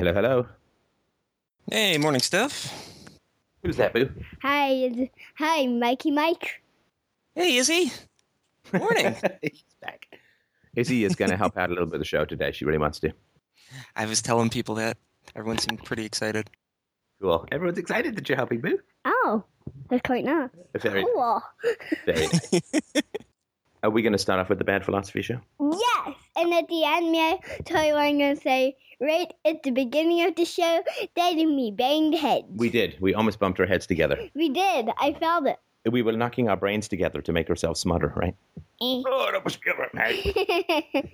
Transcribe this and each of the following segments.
Hello, hello. Hey, morning, Steph. Who's that, Boo? Hi, hi, Mikey Mike. Hey, Izzy. Morning. He's back. Izzy is going to help out a little bit of the show today. She really wants to. I was telling people that. Everyone seemed pretty excited. Cool. Everyone's excited that you're helping, Boo. Oh, that's quite nice. Very, Cool. very nice. Are we going to start off with the bad philosophy show? Yes, and at the end, may I tell you what I'm going to say right at the beginning of the show? That and me banged heads. We did. We almost bumped our heads together. We did. I felt it. We were knocking our brains together to make ourselves smarter, right? Eh. Oh, that all right.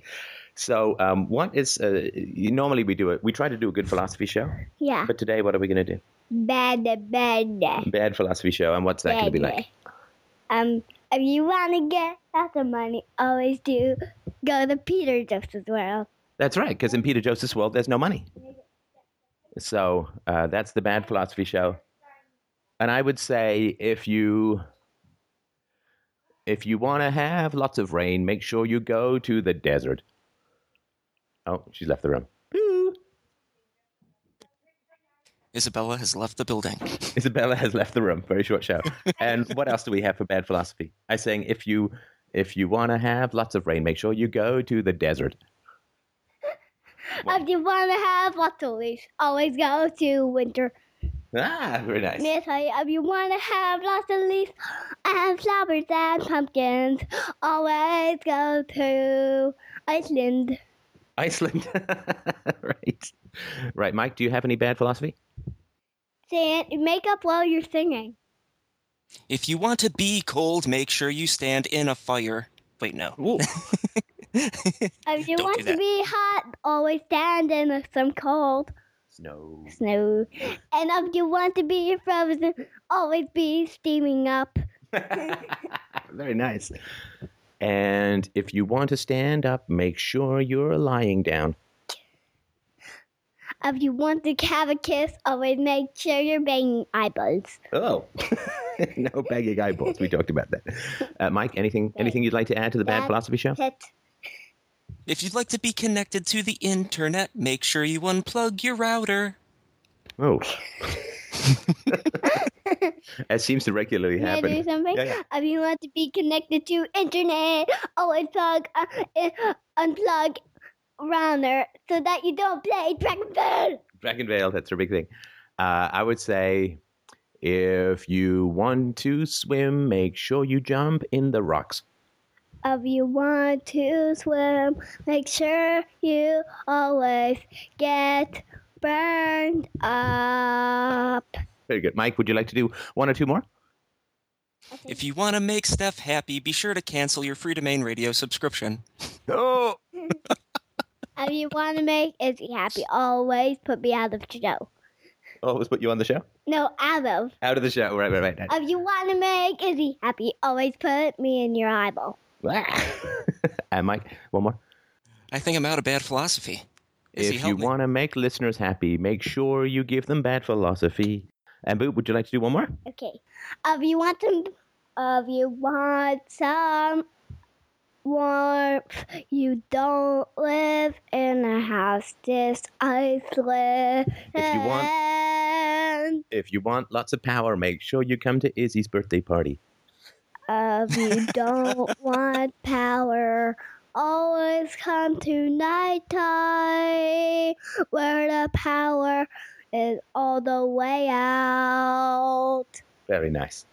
So, um, what is uh, you- normally we do it? We try to do a good philosophy show, yeah. but today, what are we going to do? Bad, bad, bad. Bad philosophy show, and what's that going to be like? Um, if you want to get lots of money, always do go to Peter Joseph's World. That's right, because in Peter Joseph's world, there's no money. So uh, that's the bad philosophy show. And I would say if you if you want to have lots of rain, make sure you go to the desert. Oh, she's left the room. Isabella has left the building. Isabella has left the room. Very short show. And what else do we have for bad philosophy? I saying if you if you want to have lots of rain, make sure you go to the desert. If you want to have lots of leaves, always go to winter. Ah, very nice. May I tell you, if you want to have lots of leaves and flowers and pumpkins, always go to Iceland. Iceland. right. Right, Mike, do you have any bad philosophy? Stand, make up while you're singing. If you want to be cold, make sure you stand in a fire. Wait, no. If you Don't want to be hot, always stand in some cold Snow. snow. And if you want to be frozen, always be steaming up. Very nice. And if you want to stand up, make sure you're lying down. If you want to have a kiss, always make sure you're banging eyeballs. Oh. no bagging eyeballs. We talked about that. Uh, Mike, anything anything you'd like to add to the bad Bad. philosophy show? Hit. If you'd like to be connected to the internet, make sure you unplug your router. Oh. As seems to regularly Can I happen. do something? Yeah, yeah. If you want to be connected to internet, always plug, uh, uh, unplug router so that you don't play Dragon Ball. Dragon Veil, that's her big thing. Uh, I would say if you want to swim, make sure you jump in the rocks. If you want to swim, make sure you always get burned up. Very good. Mike, would you like to do one or two more? If you want to make Steph happy, be sure to cancel your Freedomain Radio subscription. Oh, If you want to make Izzy happy, always put me out of the show. always put you on the show? No, out of. Out of the show. Right, right, right. right. If you want to make Izzy happy, always put me in your eyeball. and Mike, one more. I think I'm out of bad philosophy. Izzy, if you want to make listeners happy, make sure you give them bad philosophy. And Boot, would you like to do one more? Okay. If you want some, if you want some warmth, you don't live in a house this island. If you want- If you want lots of power, make sure you come to Izzy's birthday party. If you don't want power, always come to nighttime, where the power is all the way out. Very nice.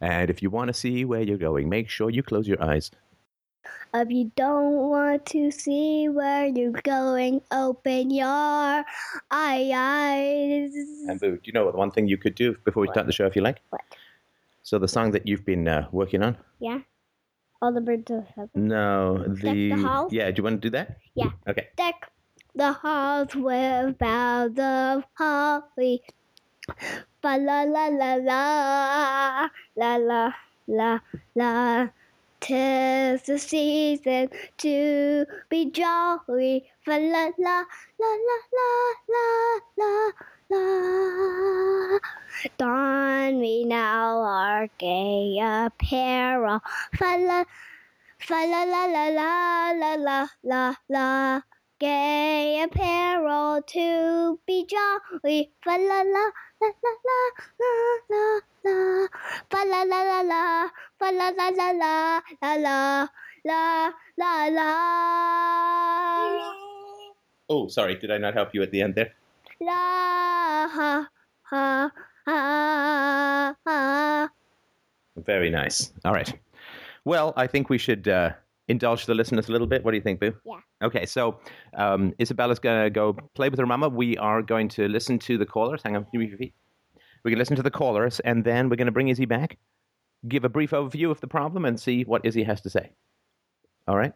And if you want to see where you're going, make sure you close your eyes. If you don't want to see where you're going, open your eyes. And Boo, do you know what one thing you could do before we start the show if you like? What? So the song that you've been uh, working on? Yeah? All the birds of heaven. No, the, the Halls? yeah. Do you want to do that? Yeah. Okay. Deck the halls with boughs of holly. Fa la la la la la la la la. Tis the season to be jolly. Fa la la la la la la la la. Don we now our gay apparel. Fa la fa la la la la la la la la. gay apparel to be jolly. Fa la la la la la la la. Fa la la la la. Fa la la la la la la la la la. Oh, sorry. Did I not help you at the end there? La ha ha ha ha. Very nice. All right. Well, I think we should uh, indulge the listeners a little bit. What do you think, Boo? Yeah. Okay, so um, Isabella's going to go play with her mama. We are going to listen to the callers. Hang on, you move your feet? We're going to listen to the callers, and then we're going to bring Izzy back, give a brief overview of the problem, and see what Izzy has to say. All right?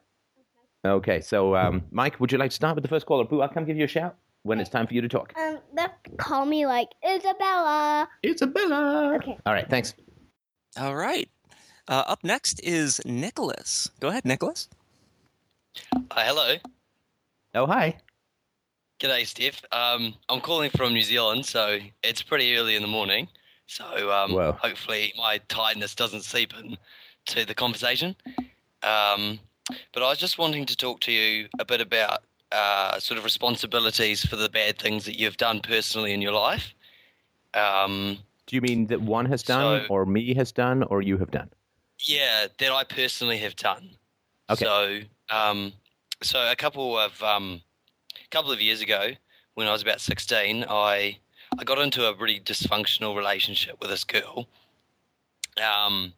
Okay, so um, Mike, would you like to start with the first caller? Boo, I'll come give you a shout when it's time for you to talk. Um, they call me like Isabella. Isabella! Okay. All right, thanks. All right. Uh, up next is Nicholas. Go ahead, Nicholas. Uh, hello. Oh, hi. G'day, Steph. Um, I'm calling from New Zealand, so it's pretty early in the morning. So um, Wow. hopefully my tiredness doesn't seep into the conversation. Um, but I was just wanting to talk to you a bit about uh, sort of responsibilities for the bad things that you've done personally in your life. Um, Do you mean that one has done, So- or me has done, or you have done? Yeah, that I personally have done. Okay. So, um, so a couple of um, couple of years ago, when I was about sixteen, I I got into a really dysfunctional relationship with this girl. Um,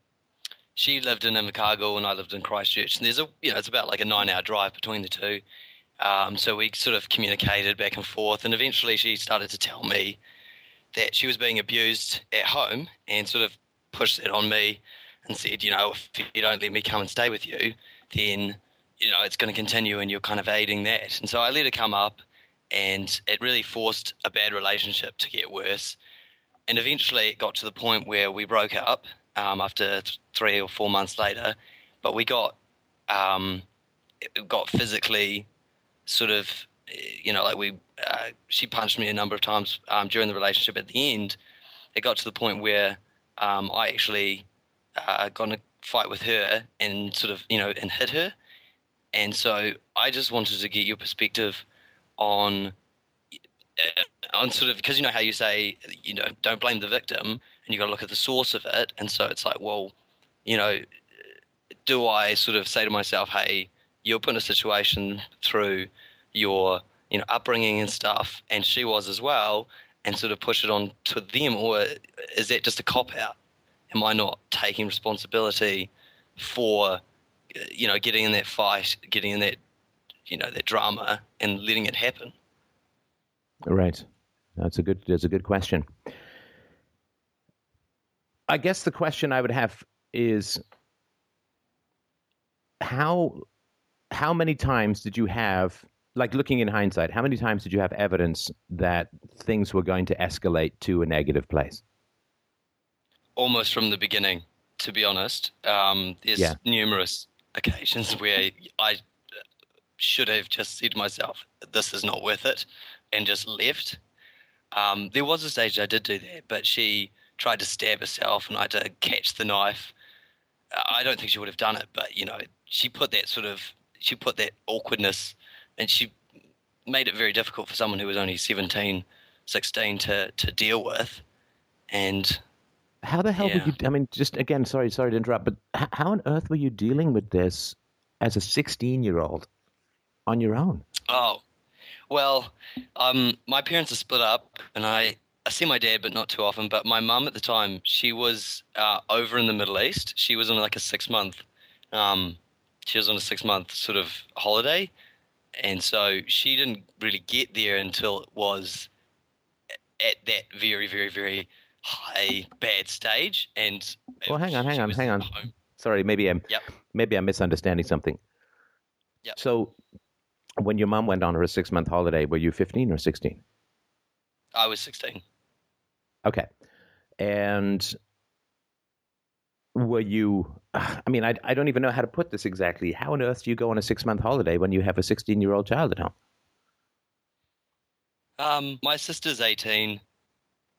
she lived in Invercargill and I lived in Christchurch, and there's a you know it's about like a nine-hour drive between the two. Um, so we sort of communicated back and forth, and eventually she started to tell me that she was being abused at home, and sort of pushed it on me and said, you know, if you don't let me come and stay with you, then you know it's going to continue, and you're kind of aiding that. And so I let it come up, and it really forced a bad relationship to get worse. And eventually, it got to the point where we broke up um, after th- three or four months later. But we got um, got physically sort of, you know, like we uh, she punched me a number of times um, during the relationship. At the end, it got to the point where um, I actually uh, got in a fight with her and sort of, you know, and hit her. And so I just wanted to get your perspective on uh, on sort of because you know how you say you know don't blame the victim and you got to look at the source of it. And so it's like well you know do i sort of say to myself hey you're put in a situation through your you know upbringing and stuff and she was as well and sort of push it on to them or is that just a cop out am i not taking responsibility for you know getting in that fight getting in that you know that drama and letting it happen Right. That's a good. That's a good question. I guess the question I would have is how how many times did you have like looking in hindsight how many times did you have evidence that things were going to escalate to a negative place almost from the beginning, to be honest. Um, there's Yeah. numerous occasions where I should have just said to myself, "This is not worth it," and just left. Um, there was a stage I did do that, but she tried to stab herself, and I had to catch the knife. I don't think she would have done it, but you know, she put that sort of she put that awkwardness, and she made it very difficult for someone who was only 17, 16 to to deal with, and how the hell were Yeah. you i mean just again sorry sorry to interrupt but how on earth were you dealing with this as a 16 year old on your own Oh, well, um, my parents are split up, and I, I see my dad, but not too often. But my mum at the time, she was uh, over in the Middle East. She was on like a six month, um, she was on a six month sort of holiday, and so she didn't really get there until it was at that very, very, very high bad stage. And Well, hang on, hang on, hang on. home. sorry maybe i'm Yep. maybe i'm misunderstanding something Yep. so when your mom went on her six month holiday were you 15 or 16 I was sixteen. Okay. And were you, I mean, I, I don't even know how to put this exactly. How on earth do you go on a six month holiday when you have a 16 year old child at home? Um, my sister's 18,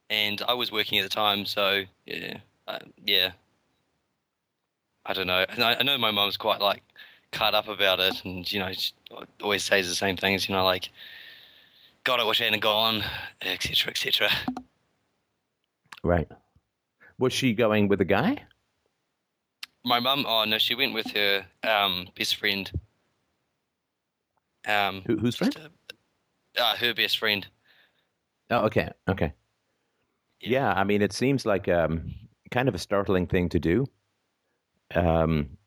and I was working at the time, so yeah, uh, yeah. I don't know. And I, I know my mum's quite like cut up about it, and you know, she always says the same things. You know, like, God, I wish I hadn't gone, etc., etc. Right. Was she going with a guy? My mum, oh no, she went with her um, best friend. Um, Who, whose friend? uh, her best friend. Oh, okay, okay. Yeah, I mean, it seems like um, kind of a startling thing to do. Um,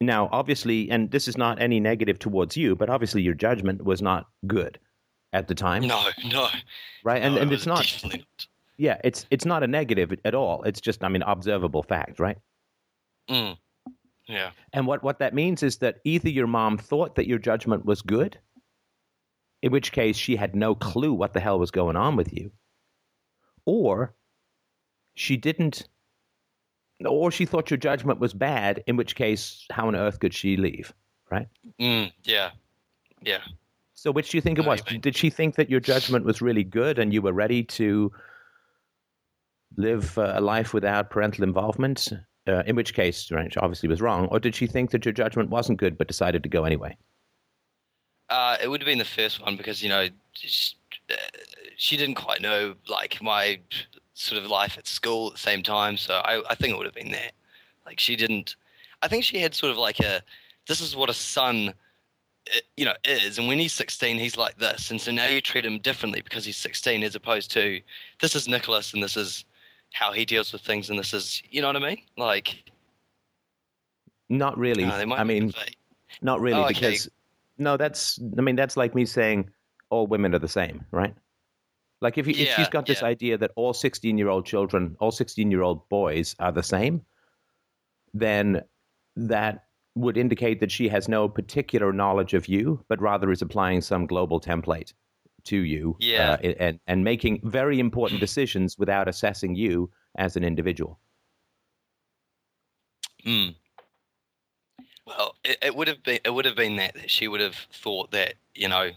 now, obviously, and this is not any negative towards you, but obviously your judgment was not good at the time, No, no, right? And no, and it's not, not. yeah, it's it's not a negative at all. It's just, I mean, observable fact, right? Mm. Yeah, And what, what that means is that either your mom thought that your judgment was good, in which case she had no clue what the hell was going on with you, or she didn't, or she thought your judgment was bad, in which case, how on earth could she leave, right? mm, yeah, yeah. So, which do you think it was? Did she think that your judgment was really good and you were ready to live uh, a life without parental involvement? Uh, in which case, right, she obviously was wrong. Or did she think that your judgment wasn't good but decided to go anyway? Uh, it would have been the first one because you know just, uh, she didn't quite know like my sort of life at school at the same time. So I, I think it would have been that. Like she didn't. I think she had sort of like a. This is what a son, uh, you know, is, and when he's sixteen, he's like this, and so now you treat him differently because he's sixteen, as opposed to this is Nicholas, and this is how he deals with things, and this is, you know what I mean? Like, Not really. might I mean, not really, Oh, okay. because no, that's. I mean, that's like me saying all women are the same, right? Like if, you, if she's Yeah, got this idea that all sixteen-year-old children, all sixteen-year-old boys are the same, then that would indicate that she has no particular knowledge of you, but rather is applying some global template to you, Yeah. uh, and and making very important decisions without assessing you as an individual. Mm. Well, it, it would have been it would have been that, that she would have thought that you know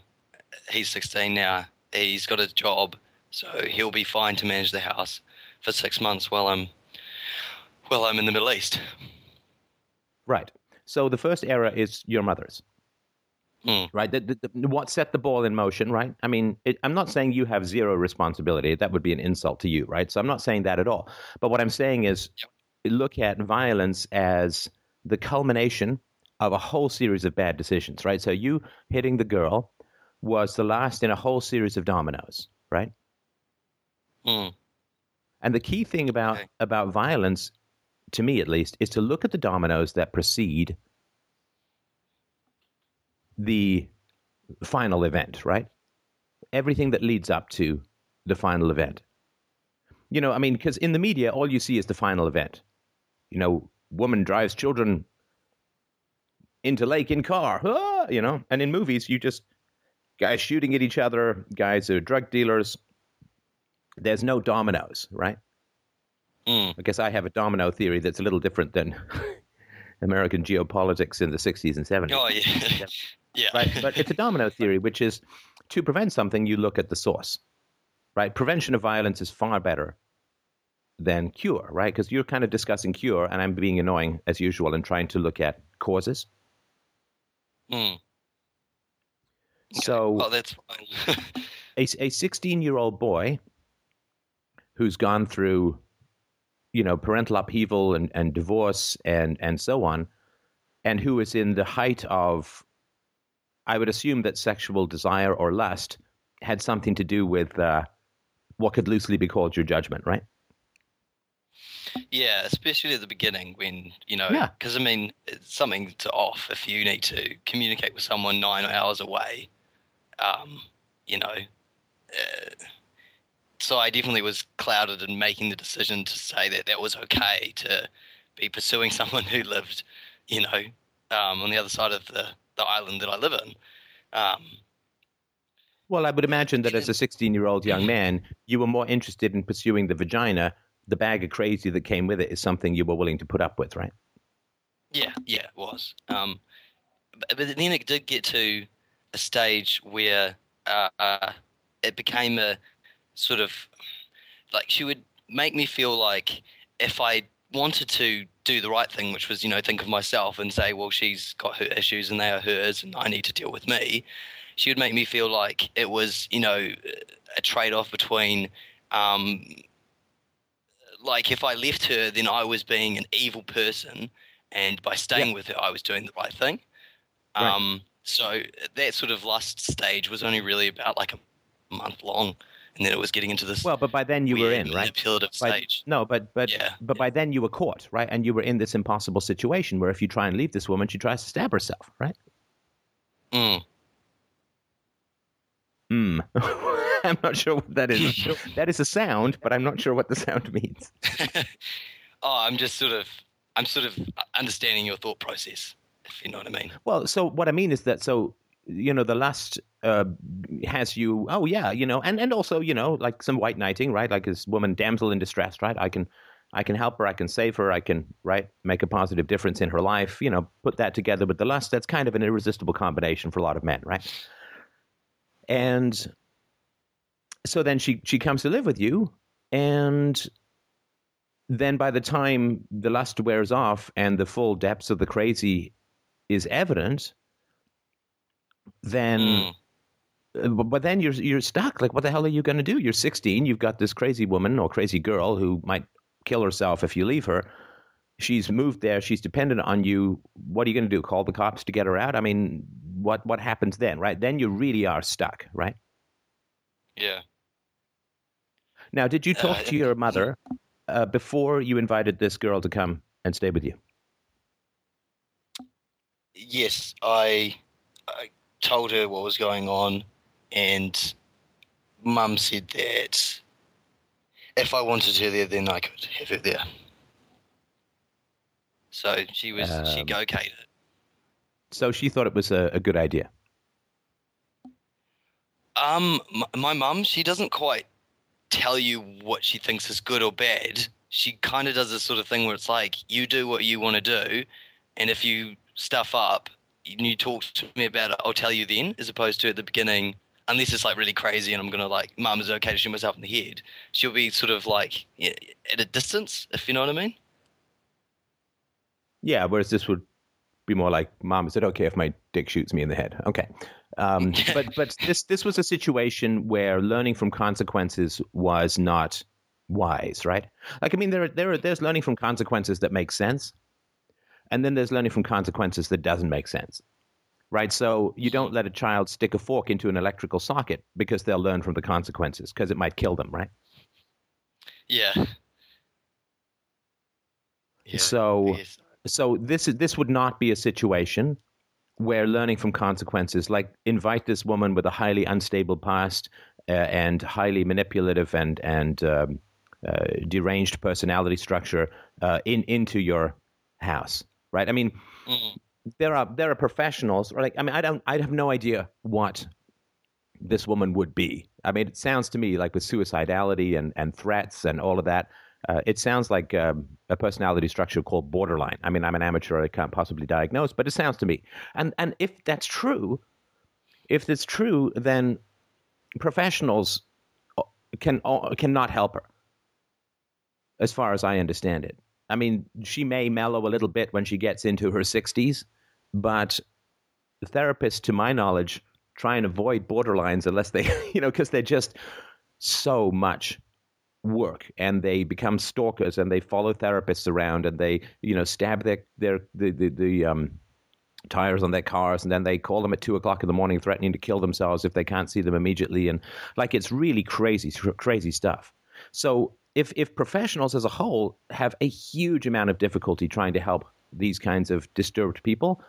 he's 16 now, he's got a job, so he'll be fine to manage the house for six months while I'm while I'm in the Middle East. Right. So the first error is your mother's. Mm. Right. The, the, the- what set the ball in motion? Right. I mean, it, I'm not saying you have zero responsibility. That would be an insult to you. Right. So I'm not saying that at all. But what I'm saying is, look at violence as the culmination of a whole series of bad decisions. Right. So you hitting the girl was the last in a whole series of dominoes. Right. Mm. And the key thing about Okay. about violence, to me at least, is to look at the dominoes that precede the final event, right? Everything that leads up to the final event. You know, I mean, because in the media, all you see is the final event. You know, woman drives children into lake in car, ah, you know, and in movies, you just guys shooting at each other, guys who are drug dealers. There's no dominoes, right? Mm. I guess I have a domino theory that's a little different than American geopolitics in the 60s and 70s. Oh yeah, yeah. Right? But it's a domino theory, which is to prevent something, you look at the source. Right? Prevention of violence is far better than cure, right? Because you're kind of discussing cure, and I'm being annoying as usual and trying to look at causes. Mm. So Well, that's fine. a, a 16 year old boy who's gone through you know parental upheaval and, and divorce and and so on and who is in the height of i would assume that sexual desire or lust had something to do with uh, what could loosely be called your judgment right Yeah, especially at the beginning when, you know, Yeah. because I mean, it's something to off if you need to communicate with someone nine hours away. Um, you know, uh, so I definitely was clouded in making the decision to say that that was okay to be pursuing someone who lived, you know, um, on the other side of the, the island that I live in. Um, well i would imagine that as a 16 year old young man you were more interested in pursuing the vagina the bag of crazy that came with it is something you were willing to put up with right Yeah, yeah, it was. Um, but, but then it did get to a stage where uh, uh, it became a sort of like she would make me feel like if I wanted to do the right thing, which was, you know, think of myself and say, well, she's got her issues and they are hers and I need to deal with me, she would make me feel like it was, you know, a trade off between, um, like, if I left her, then I was being an evil person. And by staying Yeah. with her, I was doing the right thing. Right. Um, so that sort of lust stage was only really about like a month long. And then it was getting into this Well, but by then you were in, right? manipulative By- stage. no, but but Yeah, but by then you were caught, right? And you were in this impossible situation where if you try and leave this woman, she tries to stab herself, right? Mm. Hmm. I'm not sure what that is. that is a sound, but I'm not sure what the sound means. oh, I'm just sort of, I'm sort of understanding your thought process, if you know what I mean. Well, so what I mean is that so you know the lust uh, has you. Oh yeah, you know, and and also you know like some white knighting, right? Like this woman, damsel in distress, right? I can. I can help her. I can save her. I can, right, make a positive difference in her life. You know, put that together with the lust. That's kind of an irresistible combination for a lot of men, right? And so then she she comes to live with you, and then by the time the lust wears off and the full depths of the crazy is evident, then Mm. uh, but but then you're you're stuck. Like, what the hell are you going to do? You're 16. You've got this crazy woman or crazy girl who might kill herself if you leave her. She's moved there. She's dependent on you. What are you going to do? Call the cops to get her out? I mean, what what happens then? Right? Then you really are stuck. Right? Yeah. Now, did you talk Uh, to your mother uh, before you invited this girl to come and stay with you? Yes, I, I told her what was going on, and Mum said that if I wanted her there, then I could have her there. So she was she Um, okayed it. So she thought it was a, a good idea. Um, my mum, she doesn't quite tell you what she thinks is good or bad. She kind of does this sort of thing where it's like, you do what you want to do, and if you stuff up and you talk to me about it, I'll tell you then, as opposed to at the beginning, unless it's like really crazy and I'm gonna like, mum, is okay to shoot myself in the head? She'll be sort of like yeah, at a distance, if you know what I mean. Yeah, whereas this would be more like, "Mom, is it okay if my dick shoots me in the head?" Okay, um, but but this this was a situation where learning from consequences was not wise, right? Like, I mean, there are, there are, there's learning from consequences that make sense, and then there's learning from consequences that doesn't make sense, right? So you don't let a child stick a fork into an electrical socket because they'll learn from the consequences because it might kill them, right? Yeah. Yeah, So- so this is this would not be a situation where learning from consequences like invite this woman with a highly unstable past uh, and highly manipulative and and um, uh, deranged personality structure uh, in into your house right? I mean Mm. there are there are professionals like i mean i don't i have no idea what this woman would be. I mean it sounds to me like with suicidality and and threats and all of that uh, it sounds like um, a personality structure called borderline. I mean i'm an amateur i can't possibly diagnose but it sounds to me. And and if that's true if that's true then professionals uh, can uh, cannot help her as far as i understand it I mean, she may mellow a little bit when she gets into her 60s, but therapists, to my knowledge, try and avoid borderlines unless they, you know, because they're just so much work and they become stalkers and they follow therapists around and they, you know, stab their, their, the, the, the, um, tires on their cars and then they call them at two o'clock in the morning threatening to kill themselves if they can't see them immediately and like it's really crazy crazy stuff. So if if professionals as a whole have a huge amount of difficulty trying to help these kinds of disturbed people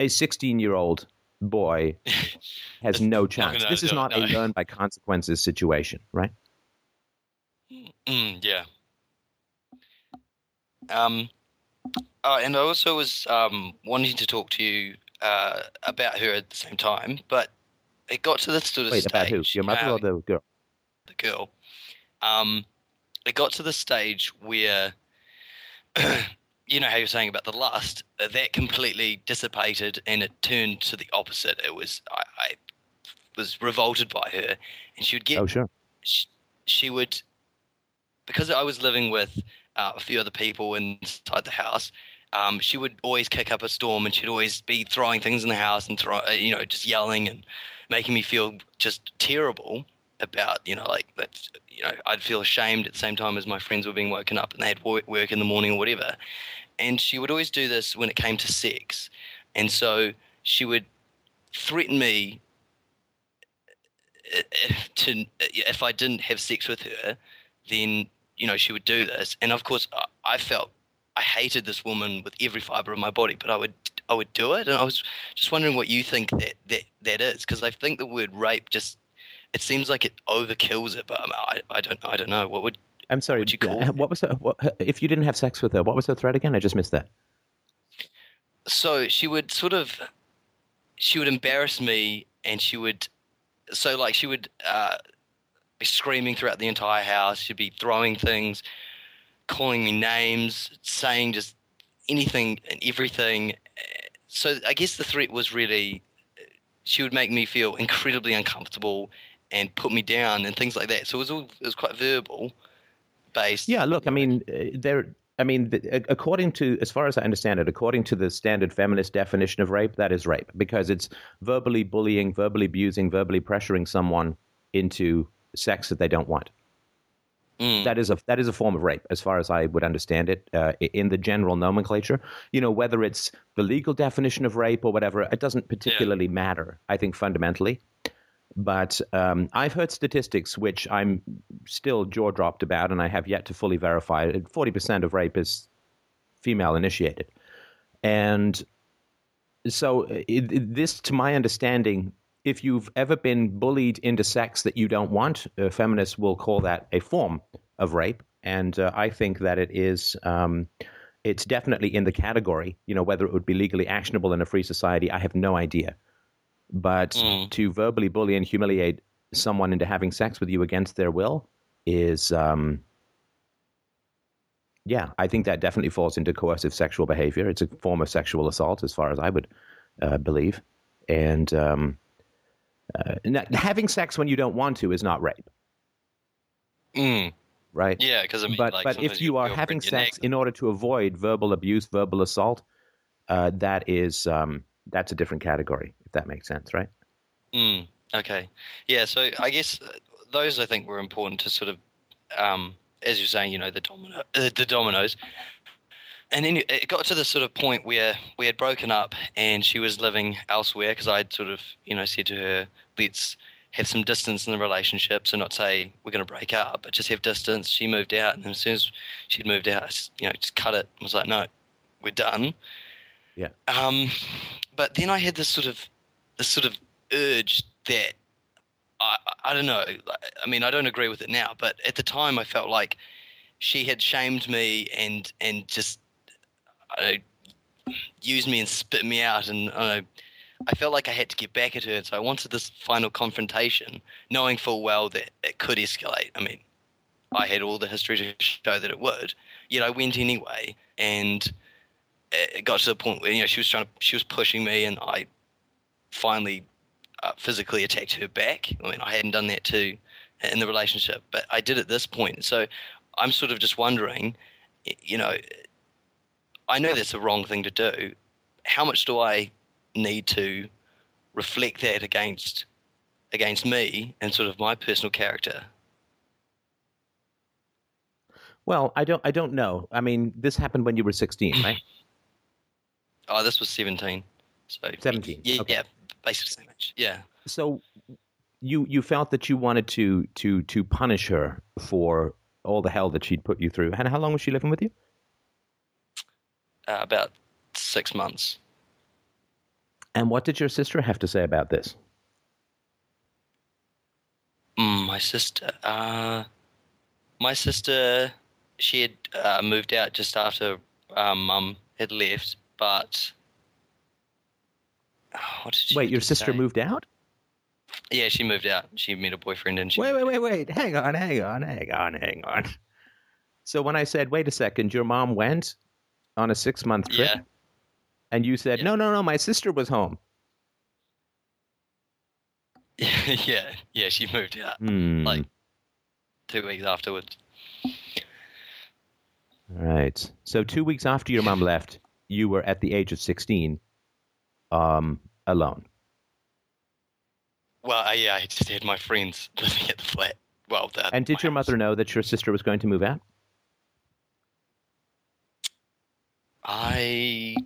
a 16 year old boy has no chance this is it, not a no. learn by consequences situation right Mm, yeah. Um, uh, and I also was um, wanting to talk to you uh, about her at the same time, but it got to this sort of wait stage. about who your mother uh, or the girl the girl. Um, it got to the stage where, you know how you're saying about the lust, uh, that completely dissipated and it turned to the opposite. It was I, I was revolted by her, and she would get oh sure she, she would because I was living with uh, a few other people inside the house, um, she would always kick up a storm, and she'd always be throwing things in the house and throw, uh, you know, just yelling and making me feel just terrible about, you know, like that. You know, I'd feel ashamed at the same time as my friends were being woken up and they had work in the morning or whatever. And she would always do this when it came to sex, and so she would threaten me uh, to if I didn't have sex with her, then you know she would do this. And of course, I felt I hated this woman with every fiber of my body, but I would I would do it. And I was just wondering what you think that that, that is, because I think the word rape just it seems like it overkills it. But I, I don't I don't know what would I'm sorry. Would you call uh. What was her, what, her- if you didn't have sex with her? What was her threat again? I just missed that. so she would sort of she would embarrass me and she would so like she would uh, be screaming throughout the entire house she'd be throwing things calling me names saying just anything and everything so i guess the threat was really she would make me feel incredibly uncomfortable and put me down and things like that so it was all it was quite verbal based Yeah, look, I mean, uh, there. I mean, according to, as far as I understand it, according to the standard feminist definition of rape, that is rape because it's verbally bullying, verbally abusing, verbally pressuring someone into sex that they don't want. Mm. That is a that is a form of rape, as far as I would understand it, uh, in the general nomenclature. You know, whether it's the legal definition of rape or whatever, it doesn't particularly matter. I think fundamentally, but um, I've heard statistics which I'm still jaw dropped about, and I have yet to fully verify. Forty percent of rape is female initiated, and so uh, it, it- this, to my understanding, if you've ever been bullied into sex that you don't want, uh, feminists will call that a form of rape, and uh, I think that it is. Um, it's definitely in the category. You know, whether it would be legally actionable in a free society, I have no idea. But Mm. to verbally bully and humiliate someone into having sex with you against their will is, um, yeah, I think that definitely falls into coercive sexual behavior. It's a form of sexual assault, as far as I would uh, believe. And um, uh, having sex when you don't want to is not rape, Mm. right? yeah because i mean but like, but if you your are having sex neck- in order to avoid verbal abuse, verbal assault, uh, that is um, that's a different category. If that makes sense, right? Mm, okay. Yeah, so I guess uh, those I think were important to sort of, um, as you're saying, you know, the domino, uh, the dominoes. And then it got to the sort of point where we had broken up and she was living elsewhere because I'd sort of, you know, said to her, let's have some distance in the relationship. So not say we're going to break up, but just have distance. She moved out. And as soon as she'd moved out, you know, just cut it. I was like, no, we're done. Yeah. Um, but then I had this sort of, this sort of urge that I, I don't know. I mean, I don't agree with it now, but at the time, I felt like she had shamed me and and just I know, used me and spit me out, and I, know, I felt like I had to get back at her. And so I wanted this final confrontation, knowing full well that it could escalate. I mean, I had all the history to show that it would. Yet I went anyway, and it got to the point where you know she was trying to, she was pushing me, and I finally uh, physically attacked her back. I mean, I hadn't done that too in the relationship, but I did at this point. So I'm sort of just wondering, you know, I know that's a wrong thing to do. How much do I need to reflect that against against me and sort of my personal character? Well, I don't I don't know. I mean, this happened when you were 16, right? Oh, this was 17. So 17, Yeah, okay. yeah, basically same age. Yeah. so you you felt that you wanted to to to punish her for all the hell that she'd put you through. And how long was she living with you? Uh, about six months. And what did your sister have to say about this? Mm, my sister. Uh, my sister, she had uh, moved out just after um, mum had left, but. What did she Wait, your sister say? moved out? Yeah, she moved out. She met a boyfriend and she. Wait, wait, wait, wait. Hang on, hang on, hang on, hang on. So when I said, "Wait a second, your mom went on a 6-month trip." Yeah. And you said, Yeah. "No, no, no, my sister was home." yeah, yeah, she moved out Hmm. like two weeks afterwards. All right. So two weeks after your mom left, you were at the age of 16, um, alone. Well, uh, yeah, I just had my friends living at the flat. Well, the, And did your house. mother know that your sister was going to move out? I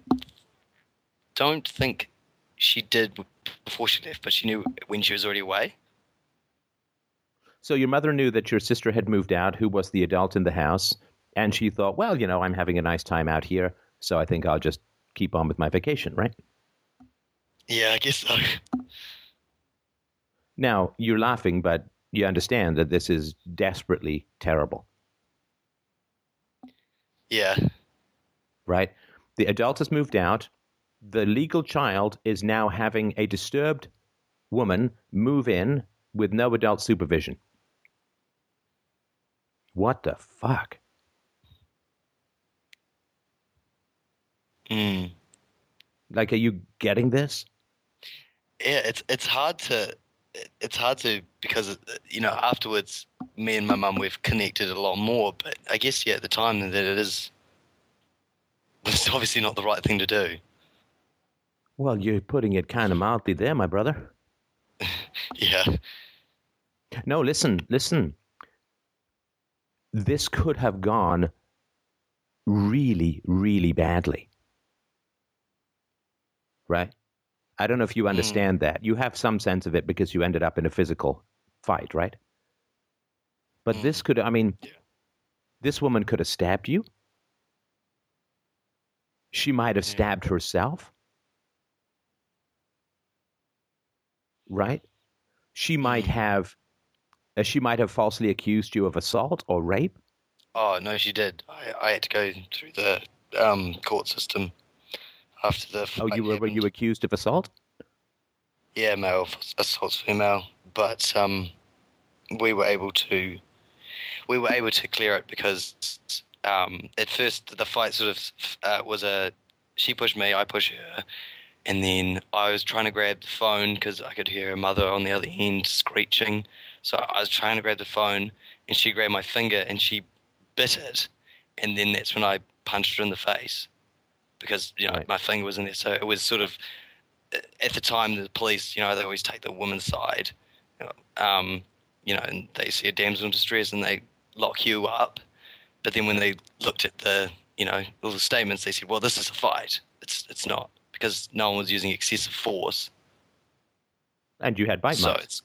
don't think she did before she left, but she knew when she was already away. So your mother knew that your sister had moved out, who was the adult in the house, and she thought, well, you know, I'm having a nice time out here, so I think I'll just keep on with my vacation, right? Yeah, I guess so. Now, you're laughing, but you understand that this is desperately terrible, Yeah, right? The adult has moved out. The legal child is now having a disturbed woman move in with no adult supervision. What the fuck? Mm. Like, are you getting this? yeah. It's it's hard to it's hard to because you know afterwards, me and my mum we've connected a lot more. But I guess yeah, at the time that it is, it's obviously not the right thing to do. Well, you're putting it kind of mildly there, my brother. Yeah, No, listen, listen. This could have gone really, really badly. Right? I don't know if you understand that. You have some sense of it because you ended up in a physical fight, right? But Mm. this could, I mean, Yeah. this woman could have stabbed you. She might have Yeah. stabbed herself. Right? She might Mhm. have uh, she might have falsely accused you of assault or rape. Oh no, she did. I, I had to go through the um, court system after the. Oh, fight you were were you accused of assault? Yeah, male assaults female, but um, we were able to we were able to clear it because um, at first the fight sort of uh, was a she pushed me, I pushed her, and then I was trying to grab the phone because I could hear her mother on the other end screeching. So I was trying to grab the phone, and she grabbed my finger and she bit it, and then that's when I punched her in the face because you know Right. my finger was in there. So it was sort of at the time the police, you know, they always take the woman's side, um, you know, and they see a damsel in distress and they lock you up. But then when they looked at the, you know, all the statements, they said, well, this is a fight. It's it's not because no one was using excessive force. And you had bite so marks. it's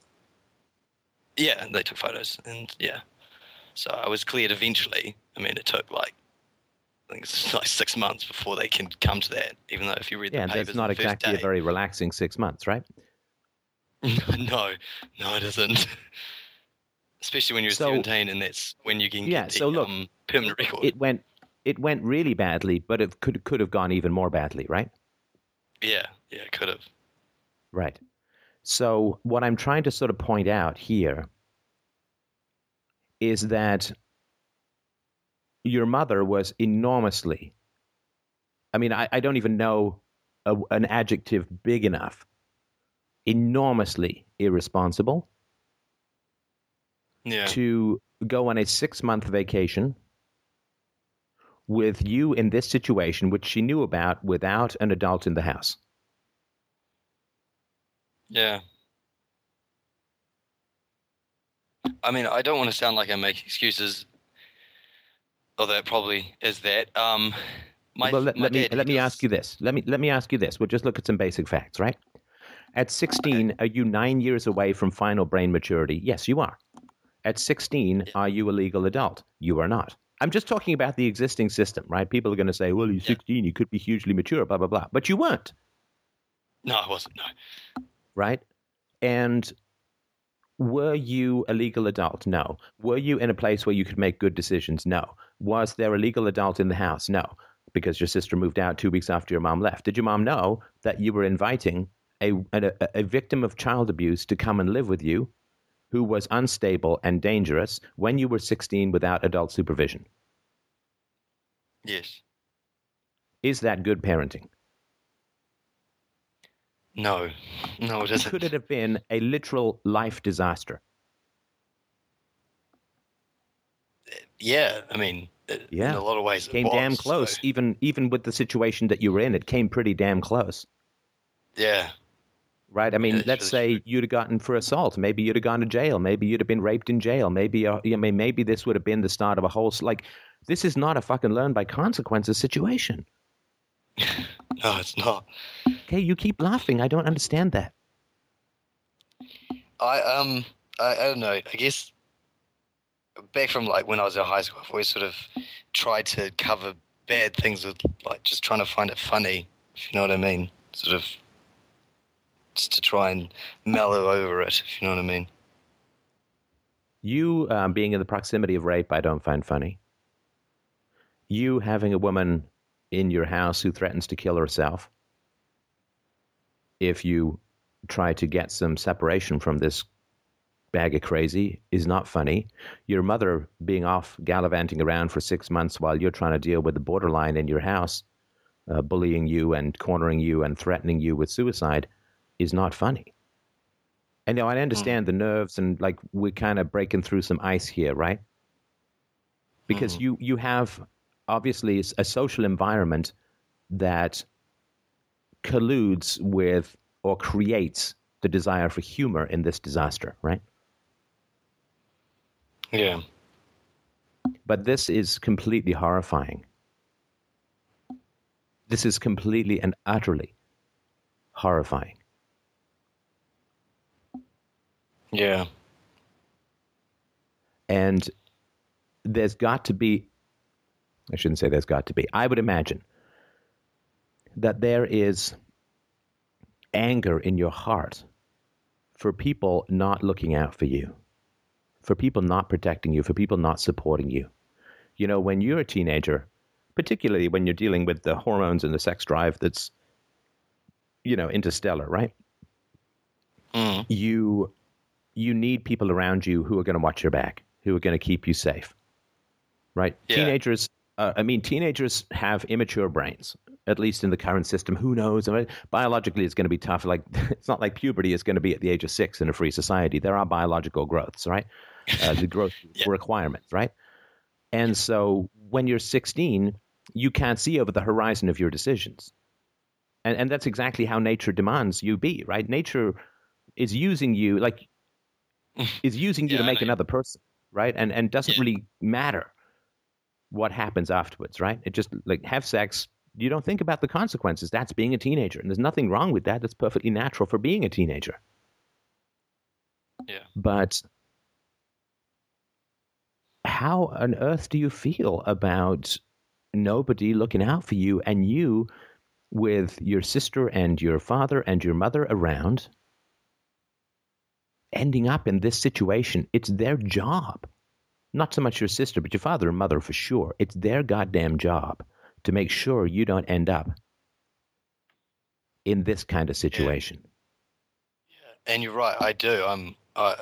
yeah, and they took photos and yeah, so I was cleared eventually. I mean, it took like. I think it's like six months before they can come to that. Even though if you read Yeah, the papers, that's not exactly a very relaxing six months, right? no, no, it isn't. Especially when you're So- 17 and that's when you can Yeah, get the so look, um, permanent record. It went it went really badly, but it could could have gone even more badly, right? yeah, yeah, it could have. Right. So what I'm trying to sort of point out here is that your mother was enormously I mean, I, I don't even know a, an adjective big enough. Enormously irresponsible Yeah, to go on a six month vacation with you in this situation, which she knew about without an adult in the house. yeah. I mean, I don't want to sound like I make excuses, although it probably is that. Um, my, well, let, my let me let me ask you this. Let me let me ask you this. We'll just look at some basic facts, right? At 16, are you nine years away from final brain maturity? Yes, you are. At 16, are you a legal adult? You are not. I'm just talking about the existing system, right? People are going to say, "Well, you're Yeah. 16, you could be hugely mature," blah blah blah. But you weren't, No, I wasn't. No. right? And were you a legal adult? No. Were you in a place where you could make good decisions? No. Was there a legal adult in the house? No, because your sister moved out two weeks after your mom left. Did your mom know that you were inviting a, a, a victim of child abuse to come and live with you who was unstable and dangerous when you were 16 without adult supervision? Yes. Is that good parenting? No. No, it isn't. Could it have been a literal life disaster? Yeah, I mean, Yeah. in a lot of ways, it came was, damn so- close. Even even with the situation that you were in, it came pretty damn close. yeah, Right? I mean, Yeah, let's really say you'd have gotten for assault. Maybe you'd have gone to jail. Maybe you'd have been raped in jail. Maybe, uh, I mean, maybe this would have been the start of a whole. Like, this is not a fucking learn by consequences situation. no, it's not. Okay, you keep laughing. I don't understand that. I um, I, I don't know. I guess back from like when I was in high school, I've always sort of tried to cover bad things with like just trying to find it funny. If you know what I mean, sort of just to try and mellow over it. If you know what I mean. You um, being in the proximity of rape, I don't find funny. You having a woman in your house who threatens to kill herself if you try to get some separation from this bag of crazy is not funny. Your mother being off gallivanting around for six months while you're trying to deal with the borderline in your house, uh, bullying you and cornering you and threatening you with suicide is not funny. And you know, I understand the nerves and like we're kind of breaking through some ice here, right? Because you you have obviously a social environment that colludes with or creates the desire for humor in this disaster, right? Yeah. But this is completely horrifying. This is completely and utterly horrifying. Yeah. And there's got to be, I shouldn't say there's got to be, I would imagine that there is anger in your heart for people not looking out for you, for people not protecting you, for people not supporting you. You know, when you're a teenager, particularly when you're dealing with the hormones and the sex drive that's, you know, interstellar, right? Mm. you you need people around you who are going to watch your back, who are going to keep you safe. Right? Yeah. Teenagers uh, I mean teenagers have immature brains. At least in the current system, who knows? I mean, biologically, it's going to be tough. Like, it's not like puberty is going to be at the age of six in a free society. There are biological growths, right? Uh, the growth Yeah. requirements, right? And so, when you're 16, you can't see over the horizon of your decisions, and and that's exactly how nature demands you be, right? Nature is using you like is using you Yeah, to make another person, right? And and doesn't Yeah. really matter what happens afterwards, right? It just like have sex. You don't think about the consequences. That's being a teenager, and there's nothing wrong with that. That's perfectly natural for being a teenager. Yeah. But how on earth do you feel about nobody looking out for you and you with your sister and your father and your mother around ending up in this situation? It's their job. Not so much your sister, but your father and mother for sure. It's their goddamn job to make sure you don't end up in this kind of situation. Yeah, And you're right, I do. Um, I,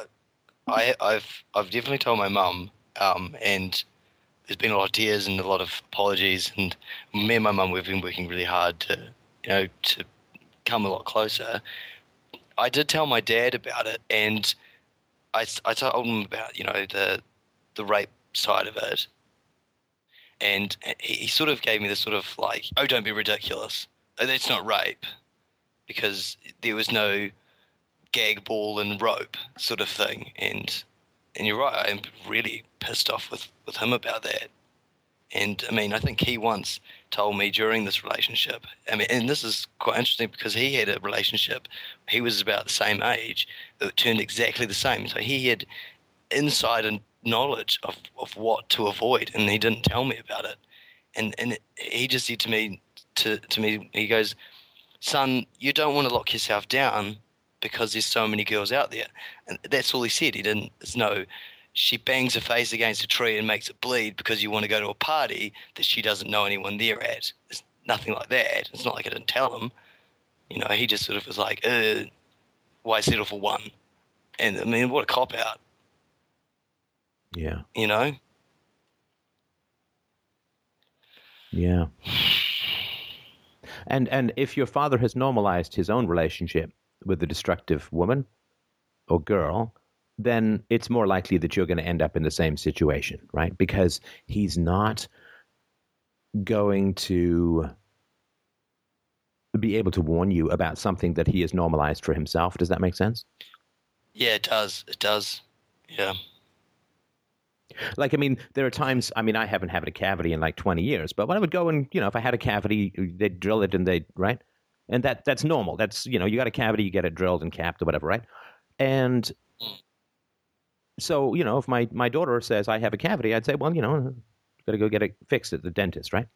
I, I've, I've definitely told my mum, um, and there's been a lot of tears and a lot of apologies. And me and my mum, we've been working really hard to, you know, to come a lot closer. I did tell my dad about it, and I, I told him about, you know, the, the rape side of it. And he, sort of gave me this sort of like, oh, don't be ridiculous. It's not rape because there was no gag ball and rope sort of thing. And and you're right, I'm really pissed off with, with him about that. And I mean, I think he once told me during this relationship. I mean, and this is quite interesting because he had a relationship. He was about the same age that turned exactly the same. So he had insight and knowledge of, of what to avoid, and he didn't tell me about it. And and he just said to me, to to me, he goes, "Son, you don't want to lock yourself down because there's so many girls out there." And that's all he said. He didn't. It's no. She bangs her face against a tree and makes it bleed because you want to go to a party that she doesn't know anyone there at. It's nothing like that. It's not like I didn't tell him. You know, he just sort of was like, uh, "Why settle for one?" And I mean, what a cop out. Yeah. You know. Yeah. And and if your father has normalized his own relationship with a destructive woman or girl, then it's more likely that you're going to end up in the same situation, right? Because he's not going to be able to warn you about something that he has normalized for himself. Does that make sense? Yeah, it does. It does. Yeah. Like, I mean, there are times, I mean, I haven't had a cavity in like 20 years, but when I would go and, you know, if I had a cavity, they'd drill it and they'd, right? And that that's normal. That's, you know, you got a cavity, you get it drilled and capped or whatever, right? And so, you know, if my, my daughter says I have a cavity, I'd say, well, you know, got to go get it fixed at the dentist, right?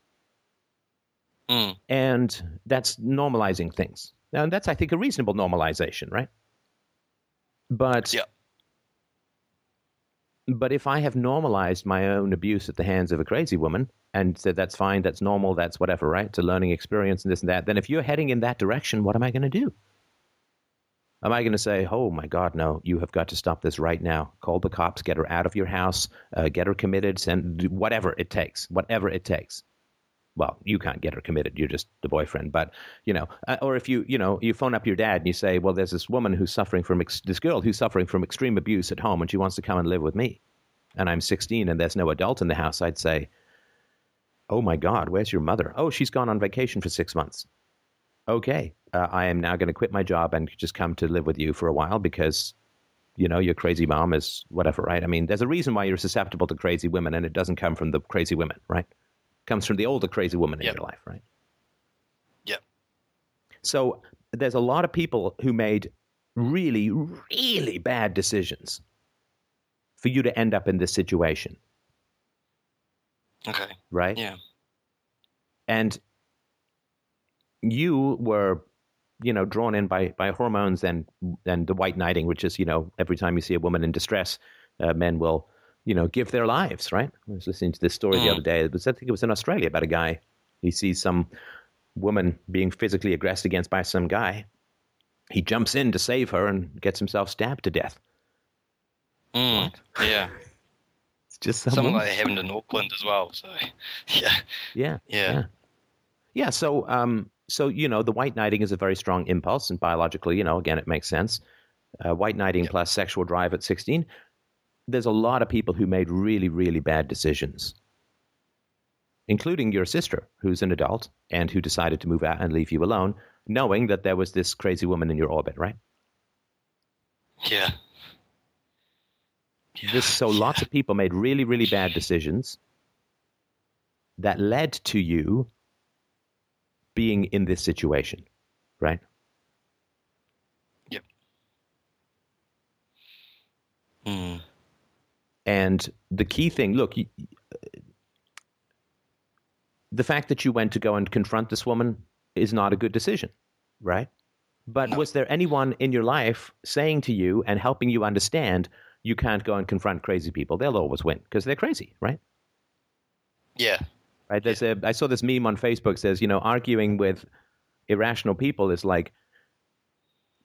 Mm. And that's normalizing things. And that's, I think, a reasonable normalization, right? But Yeah. But if I have normalized my own abuse at the hands of a crazy woman and said that's fine, that's normal, that's whatever, right? It's a learning experience and this and that, then if you're heading in that direction, what am I going to do? Am I going to say, oh my God, no, you have got to stop this right now? Call the cops, get her out of your house, uh, get her committed, send whatever it takes, whatever it takes. Well, you can't get her committed. You're just the boyfriend. But, you know, uh, or if you, you know, you phone up your dad and you say, well, there's this woman who's suffering from, ex- this girl who's suffering from extreme abuse at home and she wants to come and live with me. And I'm 16 and there's no adult in the house. I'd say, oh my God, where's your mother? Oh, she's gone on vacation for six months. Okay, uh, I am now going to quit my job and just come to live with you for a while because, you know, your crazy mom is whatever, right? I mean, there's a reason why you're susceptible to crazy women and it doesn't come from the crazy women, right? Comes from the older crazy woman in Yep. your life, right? Yep. So there's a lot of people who made really, really bad decisions for you to end up in this situation, Okay. right? Yeah. and you were you know drawn in by by hormones and and the white knighting which is you know every time you see a woman in distress uh, men will you know give their lives right i was listening to this story the Mm. other day it was i think it was in australia about a guy he sees some woman being physically aggressed against by some guy he jumps in to save her and gets himself stabbed to death Mm. Yeah. it's just some Something like that happened in Auckland as well. So, yeah. Yeah. Yeah. Yeah. Yeah. So, um, so you know, the white knighting is a very strong impulse, and biologically, you know, again, it makes sense. Uh, white knighting Yep. plus sexual drive at sixteen. There's a lot of people who made really, really bad decisions, including your sister, who's an adult and who decided to move out and leave you alone, knowing that there was this crazy woman in your orbit, right? Yeah. This, so lots of people made really, really bad decisions that led to you being in this situation, right? Yep. Mm. And the key thing, look, you, uh, the fact that you went to go and confront this woman is not a good decision, right? But No. was there anyone in your life saying to you and helping you understand you can't go and confront crazy people? They'll always win because they're crazy, right? Yeah. Right. There's a. I saw this meme on Facebook says, you know, arguing with irrational people is like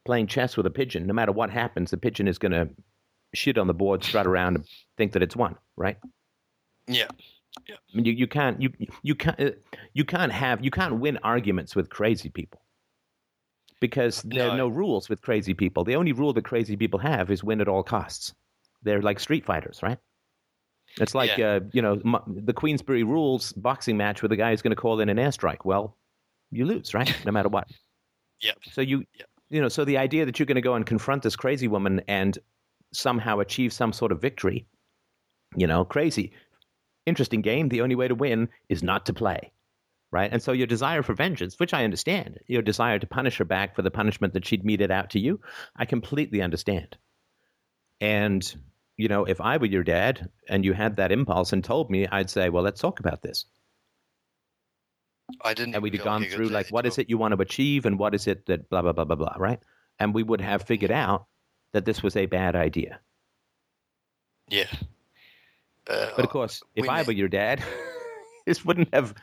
playing chess with a pigeon. No matter what happens, the pigeon is going to shit on the board, strut around, and think that it's won. Right. Yeah. I mean, you, you can't you you can't uh, you can't have you can't win arguments with crazy people because there are No. no rules with crazy people. The only rule that crazy people have is win at all costs. They're like street fighters, right? It's like Yeah. uh, you know m- the Queensberry Rules boxing match where the guy is going to call in an airstrike. Well, you lose, right? No matter what. yeah. So you Yep. you know so the idea that you're going to go and confront this crazy woman and somehow achieve some sort of victory, you know, crazy. Interesting game. The only way to win is not to play. Right. And so your desire for vengeance, which I understand, your desire to punish her back for the punishment that she'd meted out to you, I completely understand. And, you know, if I were your dad and you had that impulse and told me, I'd say, well, let's talk about this. I didn't. And we'd have gone like a good through, like, what is it you want to achieve and what is it that blah, blah, blah, blah, blah, right? And we would have figured out that this was a bad idea. Yeah. Uh, But of course, if I were your dad, this wouldn't have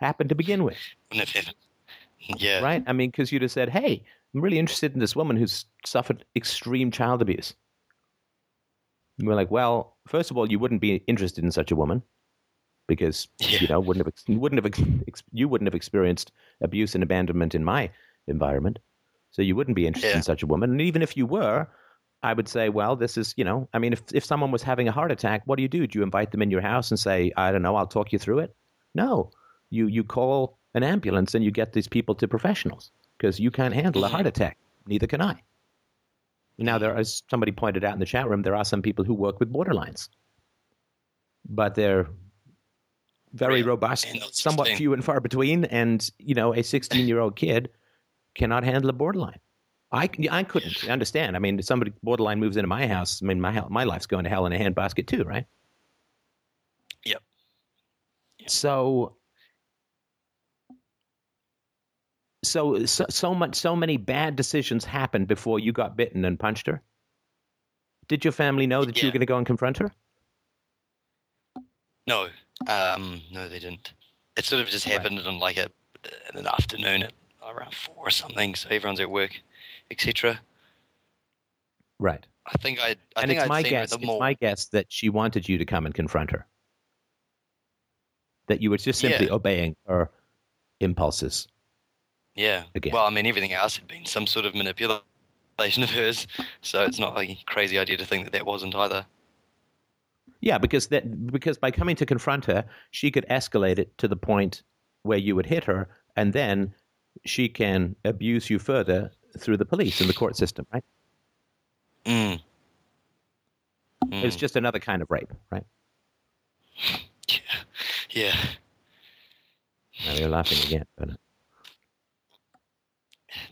happened to begin with, wouldn't have happened. Yeah. right? I mean, because you'd have said, "Hey, I'm really interested in this woman who's suffered extreme child abuse." And we're like, "Well, first of all, you wouldn't be interested in such a woman because Yeah. you know wouldn't have you wouldn't have you wouldn't have experienced abuse and abandonment in my environment, so you wouldn't be interested Yeah. in such a woman. And even if you were, I would say, well, this is, you know, I mean, if, if someone was having a heart attack, what do you do? Do you invite them in your house and say, I don't know, I'll talk you through it? No. You, you call an ambulance and you get these people to professionals because you can't handle a heart attack. Neither can I. Now, there, as somebody pointed out in the chat room, there are some people who work with borderlines, but they're very Really? robust, somewhat few and far between. And, you know, a 16 year old kid cannot handle a borderline. I, I couldn't understand. I mean, somebody borderline moves into my house. I mean, my my life's going to hell in a handbasket too, right? Yep. So, so, so, so much, so many bad decisions happened before you got bitten and punched her. Did your family know that you were going to go and confront her? No, um, no, they didn't. It sort of just Right. happened on like a in an afternoon at around four or something. So everyone's at work, etc. Right. I think I, I and think it's I'd my guess. It's my guess that she wanted you to come and confront her. That you were just simply Yeah. obeying her impulses. Yeah. again. Well, I mean, everything else had been some sort of manipulation of hers, so it's not like a crazy idea to think that that wasn't either. Yeah, because that because by coming to confront her, she could escalate it to the point where you would hit her, and then she can abuse you further through the police and the court system, right? Mm. It's Mm. just another kind of rape, right? Yeah. yeah. Now you're laughing again, but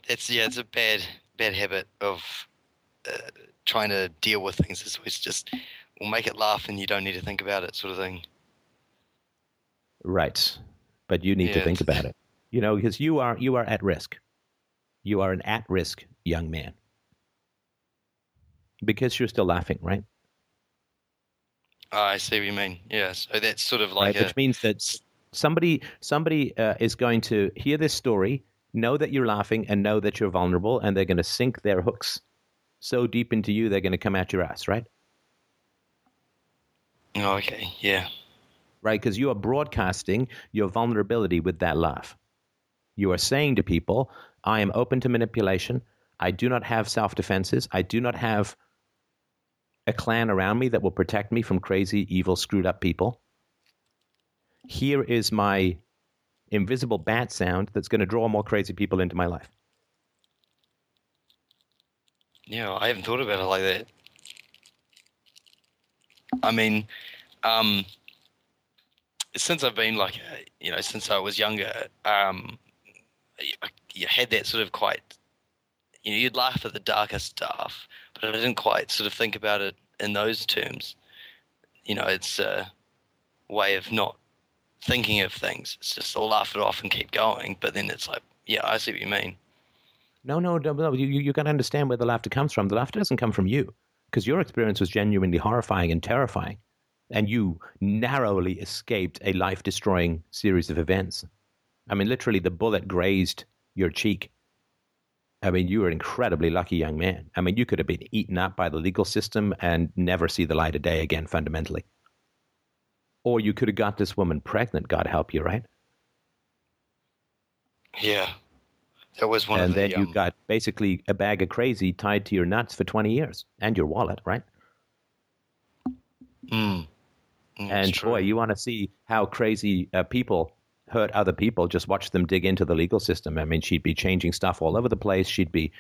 It's yeah, it's a bad bad habit of uh, trying to deal with things. It's always just we'll make it laugh and you don't need to think about it, sort of thing. right. But you need to think about it, you know, because you are you are at risk. You are an at-risk young man because you're still laughing, right? Oh, I see what you mean. Yeah, so that's sort of right? like a, Which means that somebody somebody uh, is going to hear this story, know that you're laughing, and know that you're vulnerable, and they're going to sink their hooks so deep into you they're going to come at your ass, right? oh, okay, yeah, Right? Because you are broadcasting your vulnerability with that laugh. You are saying to people, "I am open to manipulation. I do not have self defenses. I do not have." A clan around me that will protect me from crazy, evil, screwed up people. Here is my invisible bat sound that's going to draw more crazy people into my life. yeah. I haven't thought about it like that. I mean, um, since I've been like, uh, you know, since I was younger, um, you, had that sort of quite, you know, you'd laugh at the darker stuff, but I didn't quite sort of think about it in those terms. You know, it's a way of not thinking of things. It's just I'll laugh it off and keep going, but then it's like, yeah, I see what you mean. No, no, no, no. You, you got to understand where the laughter comes from. The laughter doesn't come from you because your experience was genuinely horrifying and terrifying. And you narrowly escaped a life destroying series of events. I mean, literally, the bullet grazed your cheek. I mean, you were an incredibly lucky young man. I mean, you could have been eaten up by the legal system and never see the light of day again, fundamentally. Or you could have got this woman pregnant, God help you, right? Yeah, that was one and of the. then you um, got basically a bag of crazy tied to your nuts for 20 years and your wallet, right? Mm, and boy, you want to see how crazy uh, people hurt other people. Just watch them dig into the legal system. I mean, she'd be changing stuff all over the place. She'd be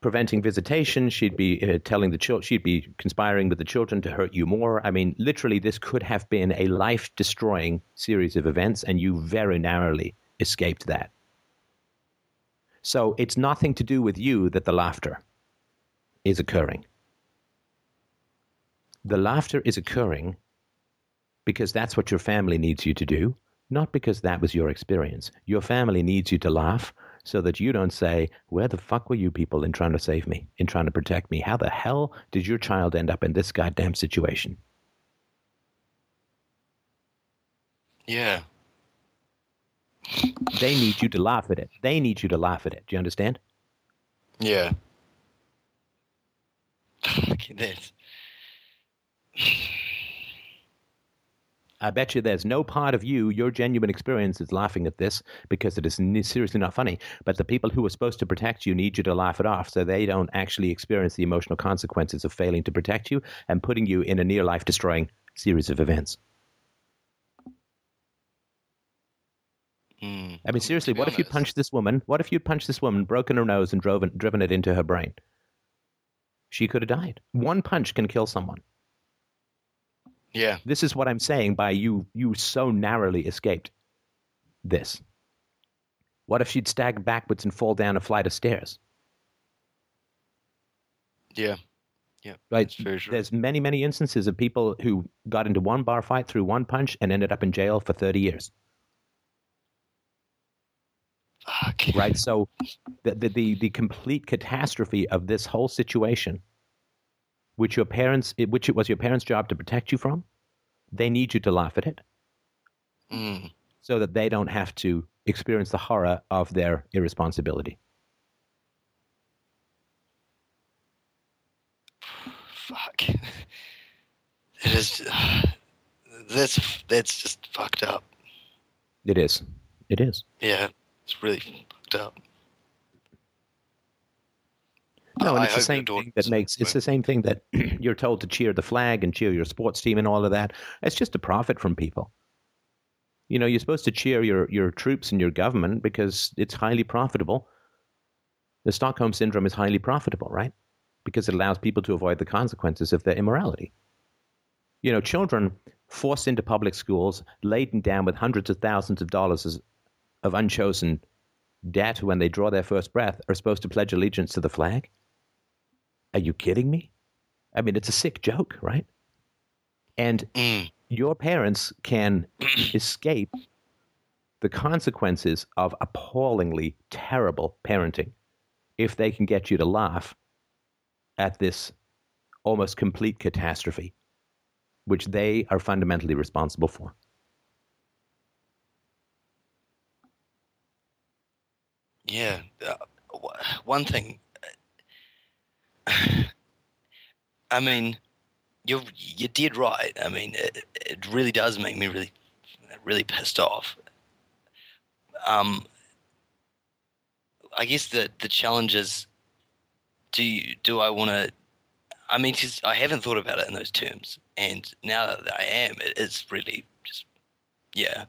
preventing visitation. She'd be uh, telling the children. She'd be conspiring with the children to hurt you more. I mean, literally, this could have been a life-destroying series of events, and you very narrowly escaped that. So it's nothing to do with you that the laughter is occurring. The laughter is occurring because that's what your family needs you to do, not because that was your experience. Your family needs you to laugh so that you don't say, Where the fuck were you people in trying to save me, in trying to protect me? How the hell did your child end up in this goddamn situation? Yeah. They need you to laugh at it. They need you to laugh at it. Do you understand? Yeah. Look at that. I bet you there's no part of you, your genuine experience is laughing at this because it is seriously not funny. But the people who are supposed to protect you need you to laugh it off so they don't actually experience the emotional consequences of failing to protect you and putting you in a near life destroying series of events. Mm. I mean, seriously, what if you punched this woman? What if you'd punched this woman, broken her nose, and driven, driven it into her brain? She could have died. One punch can kill someone. Yeah. This is what I'm saying by you you so narrowly escaped this. What if she'd stagger backwards and fall down a flight of stairs? Yeah. Yeah. Right? That's very true. There's many, many instances of people who got into one bar fight through one punch and ended up in jail for 30 years. Fuck. Right? So the, the, the, the complete catastrophe of this whole situation, which your parents, which it was your parents' job to protect you from, they need you to laugh at it. Mm. so that they don't have to experience the horror of their irresponsibility. Fuck. It is. That's that's just fucked up. It is. It is. Yeah, it's really fucked up. No, and I it's the same thing that makes it's the same thing that you're told to cheer the flag and cheer your sports team and all of that. It's just to profit from people. You know, you're supposed to cheer your, your troops and your government because it's highly profitable. The Stockholm syndrome is highly profitable, right? Because it allows people to avoid the consequences of their immorality. You know, children forced into public schools, laden down with hundreds of thousands of dollars of unchosen debt when they draw their first breath, are supposed to pledge allegiance to the flag? Are you kidding me? I mean, it's a sick joke, right? And Mm. your parents can escape the consequences of appallingly terrible parenting if they can get you to laugh at this almost complete catastrophe, which they are fundamentally responsible for. Yeah. Uh, one thing. I mean, you're you did right. I mean, it, it really does make me really, really pissed off. Um, I guess the the challenge is, do you, do I want to? I mean, mean, 'cause I haven't thought about it in those terms, and now that I am, it is really just, yeah,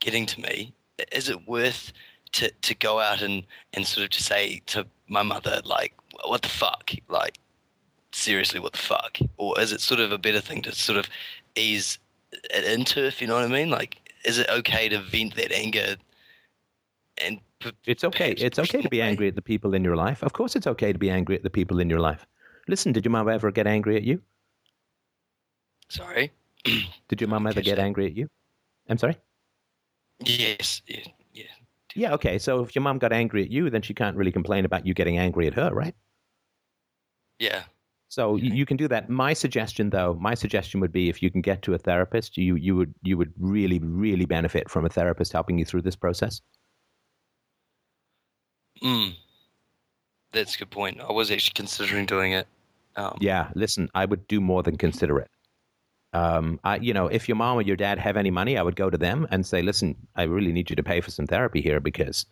getting to me. Is it worth to to go out and and sort of to say to my mother like, what the fuck, like, seriously, what the fuck, or is it sort of a better thing to sort of ease it into, if you know what I mean? Like, is it okay to vent that anger? And p- It's okay. It's okay to be angry at the people in your life. Of course, it's okay to be angry at the people in your life. Listen, did your mom ever get angry at you? Sorry. Did your mom ever get that. angry at you? I'm sorry? Yes. Yeah. Yeah. Yeah, okay. So if your mom got angry at you, then she can't really complain about you getting angry at her, right? Yeah. So you, you can do that. My suggestion, though, my suggestion would be if you can get to a therapist, you you would you would really really benefit from a therapist helping you through this process. Mm. That's a good point. I was actually considering doing it. Um, Yeah, listen, I would do more than consider it. Um, I, you know, if your mom or your dad have any money, I would go to them and say, "Listen, I really need you to pay for some therapy here because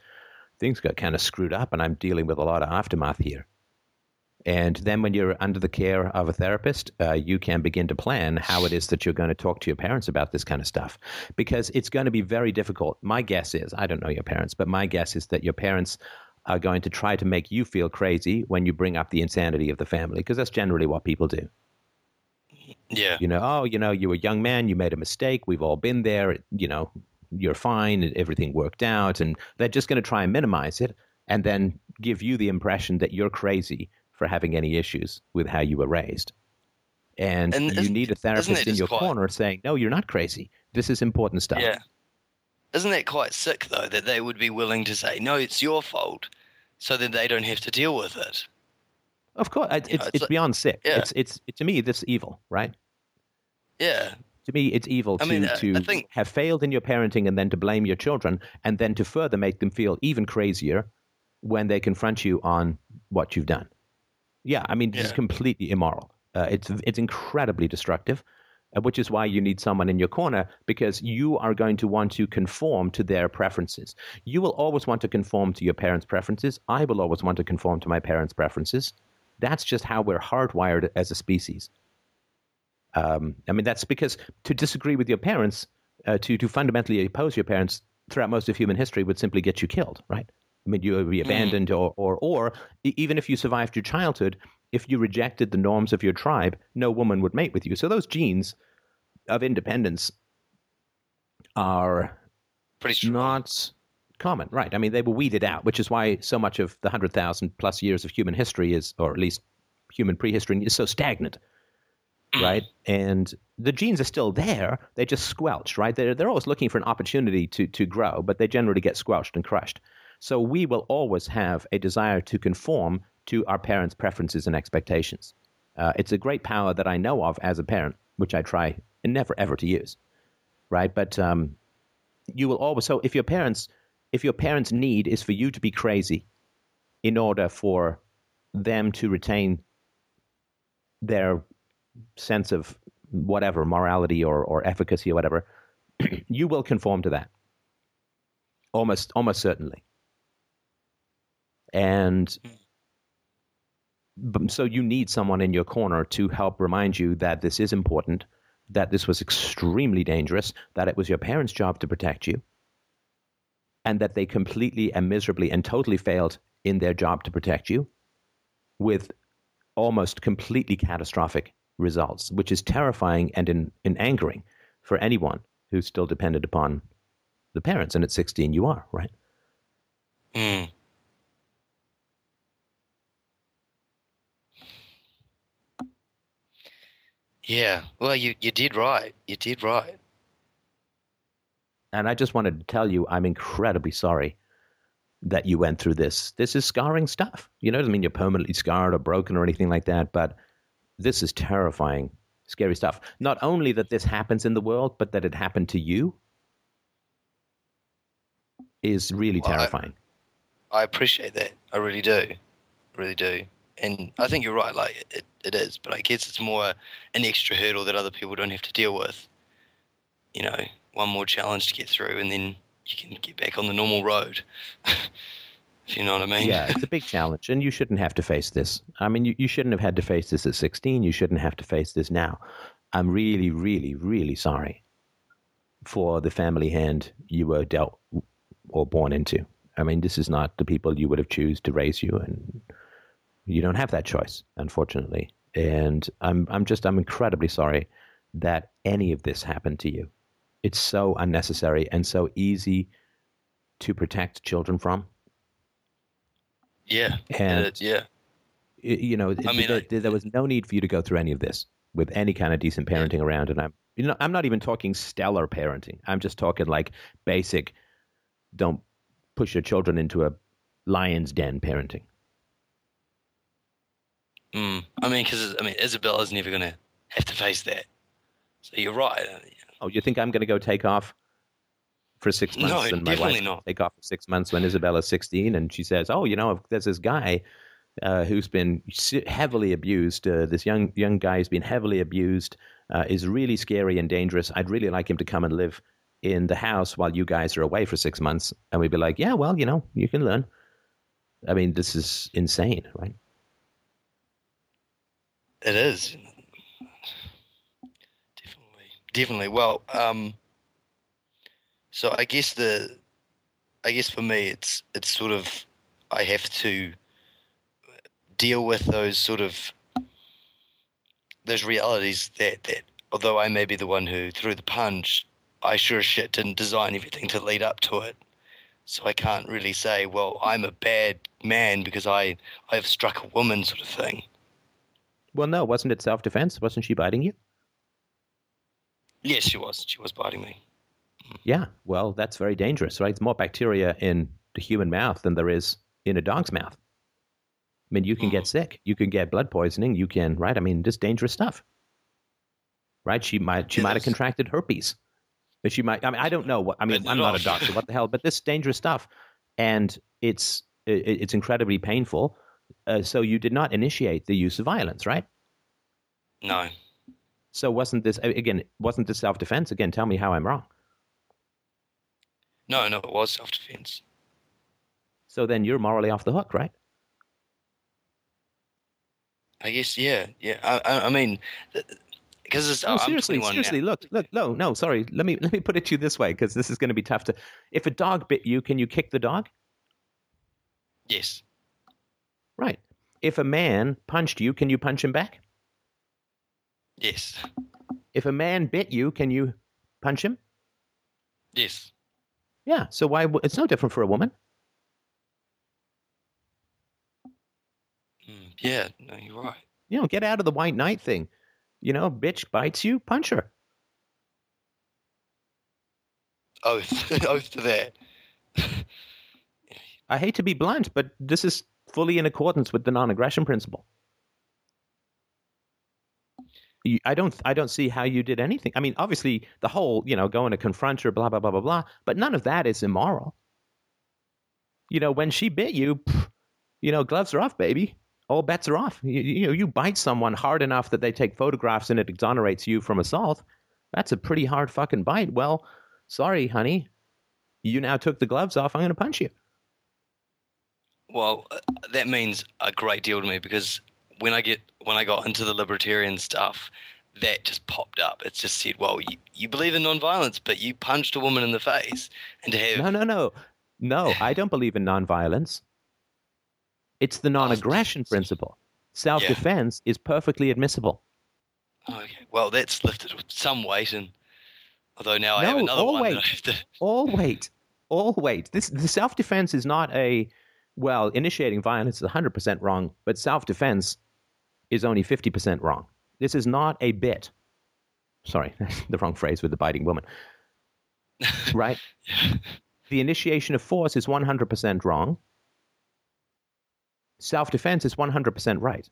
things got kind of screwed up, and I'm dealing with a lot of aftermath here." And then, when you're under the care of a therapist, uh, you can begin to plan how it is that you're going to talk to your parents about this kind of stuff, because it's going to be very difficult. My guess is, I don't know your parents, but my guess is that your parents are going to try to make you feel crazy when you bring up the insanity of the family, because that's generally what people do. Yeah. You know, oh, you know, you were a young man, you made a mistake. We've all been there. You know, you're fine. Everything worked out, and they're just going to try and minimize it, and then give you the impression that you're crazy for having any issues with how you were raised. And, And you need a therapist in your quite- corner saying, "No, you're not crazy. This is important stuff." Yeah. Isn't that quite sick though that they would be willing to say no, it's your fault, so that they don't have to deal with it? Of course, it's know, it's, it's uh, like- beyond sick. yeah. It's it's to me this evil, right? Yeah. To me, it's evil I to, mean, uh, I- to think- have failed in your parenting and then to blame your children and then to further make them feel even crazier when they confront you on what you've done. Yeah, I mean, is Yeah. completely immoral. Uh, it's it's incredibly destructive. uh, which is why you need someone in your corner because you are going to want to conform to their preferences. You will always want to conform to your parents' preferences. I will always want to conform to my parents' preferences. That's just how we're hardwired as a species. Um, I mean, that's because to disagree with your parents, uh, to, to fundamentally oppose your parents throughout most of human history would simply get you killed, right? You would be mm-hmm. abandoned, or, or, or even if you survived your childhood, if you rejected the norms of your tribe, no woman would mate with you. So those genes of independence are Pretty strong. not common, right? I mean, they were weeded out, which is why so much of the hundred thousand plus years of human history is, or at least human prehistory, is so stagnant, mm. right? And the genes are still there; they just squelched, right? They're they're always looking for an opportunity to to grow, but they generally get squelched and crushed. So we will always have a desire to conform to our parents' preferences and expectations. Uh, it's a great power that I know of as a parent, which I try never ever to use, right? But um, you will always. So if your parents, if your parents' need is for you to be crazy, in order for them to retain their sense of whatever morality or, or efficacy or whatever, you will conform to that. Almost, almost certainly. And so you need someone in your corner to help remind you that this is important, that this was extremely dangerous, that it was your parents' job to protect you, and that they completely and miserably and totally failed in their job to protect you with almost completely catastrophic results, which is terrifying and, in, and angering for anyone who's still dependent upon the parents. And at 16, you are, right? Mm. Yeah. Well, you, you did right. You did right. And I just wanted to tell you, I'm incredibly sorry that you went through this. This is scarring stuff. You know, it doesn't mean you're permanently scarred or broken or anything like that, but this is terrifying, scary stuff. Not only that this happens in the world, but that it happened to you is really Well, I- terrifying. I appreciate that. I really do. Really do. And I think you're right. Like it, it is, but I guess it's more an extra hurdle that other people don't have to deal with. You know, one more challenge to get through, and then you can get back on the normal road. if you know what I mean. yeah, it's a big challenge, and you shouldn't have to face this. I mean, you, you shouldn't have had to face this at 16. You shouldn't have to face this now. I'm really, really, really sorry for the family hand you were dealt or born into. I mean, this is not the people you would have choose to raise you, and you don't have that choice, unfortunately. And I'm, I'm just, I'm incredibly sorry that any of this happened to you. It's so unnecessary and so easy to protect children from. Yeah. And- it yeah. you know, I mean, there, I- there was no need for you to go through any of this with any kind of decent parenting around. And I'm, you know, I'm not even talking stellar parenting. I'm just talking like basic. Don't push your children into a lion's den parenting. Mm. I mean, because I mean, Isabella's never gonna have to face that. So you're right. Uh, Oh, you think I'm going to go take off for six No, months? and my definitely not. Take off for six months when Isabella's 16, and she says, "Oh, you know, there's this guy." Uh, who's been heavily abused? Uh, this young young guy has been heavily abused. Uh, is really scary and dangerous. I'd really like him to come and live in the house while you guys are away for six months. And we'd be like, yeah, well, you know, you can learn. I mean, this is insane, right? It is. Definitely. Definitely. Well, um so I guess the I guess for me it's it's sort of I have to deal with those sort of those realities that that although I may be the one who threw the punch, I sure as shit didn't design everything to lead up to it. So I can't really say, well, I'm a bad man because I I've struck a woman sort of thing. Well, no, wasn't it self defense? Wasn't she biting you? Yes, she was. She was biting me. Mm. Yeah. Well, that's very dangerous, right? It's more bacteria in the human mouth than there is in a dog's mouth. I mean, you can get mm. sick. You can get blood poisoning. You can, right? I mean, just dangerous stuff. Right? She might, she might have contracted herpes. But she might. I mean, I don't know. What I mean, I'm not a doctor. What the hell? But this is dangerous stuff, and it's it, it's incredibly painful. Uh, so you did not initiate the use of violence, right? No. So wasn't this again? Wasn't this self defense? Again, tell me how I'm wrong. No, no, it was self defense. So then you're morally off the hook, right? I guess, yeah, yeah. I, I, I mean, because it's No, seriously, seriously. now. Look, look, no, no. Sorry. Let me let me put it to you this way, because this is going to be tough to. If a dog bit you, can you kick the dog? Yes, Right. If a man punched you, can you punch him back? yes, If a man bit you, can you punch him? yes. Yeah. So why? It's no different for a woman. Mm, yeah, no, you're right. You know, get out of the white knight thing. You know, bitch bites you, punch her. Oath, oath to that. I hate to be blunt, but this is fully in accordance with the non-aggression principle. I don't, I don't see how you did anything. I mean, obviously, the whole, you know, going to confront her, blah blah blah blah blah, but none of that is immoral. You know, when she bit you, pff, you know, gloves are off, baby. All bets are off. You, you know, you bite someone hard enough that they take photographs and it exonerates you from assault. That's a pretty hard fucking bite. Well, sorry, honey. You now took the gloves off. I'm going to punch you. Well, uh, that means a great deal to me because when I get when I got into the libertarian stuff, that just popped up. It's just said, "Well, you, you believe in nonviolence, but you punched a woman in the face, and to have No, no, no. No, I don't believe in nonviolence. It's the non aggression principle. Self defense is perfectly admissible. Oh, okay, well, that's lifted some weight, and although now I have No, another all one weight. that I have to. All wait. All wait. This the self defense is not a well, initiating violence is 100% wrong, but self defense is only 50% wrong. This is not a bit. Sorry, that's the wrong phrase with the biting woman. Right? the initiation of force is 100% wrong. Self defense is 100% right.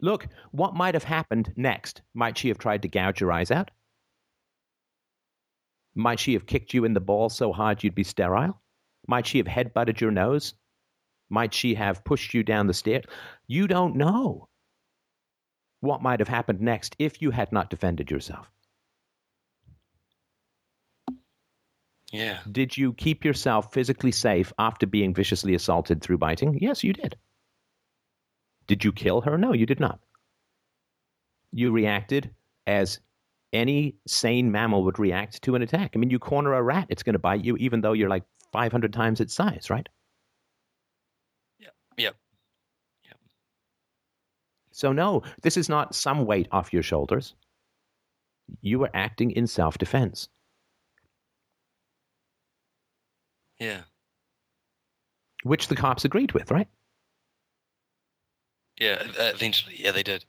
Look, what might have happened next? Might she have tried to gouge your eyes out? Might she have kicked you in the ball so hard you'd be sterile? Might she have headbutted your nose? Might she have pushed you down the stairs? You don't know what might have happened next if you had not defended yourself. Yeah, Did you keep yourself physically safe after being viciously assaulted through biting? Yes, you did. Did you kill her? No, you did not. You reacted as any sane mammal would react to an attack. I mean, you corner a rat, it's going to bite you, even though you're like 500 times its size, right? Yeah. Yep. Yep. So, no, this is not some weight off your shoulders. You were acting in self defense. Yeah, which the cops agreed with, right? yeah. Eventually, yeah, they did.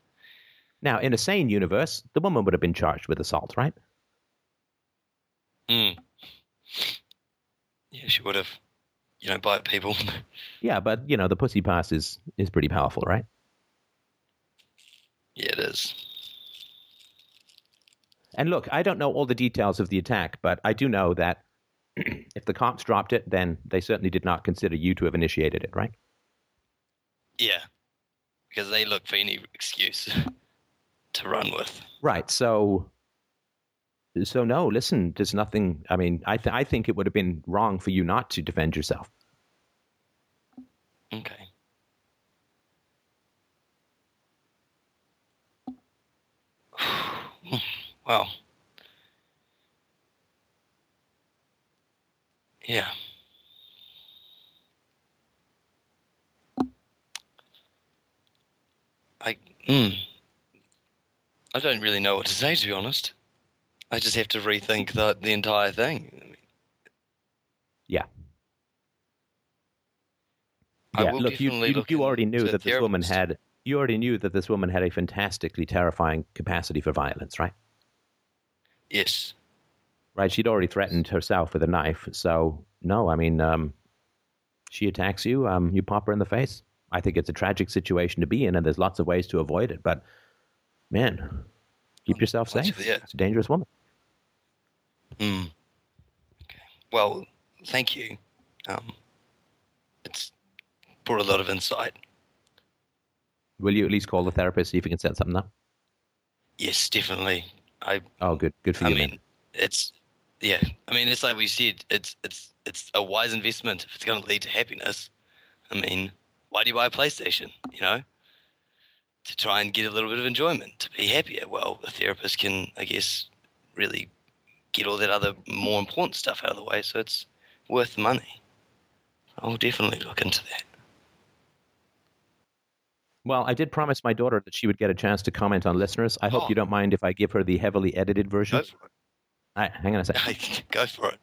Now, in a sane universe, the woman would have been charged with assault, right? Mm. Yeah, she would have. You know, bite people. Yeah, but you know, the pussy pass is is pretty powerful, right? yeah, it is. And look, I don't know all the details of the attack, but I do know that if the cops dropped it, then they certainly did not consider you to have initiated it, right? Yeah, because they look for any excuse to run with. Right. So so no, listen, there's nothing I mean, I th- I think it would have been wrong for you not to defend yourself. Okay. Well. Yeah. I mm, I don't really know what to say to be honest. I just have to rethink the the entire thing. Yeah. I Yeah, look, you, you, look you already knew that this woman had you already knew that this woman had a fantastically terrifying capacity for violence, right? Yes. Right, she'd already threatened herself with a knife. So no, I mean, um, she attacks you, um, you pop her in the face. I think it's a tragic situation to be in, and there's lots of ways to avoid it. But man, keep yourself safe. It's a dangerous woman. Mm. Okay. Well, thank you. Um, it's brought a lot of insight. Will you at least call the therapist see if you can set something up? Yes, definitely. I Oh, good, good for I you. mean, man. it's yeah. I mean, it's like we said. It's it's it's a wise investment if it's going to lead to happiness. I mean, why do you buy a PlayStation? You know, to try and get a little bit of enjoyment, to be happier. Well, a therapist can, I guess, really get all that other more important stuff out of the way. So it's worth the money. I'll definitely look into that. Well, I did promise my daughter that she would get a chance to comment on listeners. I hope Oh. you don't mind if I give her the heavily edited version. Go for All right, hang on a second. Go for it.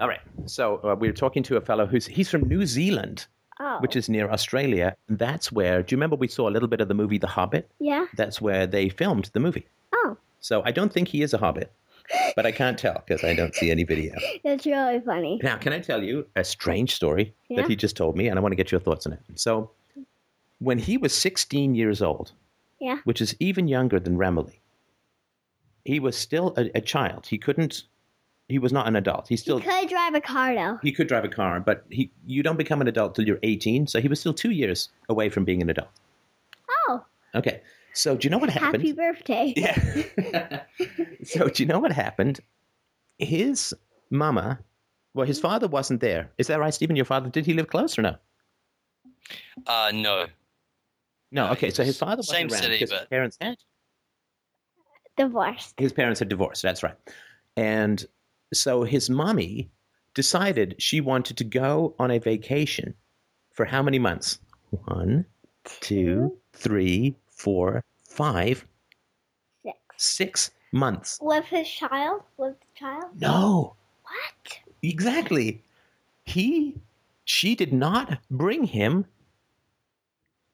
All right. So uh, we were talking to a fellow who's he's from New Zealand, Oh. which is near Australia. And that's where. Do you remember we saw a little bit of the movie The Hobbit? Yeah. That's where they filmed the movie. Oh. So I don't think he is a hobbit, but I can't tell because I don't see any video. That's really funny. Now, can I tell you a strange story Yeah. that he just told me, and I want to get your thoughts on it. So, when he was 16 years old, Yeah. which is even younger than Remily, he was still a, a child. He couldn't. He was not an adult. He still He could drive a car though. he could drive a car, but he you don't become an adult till you're 18. So he was still two years away from being an adult. Oh, Okay. So do you know what happened? happy birthday. Yeah. so do you know what happened? His mama, well, his father wasn't there. Is that right, Stephen? Your father did he live close or no? Uh, no. No. No, Okay. So his father wasn't same around city, because his parents had Divorced. his parents had divorced. That's right. And so his mommy decided she wanted to go on a vacation for how many months? One, two, three, four, five, Six. six months. With his child? With the child? No. What? Exactly. He, she did not bring him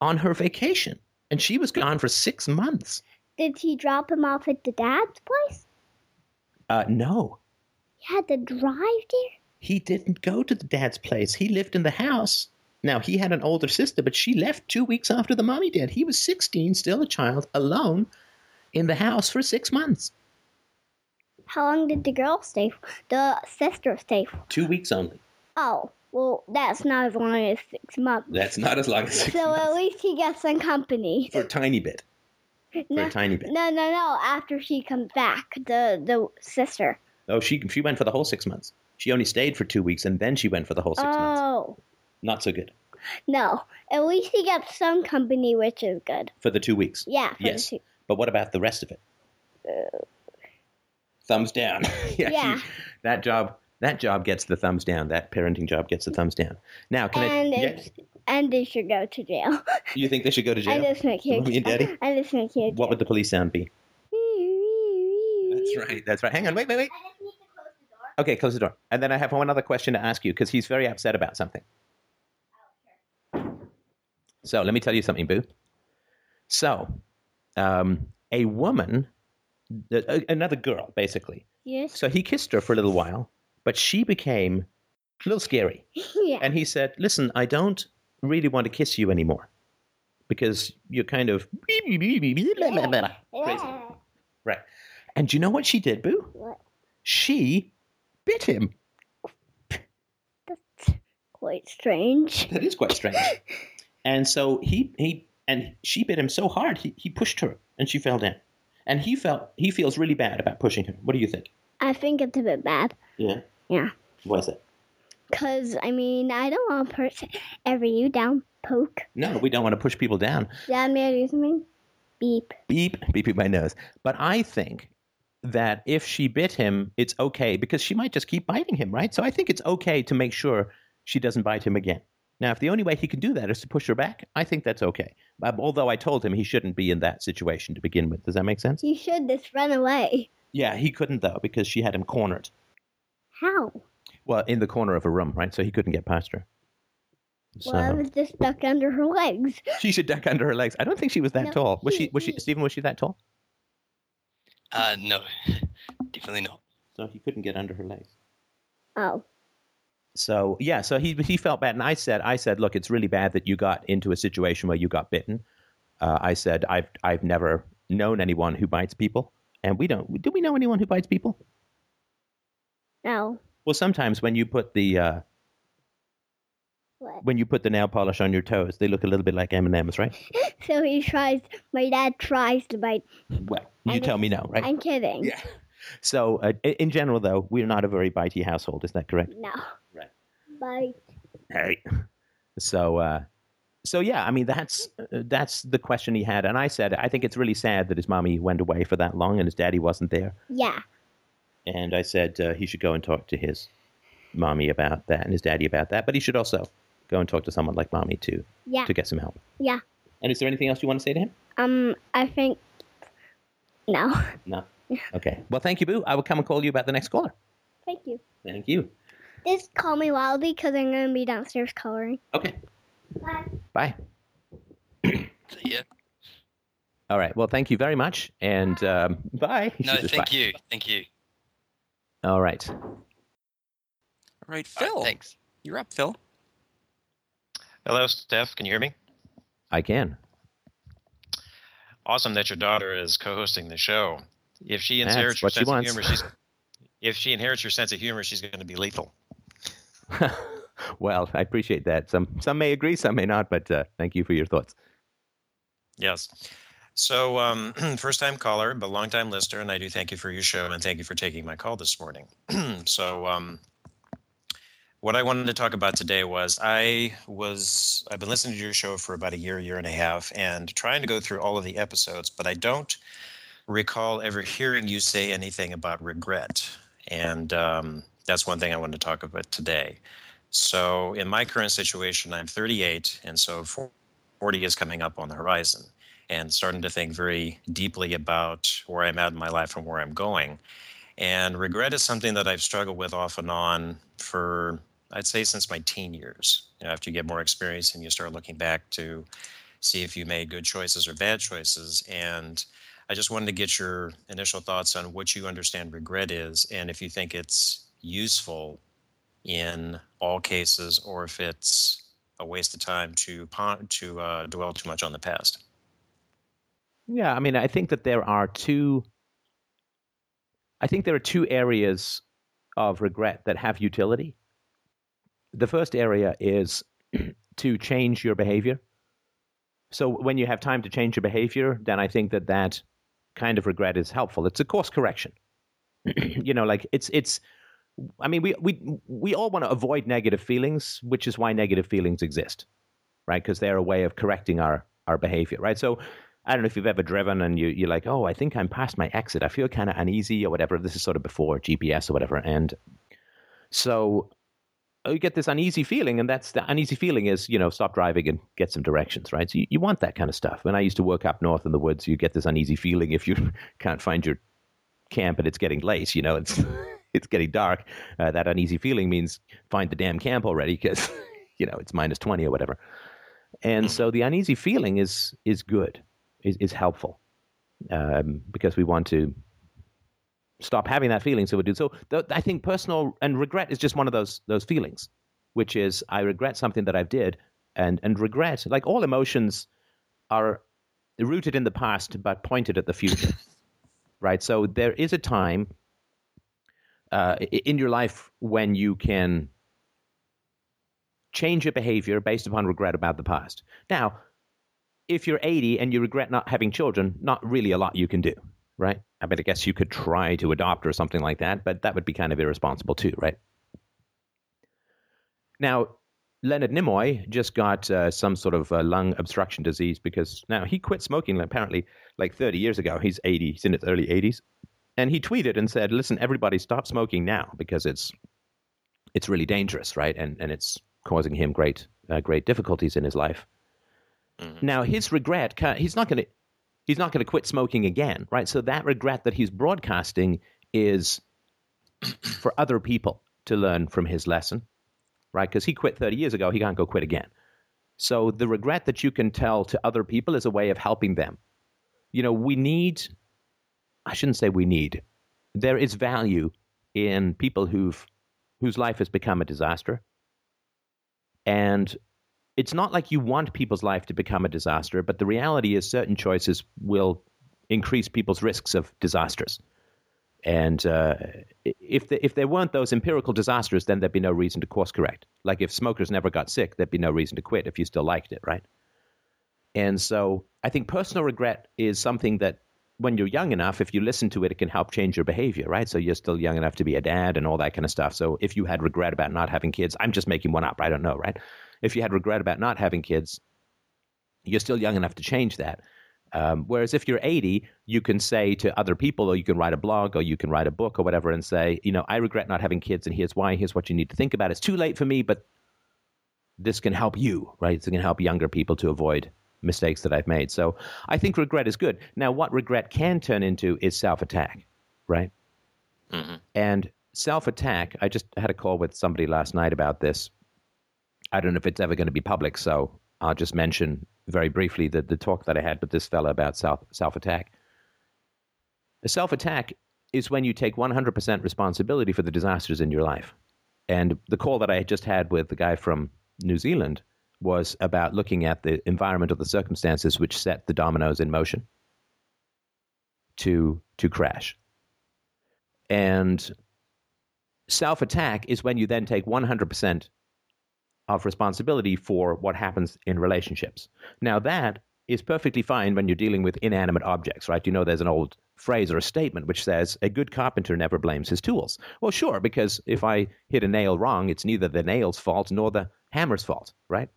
on her vacation. And she was gone for six months. Did he drop him off at the dad's place? Uh, no, He had to drive there? he didn't go to the dad's place. He lived in the house. Now, he had an older sister, but she left two weeks after the mommy did. He was 16, still a child, alone in the house for six months. How long did the girl stay? The sister stay? for? Two weeks only. Oh, well, that's not as long as six months. That's not as long as six So at least he gets some company. For a tiny bit. For No, a tiny bit. no, no, no. After she comes back, the the sister. Oh, she, she went for the whole six months. She only stayed for two weeks, and then she went for the whole six months. oh, Not so good. no. At least he got some company, which is good. For the two weeks. Yeah. Yes. Two. But what about the rest of it? thumbs down. yeah, Yeah. she- that job. That job gets the thumbs down. That parenting job gets the thumbs down. Now, can and I? And they should go to jail. you think they should go to jail? I just make kids. Mommy and Daddy? I just make kids. What would the police sound be? That's right. That's right. Hang on. Wait, wait, wait. Okay, close the door. And then I have one other question to ask you because he's very upset about something. So let me tell you something, Boo. So, um, a woman, a- another girl, basically. Yes. So he kissed her for a little while, but she became a little scary. yeah. And he said, Listen, I don't really want to kiss you anymore because you're kind of crazy. Right. And do you know what she did, Boo? What? She bit him. That's quite strange. That is quite strange. and so he he and she bit him so hard he, he pushed her and she fell down. And he felt he feels really bad about pushing her. What do you think? I think it's a bit bad. Yeah. Yeah. Why is it? Cause I mean, I don't want to push every you down. Poke. No, we don't want to push people down. That matters to me. Beep. beep beep beep my nose but i think that if she bit him it's okay because she might just keep biting him right? So i think it's okay to make sure she doesn't bite him again. Now if the only way he can do that is to push her back i think that's okay. Um, although i told him he shouldn't be in that situation to begin with. Does that make sense? He should just run away. yeah he couldn't though because she had him cornered. How? well in the corner of a room right? So he couldn't get past her. So Well, I was just stuck under her legs. she should duck under her legs. I don't think she was that No, tall. Was she he- was she he- stephen was she that tall Uh, no, definitely not. so he couldn't get under her legs Oh. So yeah, so he he felt bad, and I said, I said, look, it's really bad that you got into a situation where you got bitten. Uh, I said, I've I've never known anyone who bites people, and we don't. Do we know anyone who bites people? No. Well, sometimes when you put the uh, What? when you put the nail polish on your toes, they look a little bit like M and M's, right? So he tries. My dad tries to bite. Well, you tell me no, right? I'm kidding. Yeah. So, uh, in general, though, we're not a very bitey household. Is that correct? No. Right. Bite. Hey. So, uh, so yeah, I mean, that's uh, that's the question he had, and I said, I think it's really sad that his mommy went away for that long and his daddy wasn't there. Yeah. And I said uh, he should go and talk to his mommy about that and his daddy about that, but he should also go and talk to someone like mommy too Yeah. to get some help. Yeah. And is there anything else you want to say to him? Um. I think. No. No. Okay. Well, thank you, Boo. I will come and call you about the next caller. Thank you. Thank you. Just call me loudly because I'm gonna be downstairs coloring. Okay. Bye. Bye. See ya. All right. Well, thank you very much, and um, bye. No, thank bye. you. Thank you. All right. All right, All right, Phil. thanks. You're up, Phil. Hello, Steph. Can you hear me? I can. Awesome that your daughter is co-hosting the show. If she That's inherits your what she sense of humor, she's if she inherits your sense of humor, she's going to be lethal. well, I appreciate that. Some some may agree, some may not, but uh, thank you for your thoughts. Yes. So, um, first time caller, but long time listener, and I do thank you for your show and thank you for taking my call this morning. so, um, what I wanted to talk about today was I was I've been listening to your show for about a year, year and a half, and trying to go through all of the episodes, but I don't recall ever hearing you say anything about regret, and um, that's one thing I wanted to talk about today. So, in my current situation, I'm 38, and so 40 is coming up on the horizon and starting to think very deeply about where I'm at in my life and where I'm going. And regret is something that I've struggled with off and on for, I'd say, since my teen years. You know, after you get more experience and you start looking back to see if you made good choices or bad choices. And I just wanted to get your initial thoughts on what you understand regret is and if you think it's useful in all cases or if it's a waste of time to to uh, dwell too much on the past. Yeah, I mean, I think that there are two. I think there are two areas of regret that have utility. The first area is to change your behavior. So when you have time to change your behavior, then I think that that kind of regret is helpful. It's a course correction. you know, like it's it's. I mean, we we we all want to avoid negative feelings, which is why negative feelings exist, right? Because they're a way of correcting our our behavior, right? So I don't know if you've ever driven and you, you're like, oh, I think I'm past my exit. I feel kind of uneasy or whatever. This is sort of before GPS or whatever. And so you get this uneasy feeling, and that's the uneasy feeling is, you know, stop driving and get some directions, right? So you, you want that kind of stuff. When I used to work up north in the woods, you get this uneasy feeling if you can't find your camp and it's getting late, you know, it's, it's getting dark. Uh, that uneasy feeling means find the damn camp already because, you know, it's minus 20 or whatever. And so the uneasy feeling is is good, is, is helpful, um, because we want to stop having that feeling. So we do. So th- I think personal and regret is just one of those those feelings, which is I regret something that I did, and and regret, like all emotions, are rooted in the past but pointed at the future, right? So there is a time uh, in your life when you can change your behavior based upon regret about the past. Now, if you're 80 and you regret not having children, not really a lot you can do, right? I mean, I guess you could try to adopt or something like that, but that would be kind of irresponsible too, right? Now, Leonard Nimoy just got uh, some sort of uh, lung obstruction disease because now he quit smoking apparently like 30 years ago. He's 80, he's in his early 80s. And he tweeted and said, "Listen, everybody, stop smoking now because it's it's really dangerous, right? And and it's causing him great uh, great difficulties in his life." Mhm. Now, his regret, he's not going to he's not going to quit smoking again, right? So that regret that he's broadcasting is for other people to learn from his lesson, right? Because he quit 30 years ago, he can't go quit again. So the regret that you can tell to other people is a way of helping them. You know, we need I shouldn't say we need. There is value in people who've whose life has become a disaster. And it's not like you want people's life to become a disaster, but the reality is certain choices will increase people's risks of disasters. And uh, if the, if there weren't those empirical disasters, then there'd be no reason to course correct. Like if smokers never got sick, there'd be no reason to quit if you still liked it, right? And so I think personal regret is something that when you're young enough, if you listen to it, it can help change your behavior, right? So you're still young enough to be a dad and all that kind of stuff. So if you had regret about not having kids, I'm just making one up. I don't know, right? If you had regret about not having kids, you're still young enough to change that. Um, whereas if you're 80, you can say to other people, or you can write a blog, or you can write a book, or whatever, and say, you know, I regret not having kids, and here's why. Here's what you need to think about. It's too late for me, but this can help you, right? It's going to help younger people to avoid mistakes that I've made. So I think regret is good. Now, what regret can turn into is self attack, right? Mm-hmm. And self attack, I just had a call with somebody last night about this. I don't know if it's ever going to be public, so I'll just mention very briefly the, the talk that I had with this fellow about self self attack. A self attack is when you take 100% responsibility for the disasters in your life. And the call that I just had with the guy from New Zealand was about looking at the environment or the circumstances which set the dominoes in motion to to crash. And self attack is when you then take 100% of responsibility for what happens in relationships. Now, that is perfectly fine when you're dealing with inanimate objects, right? You know, there's an old phrase or a statement which says, a good carpenter never blames his tools. Well, sure, because if I hit a nail wrong, it's neither the nail's fault nor the hammer's fault, right?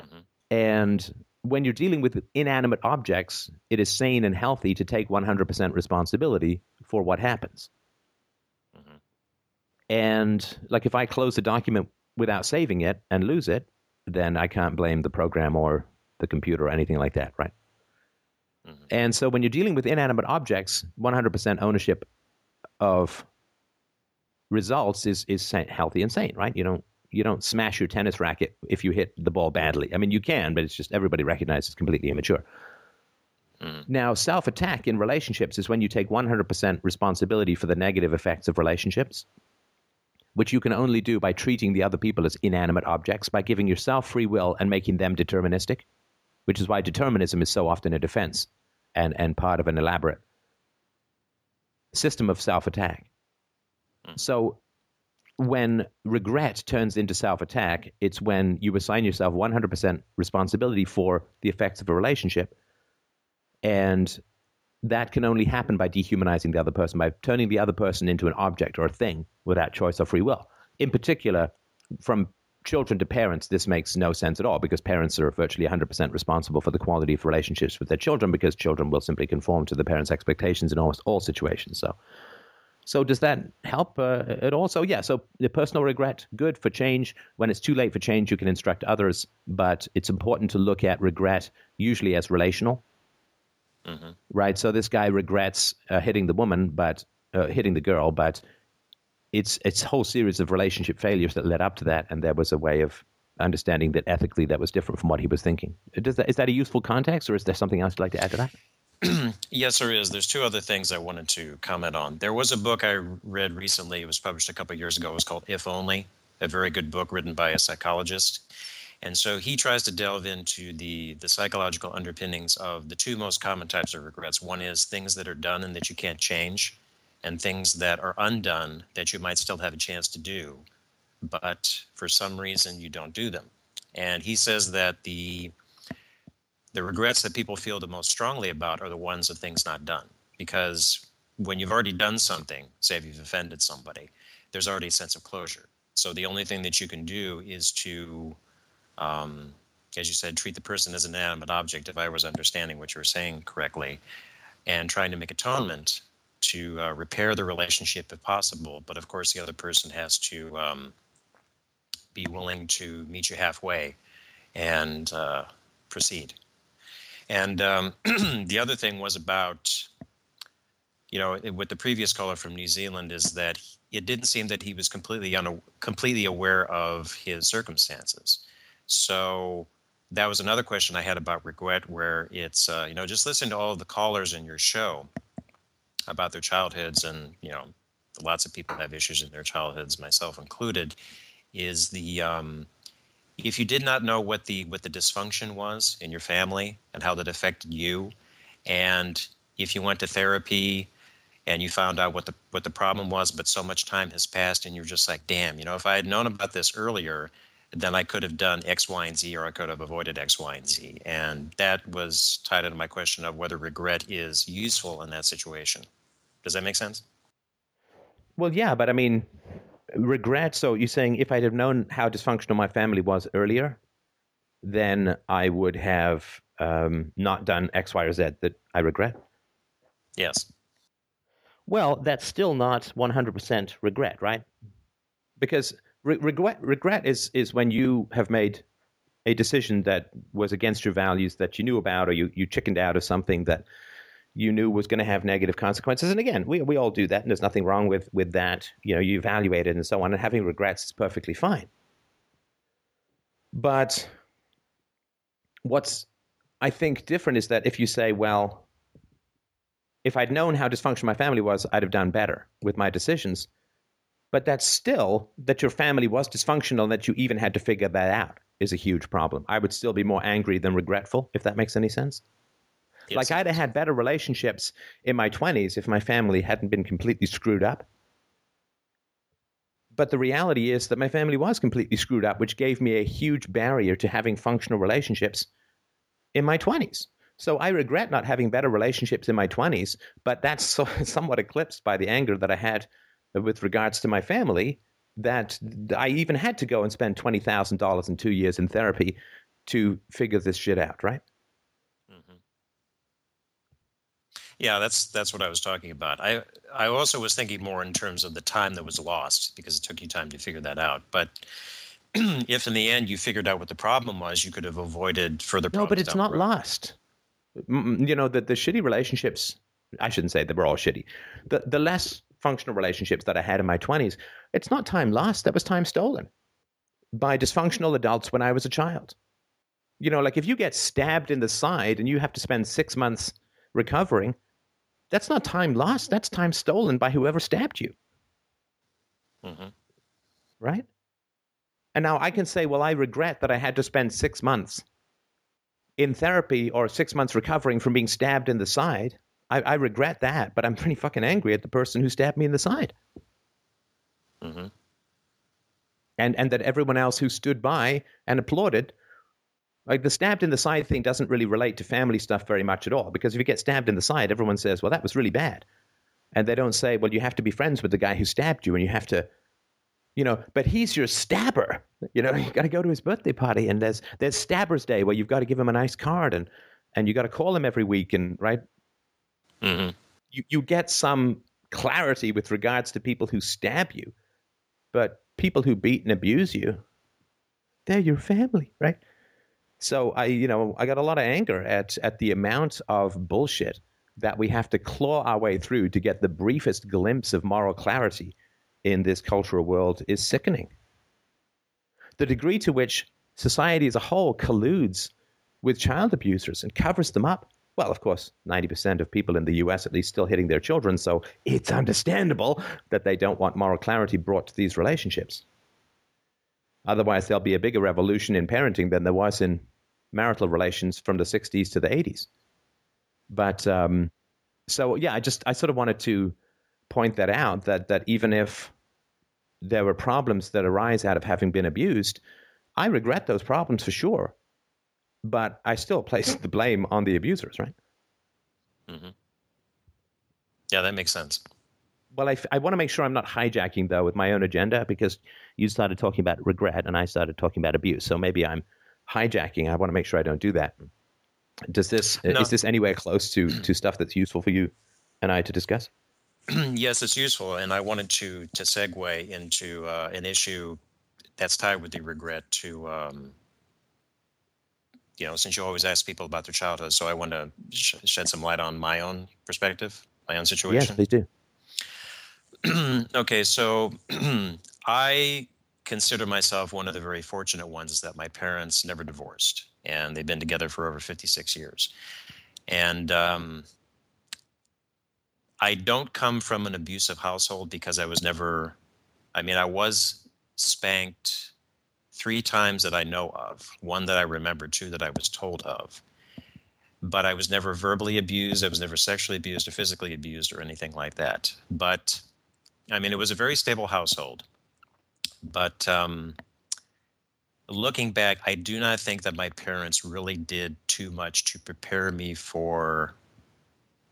Mm-hmm. And when you're dealing with inanimate objects, it is sane and healthy to take 100% responsibility for what happens. Mhm. And like if I close a document without saving it and lose it, then I can't blame the program or the computer or anything like that, right? Mhm. And so when you're dealing with inanimate objects, 100% ownership of results is is healthy and sane, right? You don't you don't smash your tennis racket if you hit the ball badly. I mean, you can, but it's just everybody recognizes it's completely immature. Mm. Now, self attack in relationships is when you take 100% responsibility for the negative effects of relationships, which you can only do by treating the other people as inanimate objects, by giving yourself free will and making them deterministic, which is why determinism is so often a defense and, and part of an elaborate system of self attack. Mm. So, when regret turns into self attack, it's when you assign yourself 100% responsibility for the effects of a relationship. And that can only happen by dehumanizing the other person, by turning the other person into an object or a thing without choice or free will. In particular, from children to parents, this makes no sense at all because parents are virtually 100% responsible for the quality of relationships with their children because children will simply conform to the parents' expectations in almost all situations. So, so does that help uh, at all? So yeah, so the personal regret, good for change. When it's too late for change, you can instruct others, but it's important to look at regret usually as relational, Mm-hmm. right? So this guy regrets uh, hitting the woman, but uh, hitting the girl, but it's it's a whole series of relationship failures that led up to that, and there was a way of understanding that ethically that was different from what he was thinking. Uh, does that, is that a useful context, or is there something else you'd like to add to that? Yes, there is. There's two other things I wanted to comment on. There was a book I read recently. It was published a couple years ago. It was called If Only, a very good book written by a psychologist. And so he tries to delve into the, the psychological underpinnings of the two most common types of regrets. One is things that are done and that you can't change, and things that are undone that you might still have a chance to do, but for some reason you don't do them. And he says that the the regrets that people feel the most strongly about are the ones of things not done because when you've already done something say if you've offended somebody there's already a sense of closure so the only thing that you can do is to um, as you said treat the person as an inanimate object if i was understanding what you were saying correctly and trying to make atonement to uh, repair the relationship if possible but of course the other person has to um, be willing to meet you halfway and uh, proceed and um, the other thing was about, you know, with the previous caller from New Zealand is that it didn't seem that he was completely un- completely aware of his circumstances. So that was another question I had about regret, where it's, uh, you know, just listen to all the callers in your show about their childhoods, and you know, lots of people have issues in their childhoods, myself included. Is the um, if you did not know what the what the dysfunction was in your family and how that affected you and if you went to therapy and you found out what the what the problem was, but so much time has passed, and you're just like, damn, you know, if I had known about this earlier, then I could have done X, Y, and Z, or I could have avoided X, Y, and Z. And that was tied into my question of whether regret is useful in that situation. Does that make sense? Well, yeah, but I mean, regret. So you're saying if I'd have known how dysfunctional my family was earlier, then I would have um, not done X, Y, or Z that I regret? Yes. Well, that's still not 100% regret, right? Because re- regret regret is is when you have made a decision that was against your values that you knew about, or you you chickened out of something that you knew was going to have negative consequences. And again, we we all do that, and there's nothing wrong with with that. You know, you evaluate it and so on, and having regrets is perfectly fine. But what's I think different is that if you say, well, if I'd known how dysfunctional my family was, I'd have done better with my decisions. But that's still that your family was dysfunctional and that you even had to figure that out is a huge problem. I would still be more angry than regretful, if that makes any sense. Yes. Like I'd have had better relationships in my 20s if my family hadn't been completely screwed up. But the reality is that my family was completely screwed up, which gave me a huge barrier to having functional relationships in my 20s. So I regret not having better relationships in my 20s, but that's so, somewhat eclipsed by the anger that I had with regards to my family that I even had to go and spend $20,000 in two years in therapy to figure this shit out, right? Mm-hmm. Yeah, that's that's what I was talking about. I I also was thinking more in terms of the time that was lost because it took you time to figure that out. But if in the end you figured out what the problem was, you could have avoided further problems. No, but it's not road. lost. You know, the, the shitty relationships, I shouldn't say they were all shitty. The, the less functional relationships that I had in my 20s, it's not time lost. That was time stolen by dysfunctional adults when I was a child. You know, like if you get stabbed in the side and you have to spend six months recovering, that's not time lost. That's time stolen by whoever stabbed you, Mhm. right? And now I can say, well, I regret that I had to spend six months in therapy or six months recovering from being stabbed in the side. I, I regret that, but I'm pretty fucking angry at the person who stabbed me in the side. Mhm. And and that everyone else who stood by and applauded, like the stabbed in the side thing doesn't really relate to family stuff very much at all. Because if you get stabbed in the side, everyone says, Well, that was really bad. And they don't say, Well, you have to be friends with the guy who stabbed you and you have to you know, but he's your stabber. You know, you got to go to his birthday party, and there's there's Stabber's Day where you've got to give him a nice card, and and you got to call him every week, and right, Mhm. you you get some clarity with regards to people who stab you, but people who beat and abuse you, they're your family, right? So I, you know, I got a lot of anger at at the amount of bullshit that we have to claw our way through to get the briefest glimpse of moral clarity in this cultural world is sickening. The degree to which society as a whole colludes with child abusers and covers them up. Well, of course, 90% of people in the US at least still hitting their children, so it's understandable that they don't want moral clarity brought to these relationships. Otherwise, there'll be a bigger revolution in parenting than there was in marital relations from the 60s to the 80s. But um, so, yeah, I just, I sort of wanted to point that out that, that even if there were problems that arise out of having been abused, I regret those problems for sure. But I still place the blame on the abusers, right? Yeah, that makes sense. Well, I, I want to make sure I'm not hijacking, though, with my own agenda because you started talking about regret and I started talking about abuse. So maybe I'm hijacking. I want to make sure I don't do that. Does this, No. is this anywhere close to, to stuff that's useful for you and I to discuss? yes, it's useful, and I wanted to to segue into uh, an issue that's tied with the regret to. Um, you know, since you always ask people about their childhood, so I want to sh- shed some light on my own perspective, my own situation. Yes, please do. okay, so I consider myself one of the very fortunate ones that my parents never divorced, and they've been together for over 56 years. And um, I don't come from an abusive household because I was never, I mean, I was spanked three times that I know of, one that I remember, two that I was told of. but I was never verbally abused. I was never sexually abused or physically abused or anything like that. But I mean, it was a very stable household. But um, looking back, I do not think that my parents really did too much to prepare me for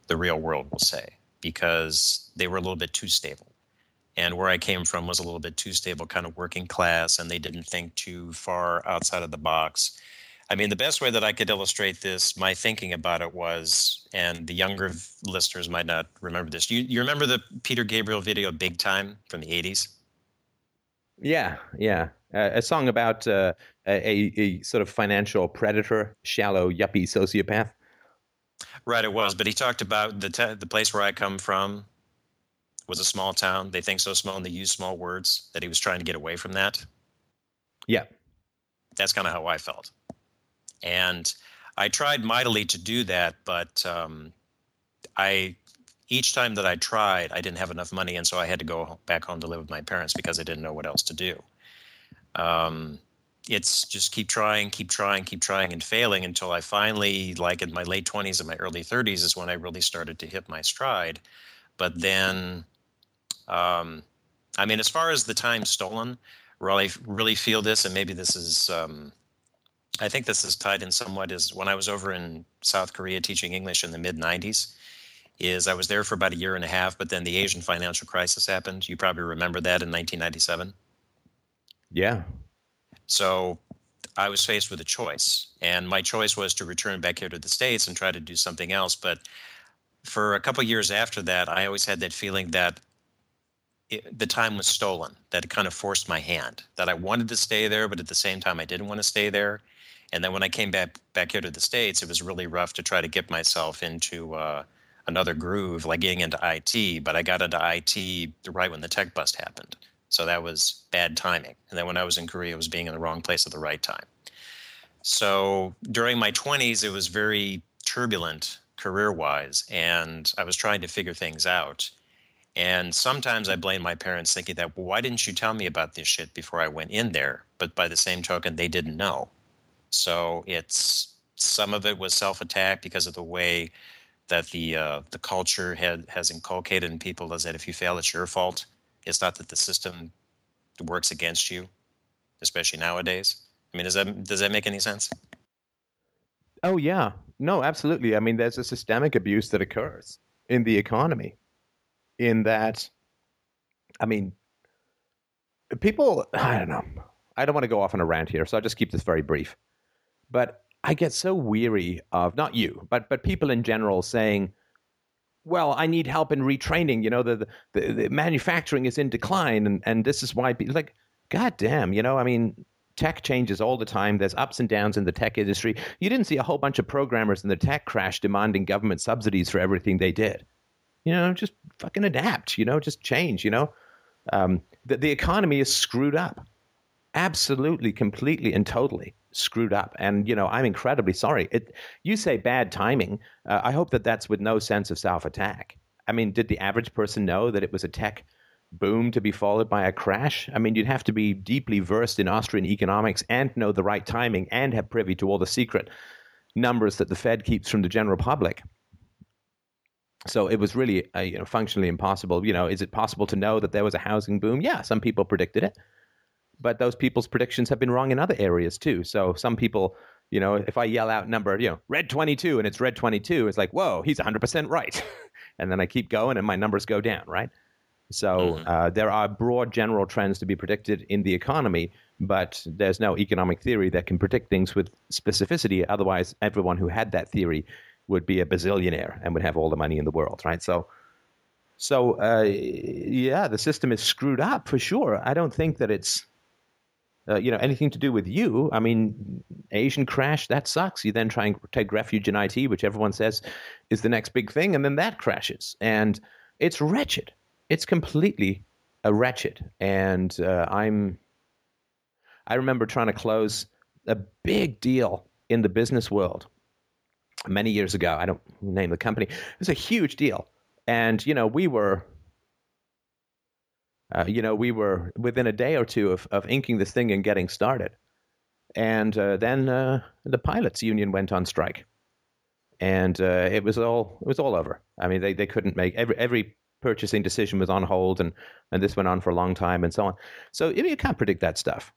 the real world, we'll say, because they were a little bit too stable. And where I came from was a little bit too stable, kind of working class, and they didn't think too far outside of the box. I mean, the best way that I could illustrate this, my thinking about it was, and the younger listeners might not remember this. You, you remember the Peter Gabriel video "Big Time" from the '80s? Yeah, yeah, uh, a song about uh, a, a sort of financial predator, shallow yuppie sociopath. Right, it was. But he talked about the te- the place where I come from was a small town. They think so small and they use small words. That he was trying to get away from that. Yeah, that's kind of how I felt. And I tried mightily to do that, but um, I each time that I tried, I didn't have enough money, and so I had to go back home to live with my parents because I didn't know what else to do. Um, it's just keep trying, keep trying, keep trying, and failing until I finally, like in my late 20s and my early 30s, is when I really started to hit my stride. But then, um, I mean, as far as the time stolen, really, really feel this, and maybe this is um, I think this is tied in somewhat is when I was over in South Korea teaching English in the mid 90s is I was there for about a year and a half, but then the Asian financial crisis happened. You probably remember that in 1997. Yeah. So I was faced with a choice, and my choice was to return back here to the States and try to do something else. But for a couple years after that, I always had that feeling that it, the time was stolen, that it kind of forced my hand, that I wanted to stay there, but at the same time, I didn't want to stay there. And then when I came back back here to the states, it was really rough to try to get myself into uh, another groove, like getting into IT. But I got into IT right when the tech bust happened, so that was bad timing. And then when I was in Korea, it was being in the wrong place at the right time. So during my 20s, it was very turbulent career-wise, and I was trying to figure things out. And sometimes I blame my parents, thinking that, well, why didn't you tell me about this shit before I went in there? But by the same token, they didn't know. So it's some of it was self attack because of the way that the uh, the culture had has inculcated in people is that if you fail, it's your fault. It's not that the system works against you, especially nowadays. I mean, does that does that make any sense? Oh yeah, no, absolutely. I mean, there's a systemic abuse that occurs in the economy, in that, I mean, people. I don't know. I don't want to go off on a rant here, so I'll just keep this very brief. But I get so weary of not you, but but people in general saying, "Well, I need help in retraining." You know, the the, the manufacturing is in decline, and and this is why people like, God damn, you know, I mean. Tech changes all the time. There's ups and downs in the tech industry. You didn't see a whole bunch of programmers in the tech crash demanding government subsidies for everything they did. You know, just fucking adapt. You know, just change. You know, um, the the economy is screwed up, absolutely, completely, and totally screwed up. And you know, I'm incredibly sorry. It, you say bad timing. Uh, I hope that that's with no sense of self attack. I mean, did the average person know that it was a tech boom to be followed by a crash? I mean, you'd have to be deeply versed in Austrian economics and know the right timing and have privy to all the secret numbers that the Fed keeps from the general public. So it was really, uh, you know, functionally impossible. You know, is it possible to know that there was a housing boom? Yeah, some people predicted it but those people's predictions have been wrong in other areas too. So some people, you know, if I yell out number, you know, red 22 and it's red 22, it's like, whoa, he's 100% right. and then I keep going and my numbers go down, right? So mm-hmm. uh, there are broad general trends to be predicted in the economy, but there's no economic theory that can predict things with specificity. Otherwise, everyone who had that theory would be a bazillionaire and would have all the money in the world, right? So, so uh, yeah, the system is screwed up for sure. I don't think that it's uh, you know, anything to do with you. I mean, Asian crash, that sucks. You then try and take refuge in IT, which everyone says is the next big thing, and then that crashes. And it's wretched. It's completely a wretched. And uh, I'm, I remember trying to close a big deal in the business world many years ago. I don't name the company. It was a huge deal. And, you know, we were uh, you know, we were within a day or two of, of inking this thing and getting started. And uh, then uh, the pilots union went on strike. and uh, it was all it was all over. I mean, they, they couldn't make every every purchasing decision was on hold, and and this went on for a long time, and so on. So mean, you can't predict that stuff.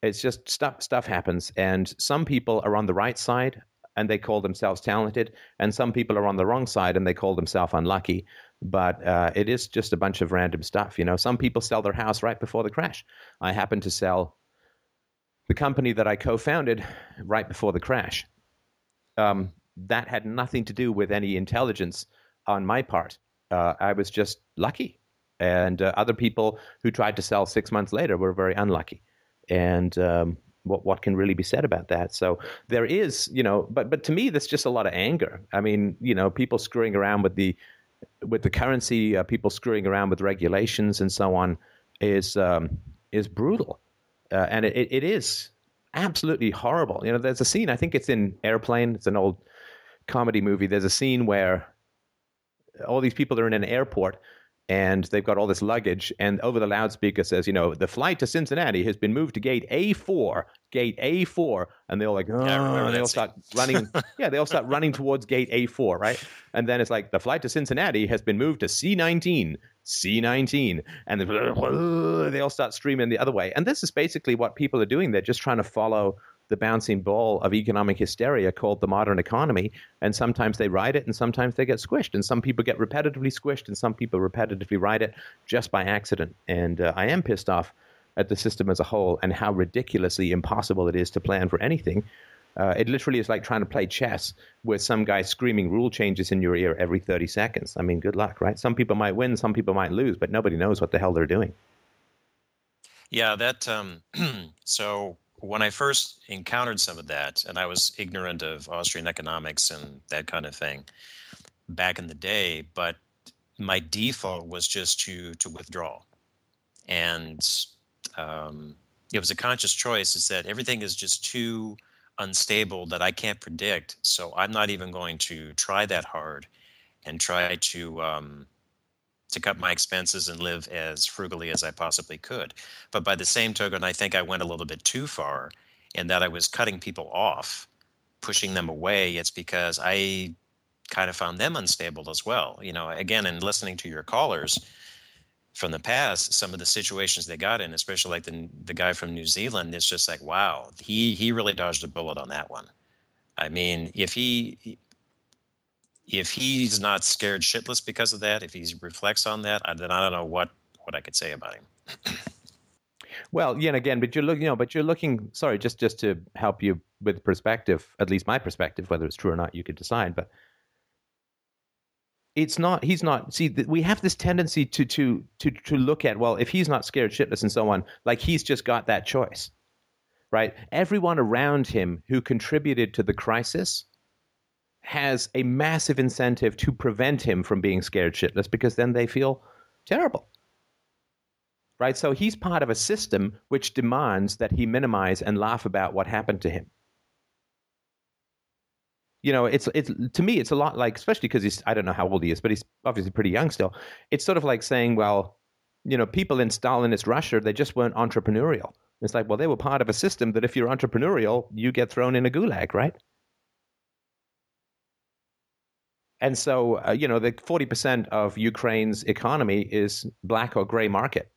It's just stuff stuff happens, and some people are on the right side and they call themselves talented, and some people are on the wrong side and they call themselves unlucky. But uh, it is just a bunch of random stuff, you know. Some people sell their house right before the crash. I happened to sell the company that I co-founded right before the crash. Um, that had nothing to do with any intelligence on my part. Uh, I was just lucky, and uh, other people who tried to sell six months later were very unlucky. And um, what what can really be said about that? So there is, you know, but but to me, that's just a lot of anger. I mean, you know, people screwing around with the with the currency, uh, people screwing around with regulations and so on is um, is brutal, uh, and it, it is absolutely horrible. You know, there's a scene. I think it's in Airplane. It's an old comedy movie. There's a scene where all these people are in an airport and they've got all this luggage and over the loudspeaker says you know the flight to cincinnati has been moved to gate a4 gate a4 and they're all like oh Yeah, and they all start running yeah they all start running towards gate a4 right? And then it's like the flight to cincinnati has been moved to c19 c19 and they, they all start streaming the other way. And this is basically what people are doing. They're just trying to follow the bouncing ball of economic hysteria called the modern economy. And sometimes they ride it and sometimes they get squished. And some people get repetitively squished and some people repetitively ride it just by accident. And uh, I am pissed off at the system as a whole and how ridiculously impossible it is to plan for anything. Uh, it literally is like trying to play chess with some guy screaming rule changes in your ear every 30 seconds. I mean, good luck, right? Some people might win, some people might lose, but nobody knows what the hell they're doing. Yeah, that. Um, so when I first encountered some of that, and I was ignorant of Austrian economics and that kind of thing back in the day, but my default was just to to withdraw, and um, it was a conscious choice. Is that everything is just too unstable that I can't predict, so I'm not even going to try that hard and try to um, to cut my expenses and live as frugally as I possibly could. But by the same token, I think I went a little bit too far in that I was cutting people off, pushing them away. It's because I kind of found them unstable as well. You know, again, in listening to your callers from the past, some of the situations they got in, especially like the the guy from New Zealand, it's just like, wow, he he really dodged a bullet on that one. I mean, if he if he's not scared shitless because of that, if he reflects on that, then I don't know what what I could say about him. well, yeah, and again, but you're looking, you know, but you're looking. Sorry, just just to help you with perspective, at least my perspective, whether it's true or not, you could decide. But it's not. He's not. See, we have this tendency to to to to look at well, if he's not scared shitless and so on, like he's just got that choice, right? Everyone around him who contributed to the crisis has a massive incentive to prevent him from being scared shitless because then they feel terrible. Right? So he's part of a system which demands that he minimize and laugh about what happened to him. You know, it's it's to me it's a lot like especially because he's I don't know how old he is, but he's obviously pretty young still. It's sort of like saying, well, you know, people in Stalinist Russia, they just weren't entrepreneurial. It's like, well, they were part of a system that if you're entrepreneurial, you get thrown in a gulag, right? And so, uh, you know, the 40% of Ukraine's economy is black or gray market.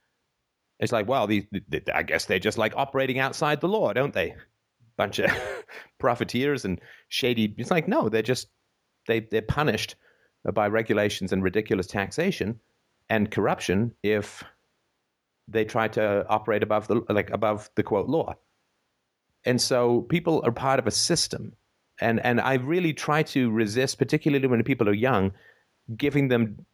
It's like, well, the, the, I guess they're just like operating outside the law, don't they? Bunch of profiteers and shady. It's like, no, they're just, they, they're punished by regulations and ridiculous taxation and corruption if they try to operate above the, like above the quote law. And so people are part of a system and and I really try to resist, particularly when people are young, giving them,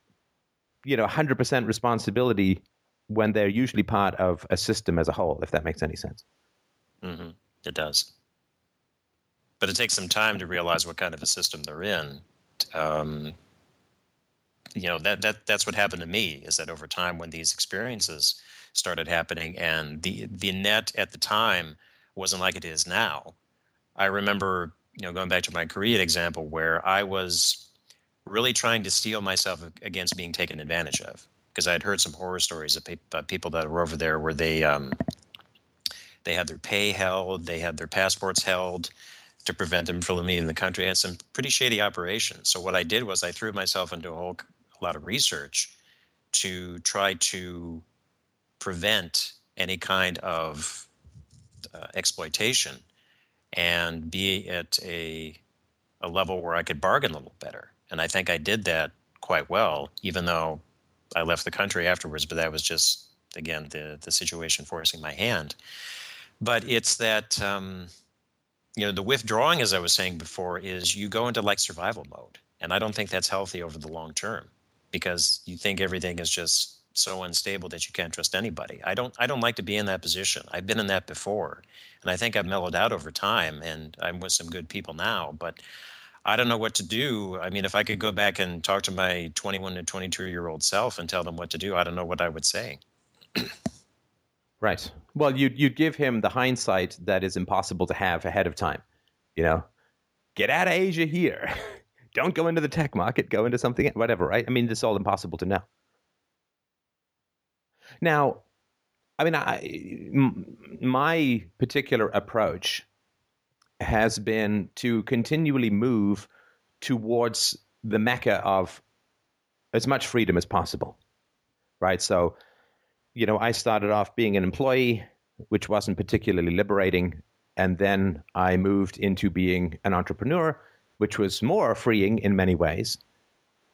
you know, hundred percent responsibility when they're usually part of a system as a whole. If that makes any sense. Mm-hmm. It does, but it takes some time to realize what kind of a system they're in. Um, you know that that that's what happened to me. Is that over time when these experiences started happening, and the the net at the time wasn't like it is now. I remember you know, going back to my Korean example, where I was really trying to steel myself against being taken advantage of, because I had heard some horror stories about people that were over there where they um, they had their pay held, they had their passports held, to prevent them from leaving the country. And some pretty shady operations. So what I did was I threw myself into a whole a lot of research to try to prevent any kind of uh, exploitation and be at a a level where I could bargain a little better. And I think I did that quite well, even though I left the country afterwards. But that was just again the the situation forcing my hand. But it's that um, you know the withdrawing, as I was saying before, is you go into like survival mode, and I don't think that's healthy over the long term because you think everything is just so unstable that you can't trust anybody. I don't I don't like to be in that position. I've been in that before, and I think I've mellowed out over time, and I'm with some good people now. But I don't know what to do. I mean, if I could go back and talk to my 21 to 22 year old self and tell them what to do, I don't know what I would say. right. Well, you'd you'd give him the hindsight that is impossible to have ahead of time. You know, get out of Asia here. don't go into the tech market. Go into something, whatever. Right. I mean, it's all impossible to know. Now, I mean, I, m- my particular approach has been to continually move towards the mecca of as much freedom as possible, right? So, you know, I started off being an employee, which wasn't particularly liberating, and then I moved into being an entrepreneur, which was more freeing in many ways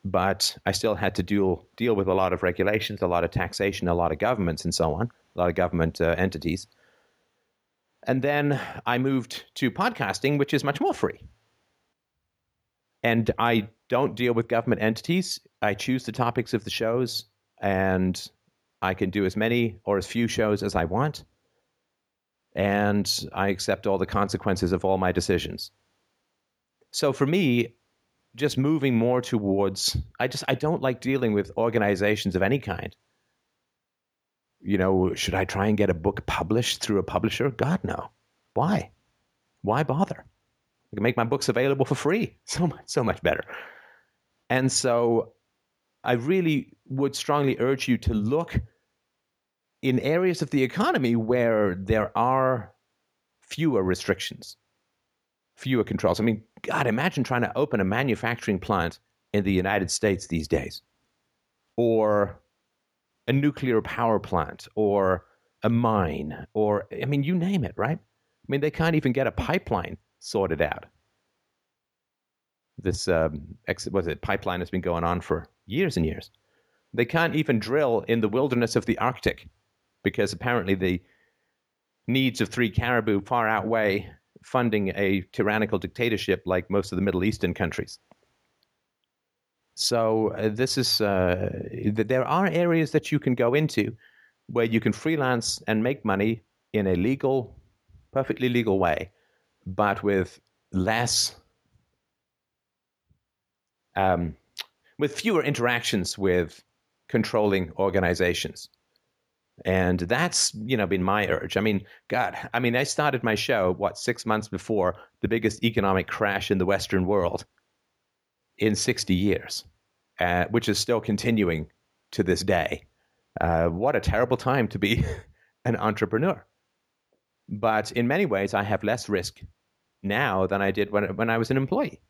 but I still had to deal deal with a lot of regulations, a lot of taxation, a lot of governments, and so on, a lot of government uh, entities. And then I moved to podcasting, which is much more free. And I don't deal with government entities. I choose the topics of the shows, and I can do as many or as few shows as I want. And I accept all the consequences of all my decisions. So for me, just moving more towards I just I don't like dealing with organizations of any kind. You know, should I try and get a book published through a publisher? God no. Why? Why bother? I can make my books available for free. So much so much better. And so I really would strongly urge you to look in areas of the economy where there are fewer restrictions fewer controls. I mean, God, imagine trying to open a manufacturing plant in the United States these days, or a nuclear power plant, or a mine, or, I mean, you name it, right? I mean, they can't even get a pipeline sorted out. This, um, ex- was it, pipeline has been going on for years and years. They can't even drill in the wilderness of the Arctic because apparently the needs of three caribou far outweigh funding a tyrannical dictatorship like most of the Middle Eastern countries. So uh, this is uh, there are areas that you can go into where you can freelance and make money in a legal, perfectly legal way, but with less, um, with fewer interactions with controlling organizations. And that's, you know, been my urge. I mean, God, I mean, I started my show, what, six months before the biggest economic crash in the Western world in 60 years, uh, which is still continuing to this day. Uh, what a terrible time to be an entrepreneur. But in many ways, I have less risk now than I did when, when I was an employee.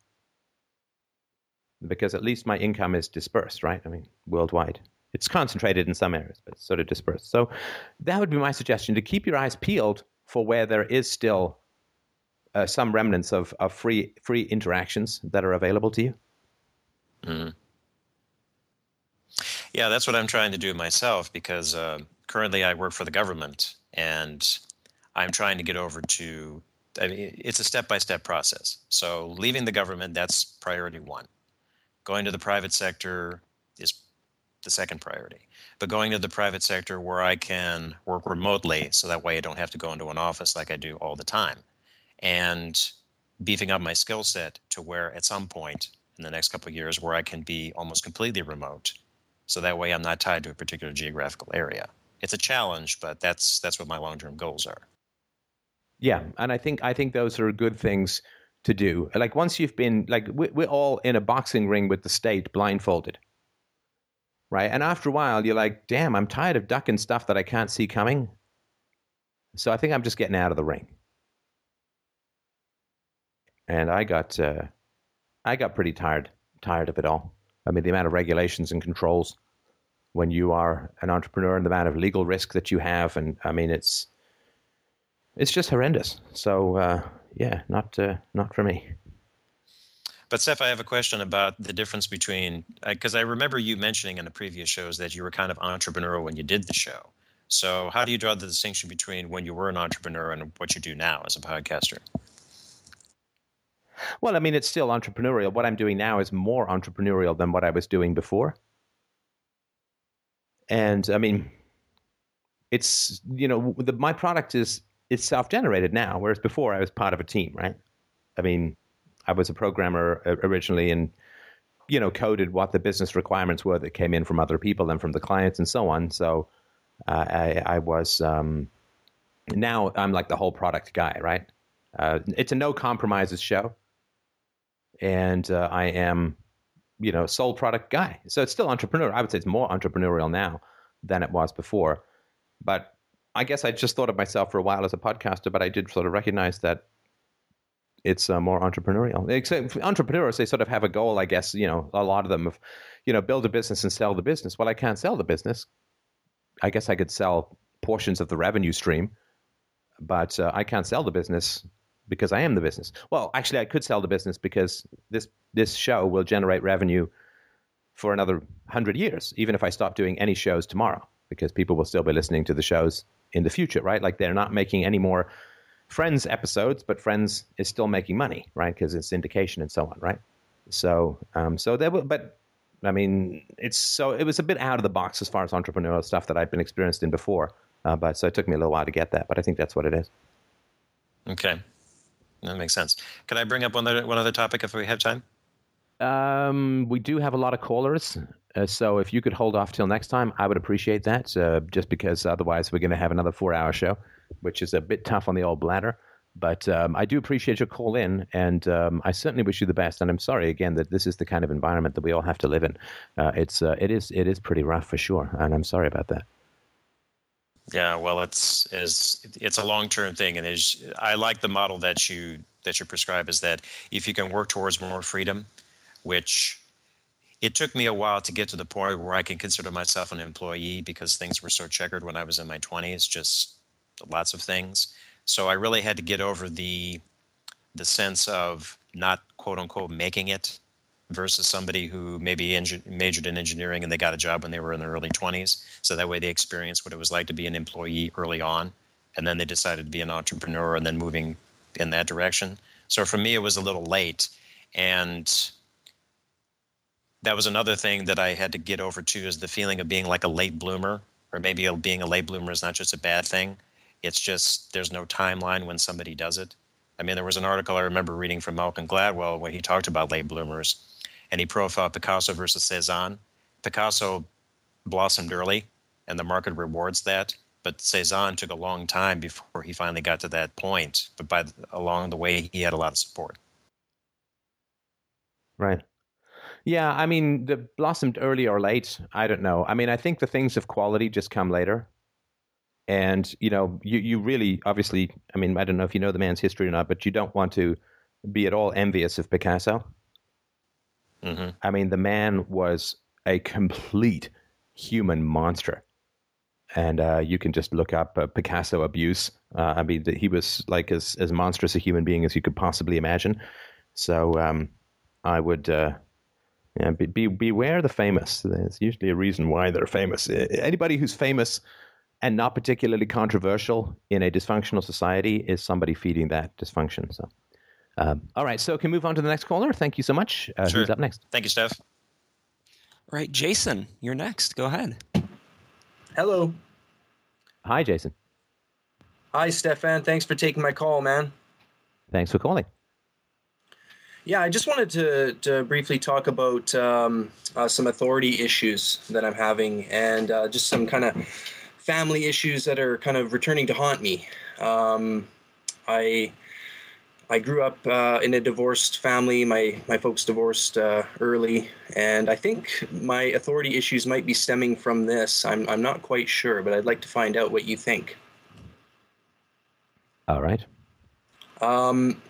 Because at least my income is dispersed, right? I mean, worldwide. It's concentrated in some areas, but it's sort of dispersed. So that would be my suggestion to keep your eyes peeled for where there is still uh, some remnants of, of free free interactions that are available to you. Mm. Yeah, that's what I'm trying to do myself because uh, currently I work for the government and I'm trying to get over to. I mean, it's a step by step process. So leaving the government, that's priority one. Going to the private sector is the second priority. But going to the private sector where I can work remotely so that way I don't have to go into an office like I do all the time. And beefing up my skill set to where at some point in the next couple of years where I can be almost completely remote. So that way I'm not tied to a particular geographical area. It's a challenge, but that's that's what my long-term goals are. Yeah, and I think I think those are good things to do. Like once you've been like we're all in a boxing ring with the state blindfolded right? And after a while, you're like, damn, I'm tired of ducking stuff that I can't see coming. So I think I'm just getting out of the ring. and I got uh, I got pretty tired tired of it all. I mean, the amount of regulations and controls when you are an entrepreneur, and the amount of legal risk that you have, and I mean, it's it's just horrendous. So uh, yeah, not uh, not for me. But Steph, I have a question about the difference between uh, because I remember you mentioning in the previous shows that you were kind of entrepreneurial when you did the show. So how do you draw the distinction between when you were an entrepreneur and what you do now as a podcaster? Well, I mean, it's still entrepreneurial. What I'm doing now is more entrepreneurial than what I was doing before. And I mean, it's you know, the, my product is it's self-generated now, whereas before I was part of a team, right? I mean, I was a programmer originally and you know coded what the business requirements were that came in from other people and from the clients and so on. So uh, I, I, was um, now I'm like the whole product guy, right? Uh, it's a no compromises show, and uh, I am you know sole product guy. So it's still entrepreneur. I would say it's more entrepreneurial now than it was before, but I guess I just thought of myself for a while as a podcaster, but I did sort of recognize that it's uh, more entrepreneurial. Except entrepreneurs, they sort of have a goal, I guess. You know, a lot of them of, you know, build a business and sell the business. Well, I can't sell the business. I guess I could sell portions of the revenue stream, but uh, I can't sell the business because I am the business. Well, actually, I could sell the business because this this show will generate revenue for another hundred years, even if I stop doing any shows tomorrow, because people will still be listening to the shows in the future, right? Like they're not making any more Friends episodes, but Friends is still making money, right? Because it's syndication and so on, right? So, um, so there, were, but I mean, it's so it was a bit out of the box as far as entrepreneurial stuff that I've been experienced in before. Uh, but so it took me a little while to get that, but I think that's what it is. Okay, that makes sense. Could I bring up one other one other topic if we have time? Um, we do have a lot of callers, uh, so if you could hold off till next time, I would appreciate that. Uh, just because otherwise we're going to have another four-hour show which is a bit tough on the old bladder. But um, I do appreciate your call in, and um, I certainly wish you the best. And I'm sorry again that this is the kind of environment that we all have to live in. Uh, it's uh, it is it is pretty rough for sure, and I'm sorry about that. Yeah, well, it's is it's a long term thing, and is I like the model that you that you prescribe is that if you can work towards more freedom, which it took me a while to get to the point where I can consider myself an employee because things were so checkered when I was in my 20s, just lots of things. So I really had to get over the the sense of not quote unquote making it versus somebody who maybe majored in engineering and they got a job when they were in their early 20s. So that way they experienced what it was like to be an employee early on. And then they decided to be an entrepreneur and then moving in that direction. So for me, it was a little late. And that was another thing that I had to get over too is the feeling of being like a late bloomer, or maybe being a late bloomer is not just a bad thing. It's just there's no timeline when somebody does it. I mean, there was an article I remember reading from Malcolm Gladwell where he talked about late bloomers, and he profiled Picasso versus Cezanne. Picasso blossomed early, and the market rewards that. But Cezanne took a long time before he finally got to that point. But by along the way, he had a lot of support. Right. Yeah, I mean, the blossomed early or late, I don't know. I mean, I think the things of quality just come later and you know you you really obviously i mean i don't know if you know the man's history or not but you don't want to be at all envious of picasso mm-hmm. i mean the man was a complete human monster and uh, you can just look up uh, picasso abuse uh, i mean he was like as as monstrous a human being as you could possibly imagine so um, i would uh, yeah, be, be, beware the famous. There's usually a reason why they're famous. Anybody who's famous and not particularly controversial in a dysfunctional society is somebody feeding that dysfunction. So, um, all right, so can we move on to the next caller. Thank you so much. Uh, sure. Who's up next? Thank you, Steph. Right, Jason, you're next. Go ahead. Hello. Hi, Jason. Hi, Stefan. Thanks for taking my call, man. Thanks for calling. Yeah, I just wanted to, to briefly talk about um, uh, some authority issues that I'm having and uh, just some kind of family issues that are kind of returning to haunt me. Um, I I grew up uh, in a divorced family. My my folks divorced uh, early, and I think my authority issues might be stemming from this. I'm I'm not quite sure, but I'd like to find out what you think. All right. Um,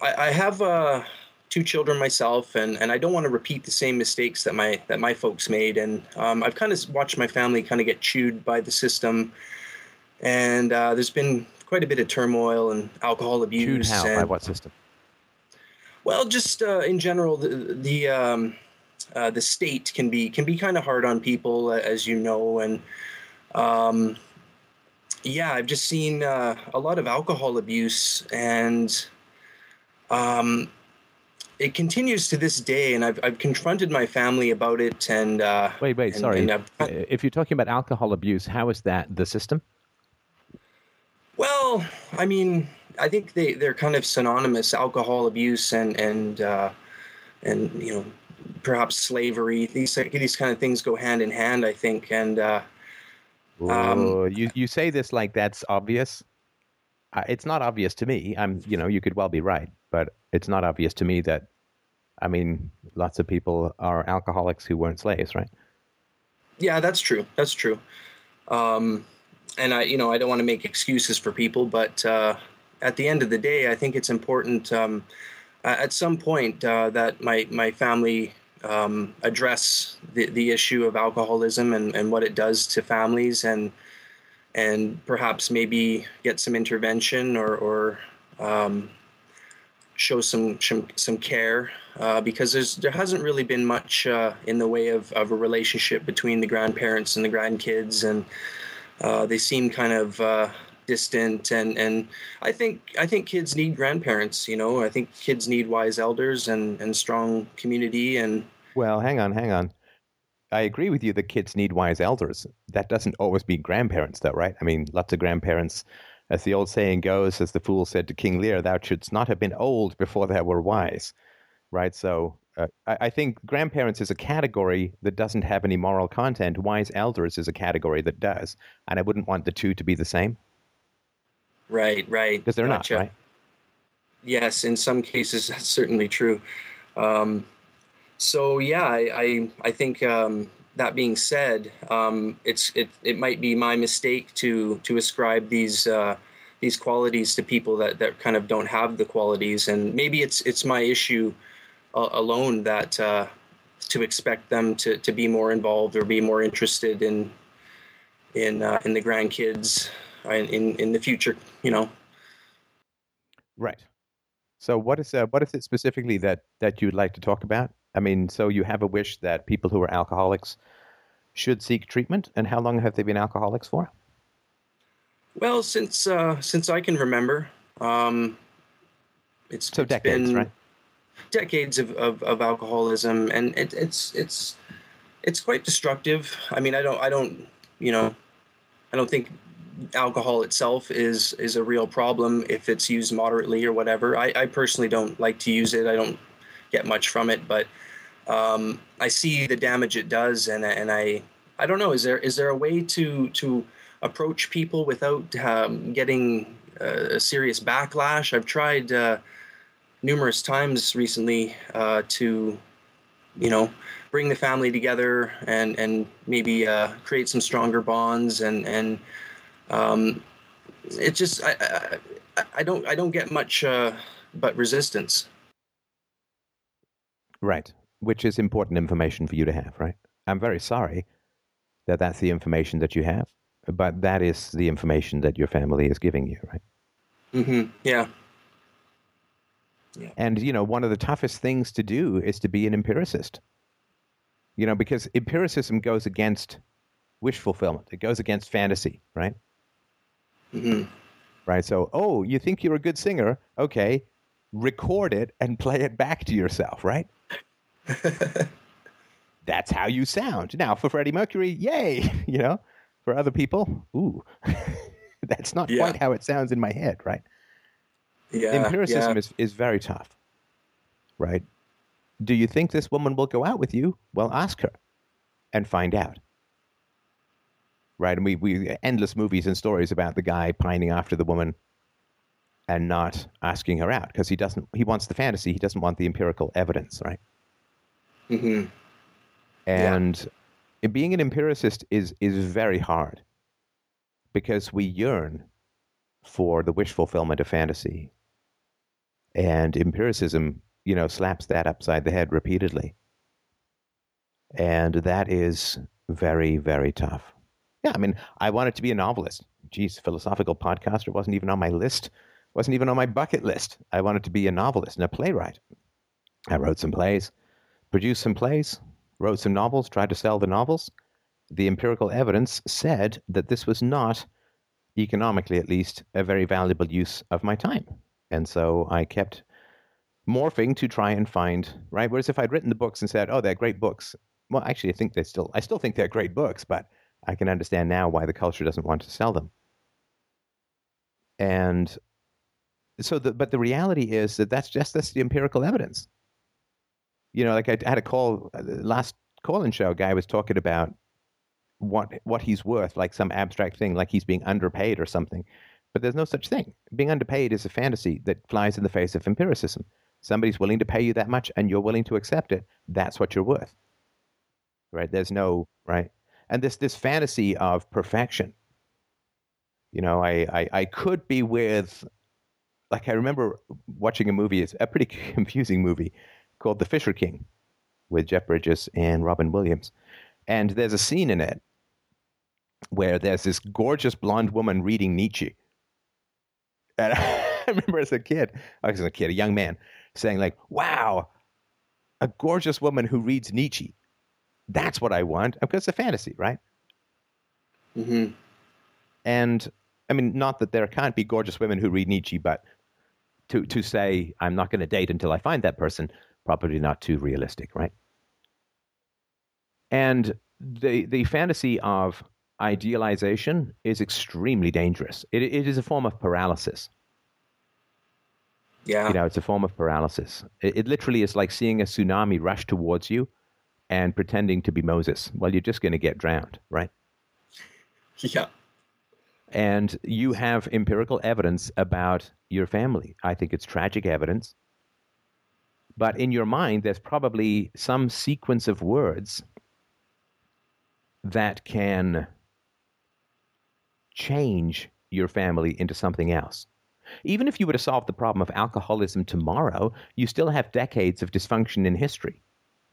I, I have uh, two children myself, and, and I don't want to repeat the same mistakes that my that my folks made. And um, I've kind of watched my family kind of get chewed by the system, and uh, there's been quite a bit of turmoil and alcohol Chewed abuse. how? By what system? well, just uh, in general, the the um, uh, the state can be can be kind of hard on people, as you know, and um, yeah, I've just seen uh, a lot of alcohol abuse, and um, it continues to this day. And I've I've confronted my family about it, and uh, Wait, wait, and- sorry. and Uh, if you're talking about alcohol abuse, how is that the system? Well, I mean, I think they they're kind of synonymous. Alcohol abuse and and uh, and you know perhaps slavery. These these kind of things go hand in hand. I think. And uh, Um, Oh, you you say this like that's obvious. Uh, it's not obvious to me. I'm, you know, you could well be right, but it's not obvious to me that. I mean, lots of people are alcoholics who weren't slaves, right? yeah, that's true. That's true. Um, and I, you know, I don't want to make excuses for people, but uh, at the end of the day, I think it's important um, at some point uh, that my my family um, address the, the issue of alcoholism and, and what it does to families and and perhaps maybe get some intervention or, or um, show some some, some care uh, because there's there hasn't really been much uh, in the way of, of a relationship between the grandparents and the grandkids and uh, they seem kind of uh, distant and and I think I think kids need grandparents you know I think kids need wise elders and and strong community and Well, hang on, hang on. I agree with you that kids need wise elders. That doesn't always mean grandparents, though, right? I mean, lots of grandparents, as the old saying goes, as the fool said to King Lear, thou shouldst not have been old before thou were wise, right? So uh, I, I think grandparents is a category that doesn't have any moral content. Wise elders is a category that does. And I wouldn't want the two to be the same right right because they're Gotcha. not, right? Yes, in some cases that's certainly true. Um, so yeah, I I, I think um, that being said, um, it's it, it might be my mistake to to ascribe these uh, these qualities to people that, that kind of don't have the qualities, and maybe it's it's my issue uh, alone that uh, to expect them to, to be more involved or be more interested in in uh, in the grandkids uh, in in the future, you know. Right. So what is uh, what is it specifically that that you'd like to talk about? I mean, so you have a wish that people who are alcoholics should seek treatment, and how long have they been alcoholics for? Well, since uh, since I can remember, um, it's So it's decades, been right? Decades of, of, of alcoholism, and it, it's it's it's quite destructive. I mean, I don't I don't you know, I don't think alcohol itself is is a real problem if it's used moderately or whatever. I, I personally don't like to use it. I don't get much from it, but um, I see the damage it does, and and I I don't know. Is there is there a way to to approach people without um, getting uh, a serious backlash? I've tried uh, numerous times recently uh, to you know bring the family together and and maybe uh, create some stronger bonds and and um, it just I, I I- don't I don't get much uh, but resistance. Right. Which is important information for you to have, right? I'm very sorry that that's the information that you have, but that is the information that your family is giving you, right? Mm-hmm. Yeah. And you know, one of the toughest things to do is to be an empiricist. You know, because empiricism goes against wish fulfillment. It goes against fantasy, right? Mm-hmm. Right. So, oh, you think you're a good singer? Okay, record it and play it back to yourself, right? That's how you sound. Now, for Freddie Mercury, yay! You know, for other people, ooh, that's not Yeah. quite how it sounds in my head, right? Yeah. Empiricism yeah. is, is very tough, right? Do you think this woman will go out with you? Well, ask her and find out. Right? And we, we endless movies and stories about the guy pining after the woman and not asking her out because he doesn't he wants the fantasy, he doesn't want the empirical evidence, right? hmm Yeah. And being an empiricist is is very hard because we yearn for the wish fulfillment of fantasy. And empiricism, you know, slaps that upside the head repeatedly. And that is very, very tough. Yeah, I mean, I wanted to be a novelist. Geez, philosophical podcaster wasn't even on my list, wasn't even on my bucket list. I wanted to be a novelist and a playwright. I wrote some plays, produced some plays, wrote some novels, tried to sell the novels. The empirical evidence said that this was not, economically at least, a very valuable use of my time. And so I kept morphing to try and find, right? Whereas if I'd written the books and said, oh, they're great books, well, actually, I think they still, I still think they're great books, but I can understand now why the culture doesn't want to sell them. And so, the, but the reality is that that's just that's the empirical evidence. You know, like I had a call uh, last call-in show. Guy was talking about what what he's worth, like some abstract thing, like he's being underpaid or something. But there's no such thing. Being underpaid is a fantasy that flies in the face of empiricism. Somebody's willing to pay you that much, and you're willing to accept it. That's what you're worth. Right? There's no right and this this fantasy of perfection. You know, I, I, I could be with, like I remember watching a movie, it's a pretty confusing movie called The Fisher King with Jeff Bridges and Robin Williams. And there's a scene in it where there's this gorgeous blonde woman reading Nietzsche. And I remember as a kid, I was a kid, a young man, saying like, wow, a gorgeous woman who reads Nietzsche. That's what I want because it's a fantasy, right? Mm-hmm. And I mean, not that there can't be gorgeous women who read Nietzsche, but to to say I'm not going to date until I find that person, probably not too realistic, right? And the the fantasy of idealization is extremely dangerous. It, it is a form of paralysis. Yeah. You know, it's a form of paralysis. It, it literally is like seeing a tsunami rush towards you and pretending to be Moses. Well, you're just going to get drowned, right? Yeah. And you have empirical evidence about your family. I think it's tragic evidence. But in your mind, there's probably some sequence of words that can change your family into something else. Even if you were to solve the problem of alcoholism tomorrow, you still have decades of dysfunction in history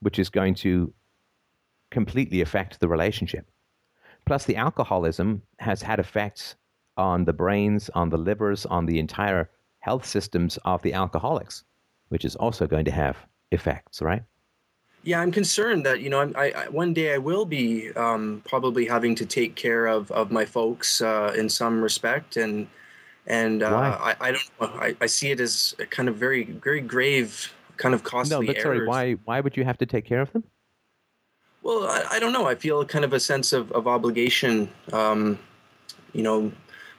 which is going to completely affect the relationship. Plus, the alcoholism has had effects on the brains, on the livers, on the entire health systems of the alcoholics, which is also going to have effects, right? Yeah, I'm concerned that you know I, I one day I will be um, probably having to take care of, of my folks uh, in some respect, and and uh, I, I don't I, I see it as a kind of very very grave kind of costly. No, but sorry, errors. why why would you have to take care of them? Well, I, I don't know. I feel kind of a sense of, of obligation. Um, you know,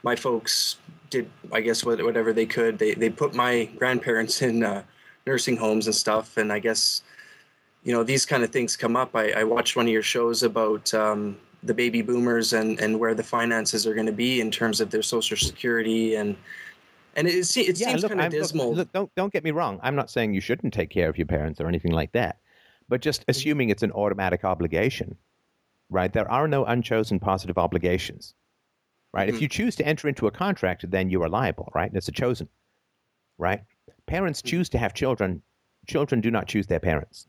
my folks did, I guess, whatever they could. They they put my grandparents in uh, nursing homes and stuff, and I guess, you know, these kind of things come up. I, I watched one of your shows about um, the baby boomers and and where the finances are going to be in terms of their social security and and it, it seems yeah, look, kind of I'm- look, dismal. Look, don't don't get me wrong. I'm not saying you shouldn't take care of your parents or anything like that, but just Mm-hmm. assuming it's an automatic obligation, right? There are no unchosen positive obligations, right? If Mhm. you choose to enter into a contract, then you are liable, right? And it's a chosen, right? Parents Mm-hmm. choose to have children. Children do not choose their parents.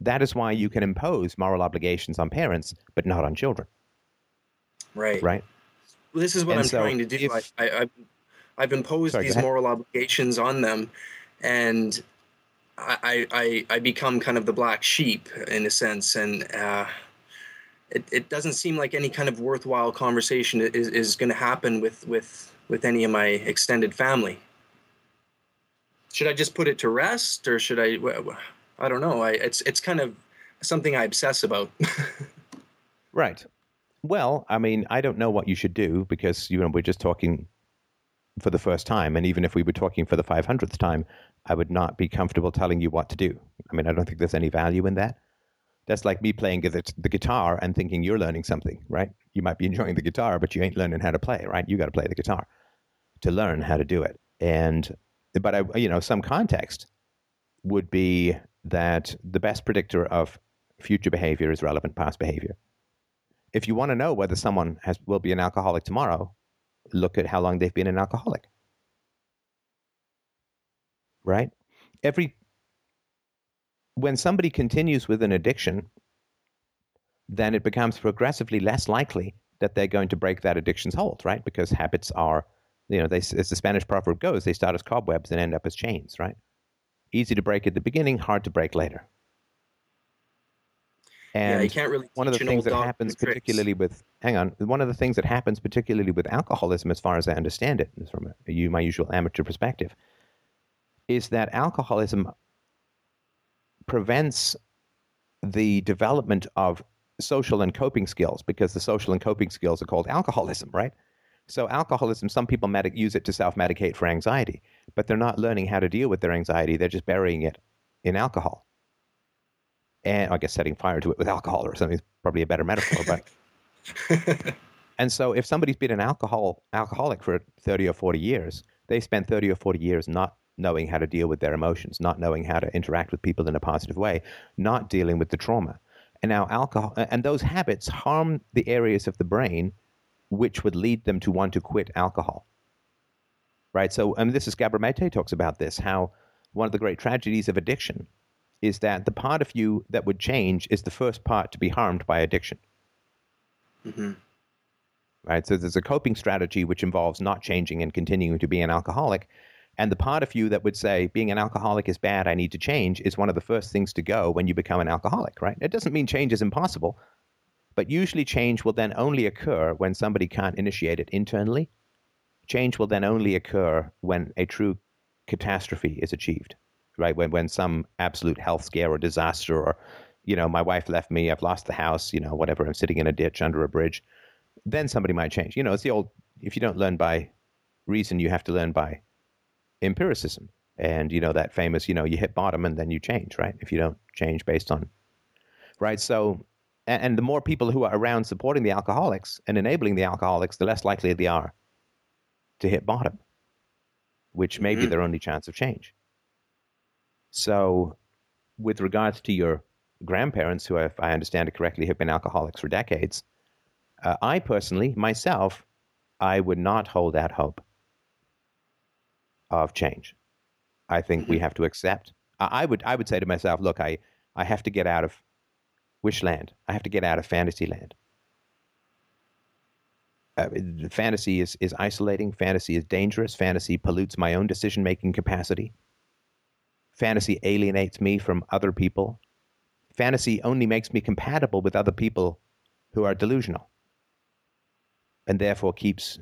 That is why you can impose moral obligations on parents, but not on children, right. right? Well, this is what And I'm so trying to do. if- I, I, I've, I've imposed Sorry, these moral obligations on them, and I, I, I become kind of the black sheep in a sense, and uh, it, it doesn't seem like any kind of worthwhile conversation is, is going to happen with, with, with any of my extended family. Should I just put it to rest, or should I? I don't know. I, it's it's kind of something I obsess about. Right. Well, I mean, I don't know what you should do because you know we're just talking for the first time, and even if we were talking for the five hundredth time, I would not be comfortable telling you what to do. I mean, I don't think there's any value in that. That's like me playing the, guitar and thinking you're learning something, right? You might be enjoying the guitar, but you ain't learning how to play, right? You got to play the guitar to learn how to do it. And but I, you know, some context would be that the best predictor of future behavior is relevant past behavior if you want to know whether someone has will be an alcoholic tomorrow, look at how long they've been an alcoholic. Right? Every when somebody continues with an addiction, then it becomes progressively less likely that they're going to break that addiction's hold, right? Because habits are, you know, they, as the Spanish proverb goes, they start as cobwebs and end up as chains, right? Easy to break at the beginning, hard to break later. And yeah, you can't really. one of the things that happens particularly with hang on one of the things that happens particularly with alcoholism as far as i understand it from a, you my usual amateur perspective is that alcoholism prevents the development of social and coping skills because the social and coping skills are called alcoholism right so alcoholism some people medic- use it to self-medicate for anxiety but they're not learning how to deal with their anxiety they're just burying it in alcohol and I guess setting fire to it with alcohol or something is probably a better metaphor. But and so if somebody's been an alcohol alcoholic for thirty or forty years, they spend thirty or forty years not knowing how to deal with their emotions, not knowing how to interact with people in a positive way, not dealing with the trauma. And now alcohol and those habits harm the areas of the brain which would lead them to want to quit alcohol. Right? So I mean this is Gabor Mate talks about this, how one of the great tragedies of addiction is that the part of you that would change is the first part to be harmed by addiction. hmm Right? So there's a coping strategy which involves not changing and continuing to be an alcoholic. And the part of you that would say being an alcoholic is bad, I need to change, is one of the first things to go when you become an alcoholic, right? It doesn't mean change is impossible, but usually change will then only occur when somebody can't initiate it internally. Change will then only occur when a true catastrophe is achieved right? When when some absolute health scare or disaster, or you know, my wife left me, I've lost the house, you know, whatever, I'm sitting in a ditch under a bridge, then somebody might change. You know, it's the old if you don't learn by reason, you have to learn by empiricism. And you know that famous, you know, you hit bottom and then you change, right? If you don't change based on right. So and, and the more people who are around supporting the alcoholics and enabling the alcoholics, the less likely they are to hit bottom, which may be Mhm. their only chance of change. So, with regards to your grandparents, who, if I understand it correctly, have been alcoholics for decades, uh, I personally, myself, I would not hold that hope of change. I think we have to accept. I I would, I would say to myself, look, I, I have to get out of wishland. I have to get out of fantasyland. Uh, fantasy is, is isolating. Fantasy is dangerous. Fantasy pollutes my own decision making capacity. Fantasy alienates me from other people. Fantasy only makes me compatible with other people who are delusional and therefore keeps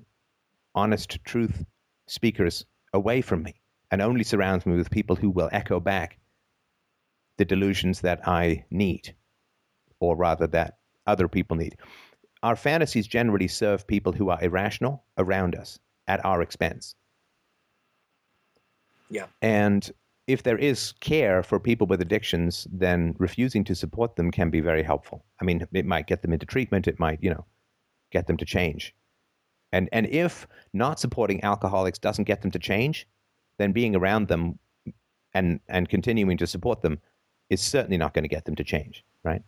honest truth speakers away from me and only surrounds me with people who will echo back the delusions that I need, or rather that other people need. Our fantasies generally serve people who are irrational around us at our expense. Yeah. And if there is care for people with addictions, then refusing to support them can be very helpful. I mean, it might get them into treatment, it might, you know, get them to change. And and if not supporting alcoholics doesn't get them to change, then being around them and and continuing to support them is certainly not going to get them to change, right?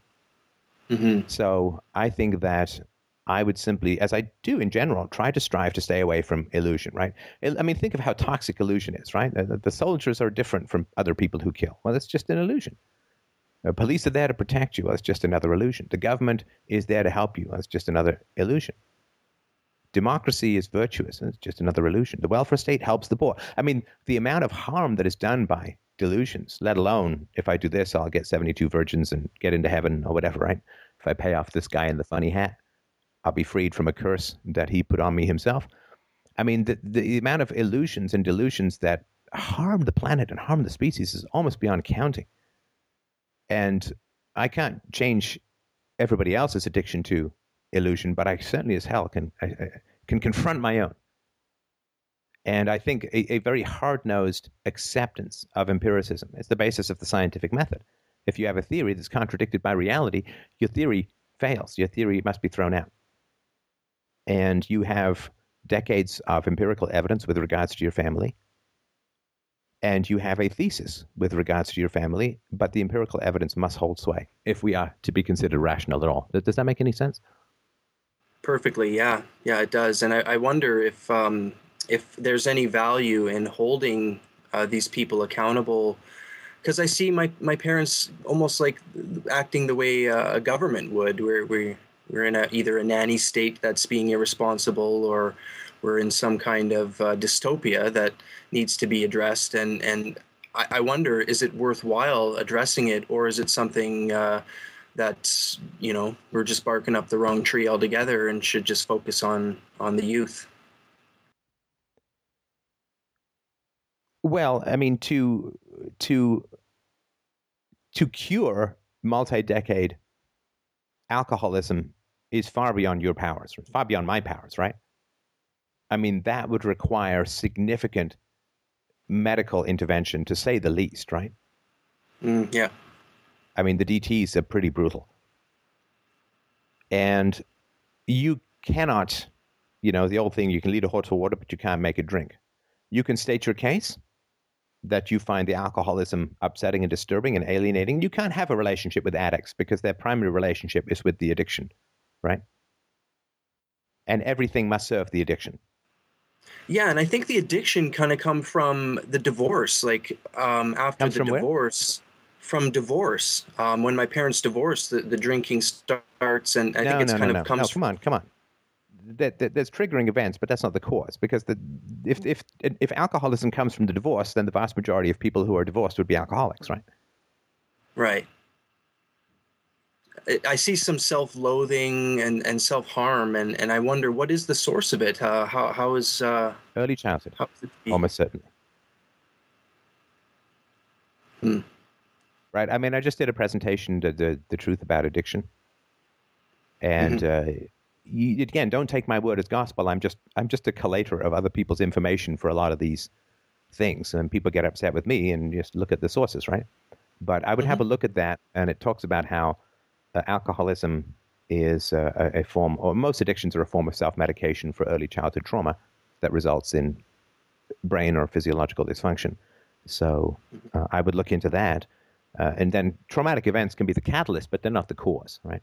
hmm So I think that I would simply, as I do in general, try to strive to stay away from illusion, right? I mean, think of how toxic illusion is, right? The, soldiers are different from other people who kill. Well, it's just an illusion. The police are there to protect you. Well, it's just another illusion. The government is there to help you. Well, it's just another illusion. Democracy is virtuous. It's just another illusion. The welfare state helps the poor. I mean, the amount of harm that is done by delusions, let alone if I do this, I'll get 72 virgins and get into heaven or whatever, right? If I pay off this guy in the funny hat, I'll be freed from a curse that he put on me himself. I mean, the, the amount of illusions and delusions that harm the planet and harm the species is almost beyond counting. And I can't change everybody else's addiction to illusion, but I certainly as hell can I, I can confront my own. And I think a, a very hard nosed acceptance of empiricism is the basis of the scientific method. If you have a theory that's contradicted by reality, your theory fails. Your theory must be thrown out. And you have decades of empirical evidence with regards to your family. And you have a thesis with regards to your family, but the empirical evidence must hold sway if we are to be considered rational at all. Does does that make any sense? Perfectly, yeah, yeah, it does. And I, I wonder if um, if there's any value in holding uh, these people accountable because I see my, my parents almost like acting the way uh, a government would, where we we're in a either a nanny state that's being irresponsible, or we're in some kind of uh, dystopia that needs to be addressed. And and I, I, wonder, is it worthwhile addressing it, or is it something uh, that you know we're just barking up the wrong tree altogether and should just focus on on the youth? Well, I mean, to to to cure multi-decade alcoholism is far beyond your powers, far beyond my powers, right? I mean, that would require significant medical intervention, to say the least, right? Mm, yeah. I mean, the DTs are pretty brutal. And you cannot, you know, the old thing, you can lead a horse to water, but you can't make it drink. You can state your case, that you find the alcoholism upsetting and disturbing and alienating, you can't have a relationship with addicts because their primary relationship is with the addiction, right? And everything must serve the addiction. Yeah, and I think the addiction kind of come from the divorce. Like um, after Comes the divorce, where? From divorce. Um, when my parents divorced, the, the drinking starts, and I no, think it's no, kind no, of comes. No, come on, come on that, that, there's triggering events, but that's not the cause. Because the, if if if alcoholism comes from the divorce, then the vast majority of people who are divorced would be alcoholics, right? Right. I see some self-loathing and, and self-harm, and, and I wonder what is the source of it. Uh, how how is uh, early childhood? Almost certainly. Hmm. Right. I mean, I just did a presentation to the the truth about addiction, and mm-hmm. uh, you, again, don't take my word as gospel. I'm just I'm just a collator of other people's information for a lot of these things, and people get upset with me and just look at the sources, right? But I would mm-hmm. have a look at that, and it talks about how uh, alcoholism is uh, a, a form, or most addictions are a form of self-medication for early childhood trauma that results in brain or physiological dysfunction. So mm-hmm. uh, I would look into that. Uh, and then traumatic events can be the catalyst, but they're not the cause, right?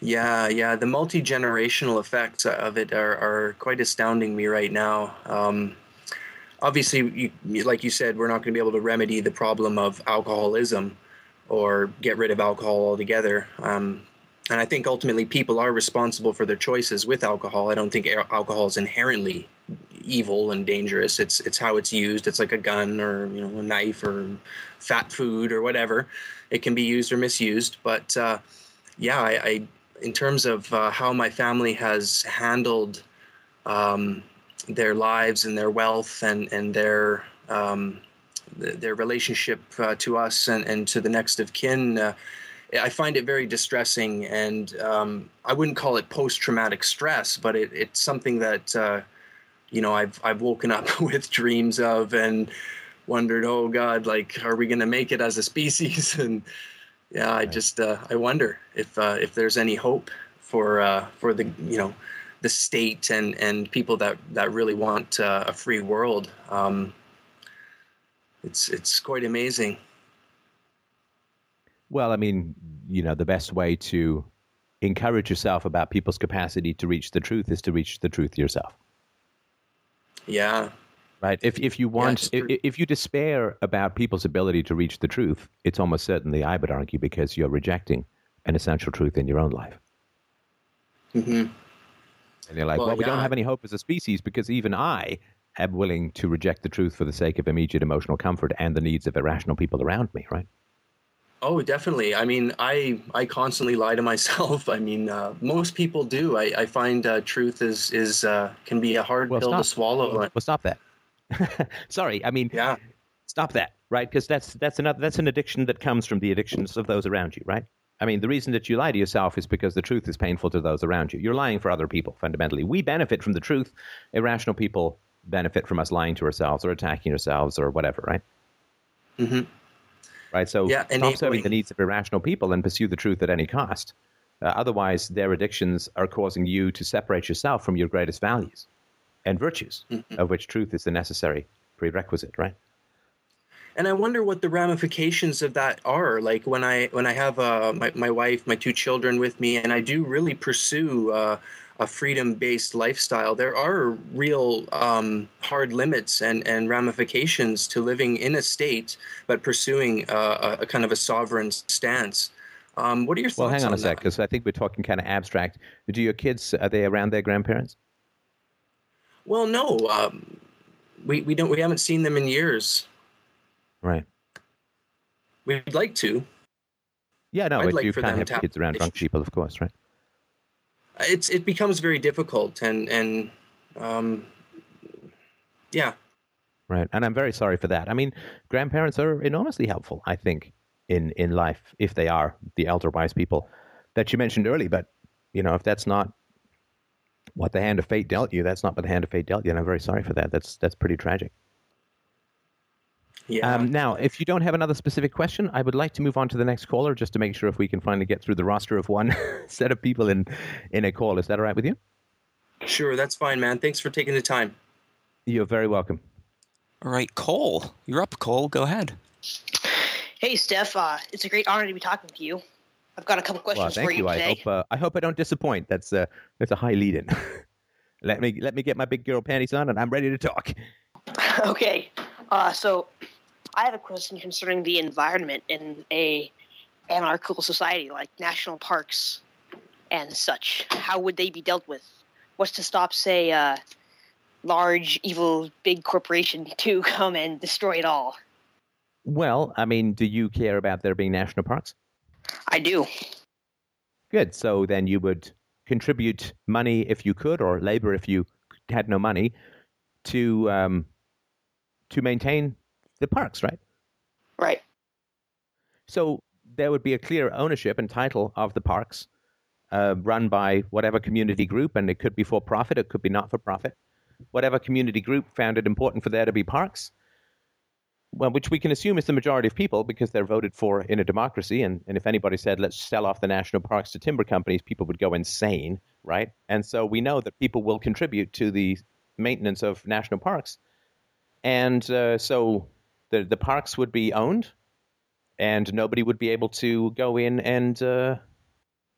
Yeah, yeah. The multi generational effects of it are, are quite astounding me right now. Um, obviously, you, like you said, we're not going to be able to remedy the problem of alcoholism or get rid of alcohol altogether. Um, and I think ultimately people are responsible for their choices with alcohol. I don't think alcohol is inherently evil and dangerous. It's it's how it's used. It's like a gun or you know a knife or fat food or whatever. It can be used or misused. But uh, yeah, I, I in terms of uh, how my family has handled um, their lives and their wealth and and their um, their relationship uh, to us and, and to the next of kin, uh, I find it very distressing. And um, I wouldn't call it post traumatic stress, but it, it's something that uh, you know I've I've woken up with dreams of and wondered, oh God, like are we going to make it as a species? and yeah, I just uh, I wonder if uh, if there's any hope for uh, for the you know the state and and people that that really want uh, a free world. Um, it's it's quite amazing. Well, I mean, you know, the best way to encourage yourself about people's capacity to reach the truth is to reach the truth yourself. Yeah, right? If if you want, yeah, if, if you despair about people's ability to reach the truth, it's almost certainly, I would argue, because you're rejecting an essential truth in your own life. Mm-hmm. And you're like, well, well we yeah. don't have any hope as a species because even I am willing to reject the truth for the sake of immediate emotional comfort and the needs of irrational people around me, right? Oh, definitely. I mean, I I constantly lie to myself. I mean, uh, most people do. I, I find uh, truth is is uh, can be a hard well, pill stop. to swallow. Well, stop that. Sorry, I mean, yeah. Stop that, right? Because that's that's another that's an addiction that comes from the addictions of those around you, right? I mean, the reason that you lie to yourself is because the truth is painful to those around you. You're lying for other people, fundamentally. We benefit from the truth. Irrational people benefit from us lying to ourselves or attacking ourselves or whatever, right? Mm-hmm. Right. So yeah, stop serving the needs of irrational people and pursue the truth at any cost. Uh, otherwise, their addictions are causing you to separate yourself from your greatest values and virtues, mm-hmm. of which truth is the necessary prerequisite, right? And I wonder what the ramifications of that are. Like when I when I have uh, my my wife, my two children with me, and I do really pursue uh, a freedom-based lifestyle, there are real um, hard limits and, and ramifications to living in a state but pursuing a, a kind of a sovereign stance. Um, what are your thoughts? Well, hang on, on a sec, because I think we're talking kind of abstract. Do your kids are they around their grandparents? Well, no, um, we we don't we haven't seen them in years. Right. We'd like to. Yeah, no, I'd like you for can't them have to have kids around drunk people, of course, right? It's it becomes very difficult, and and um, yeah, Right. And I'm very sorry for that. I mean, grandparents are enormously helpful, I think, in, in life, if they are the elder wise people that you mentioned early But, you know, if that's not what the hand of fate dealt you, that's not what the hand of fate dealt you. And I'm very sorry for that. That's, that's pretty tragic. Yeah. Um, now, if you don't have another specific question, I would like to move on to the next caller just to make sure if we can finally get through the roster of one set of people in, in a call. Is that all right with you? sure, that's fine, man. Thanks for taking the time. You're very welcome. All right, Cole. You're up, Cole. Go ahead. Hey, Steph. Uh, it's a great honor to be talking to you. I've got a couple questions Well, thank for you. you I today. hope uh, I hope I don't disappoint. That's uh, that's a high lead in. let me let me get my big girl panties on, and I'm ready to talk. okay. Uh, so, I have a question concerning the environment in a anarchical society like national parks and such. How would they be dealt with? What's to stop, say, a large, evil, big corporation to come and destroy it all? Well, I mean, do you care about there being national parks? I do. Good. So then you would contribute money if you could, or labor if you had no money, to um, to maintain the parks, right? Right. So there would be a clear ownership and title of the parks, uh, run by whatever community group, and it could be for profit, it could be not for profit. Whatever community group found it important for there to be parks, well, which we can assume is the majority of people because they're voted for in a democracy. And, and if anybody said, let's sell off the national parks to timber companies, people would go insane, right? And so we know that people will contribute to the maintenance of national parks. And uh, so the, the parks would be owned and nobody would be able to go in and uh,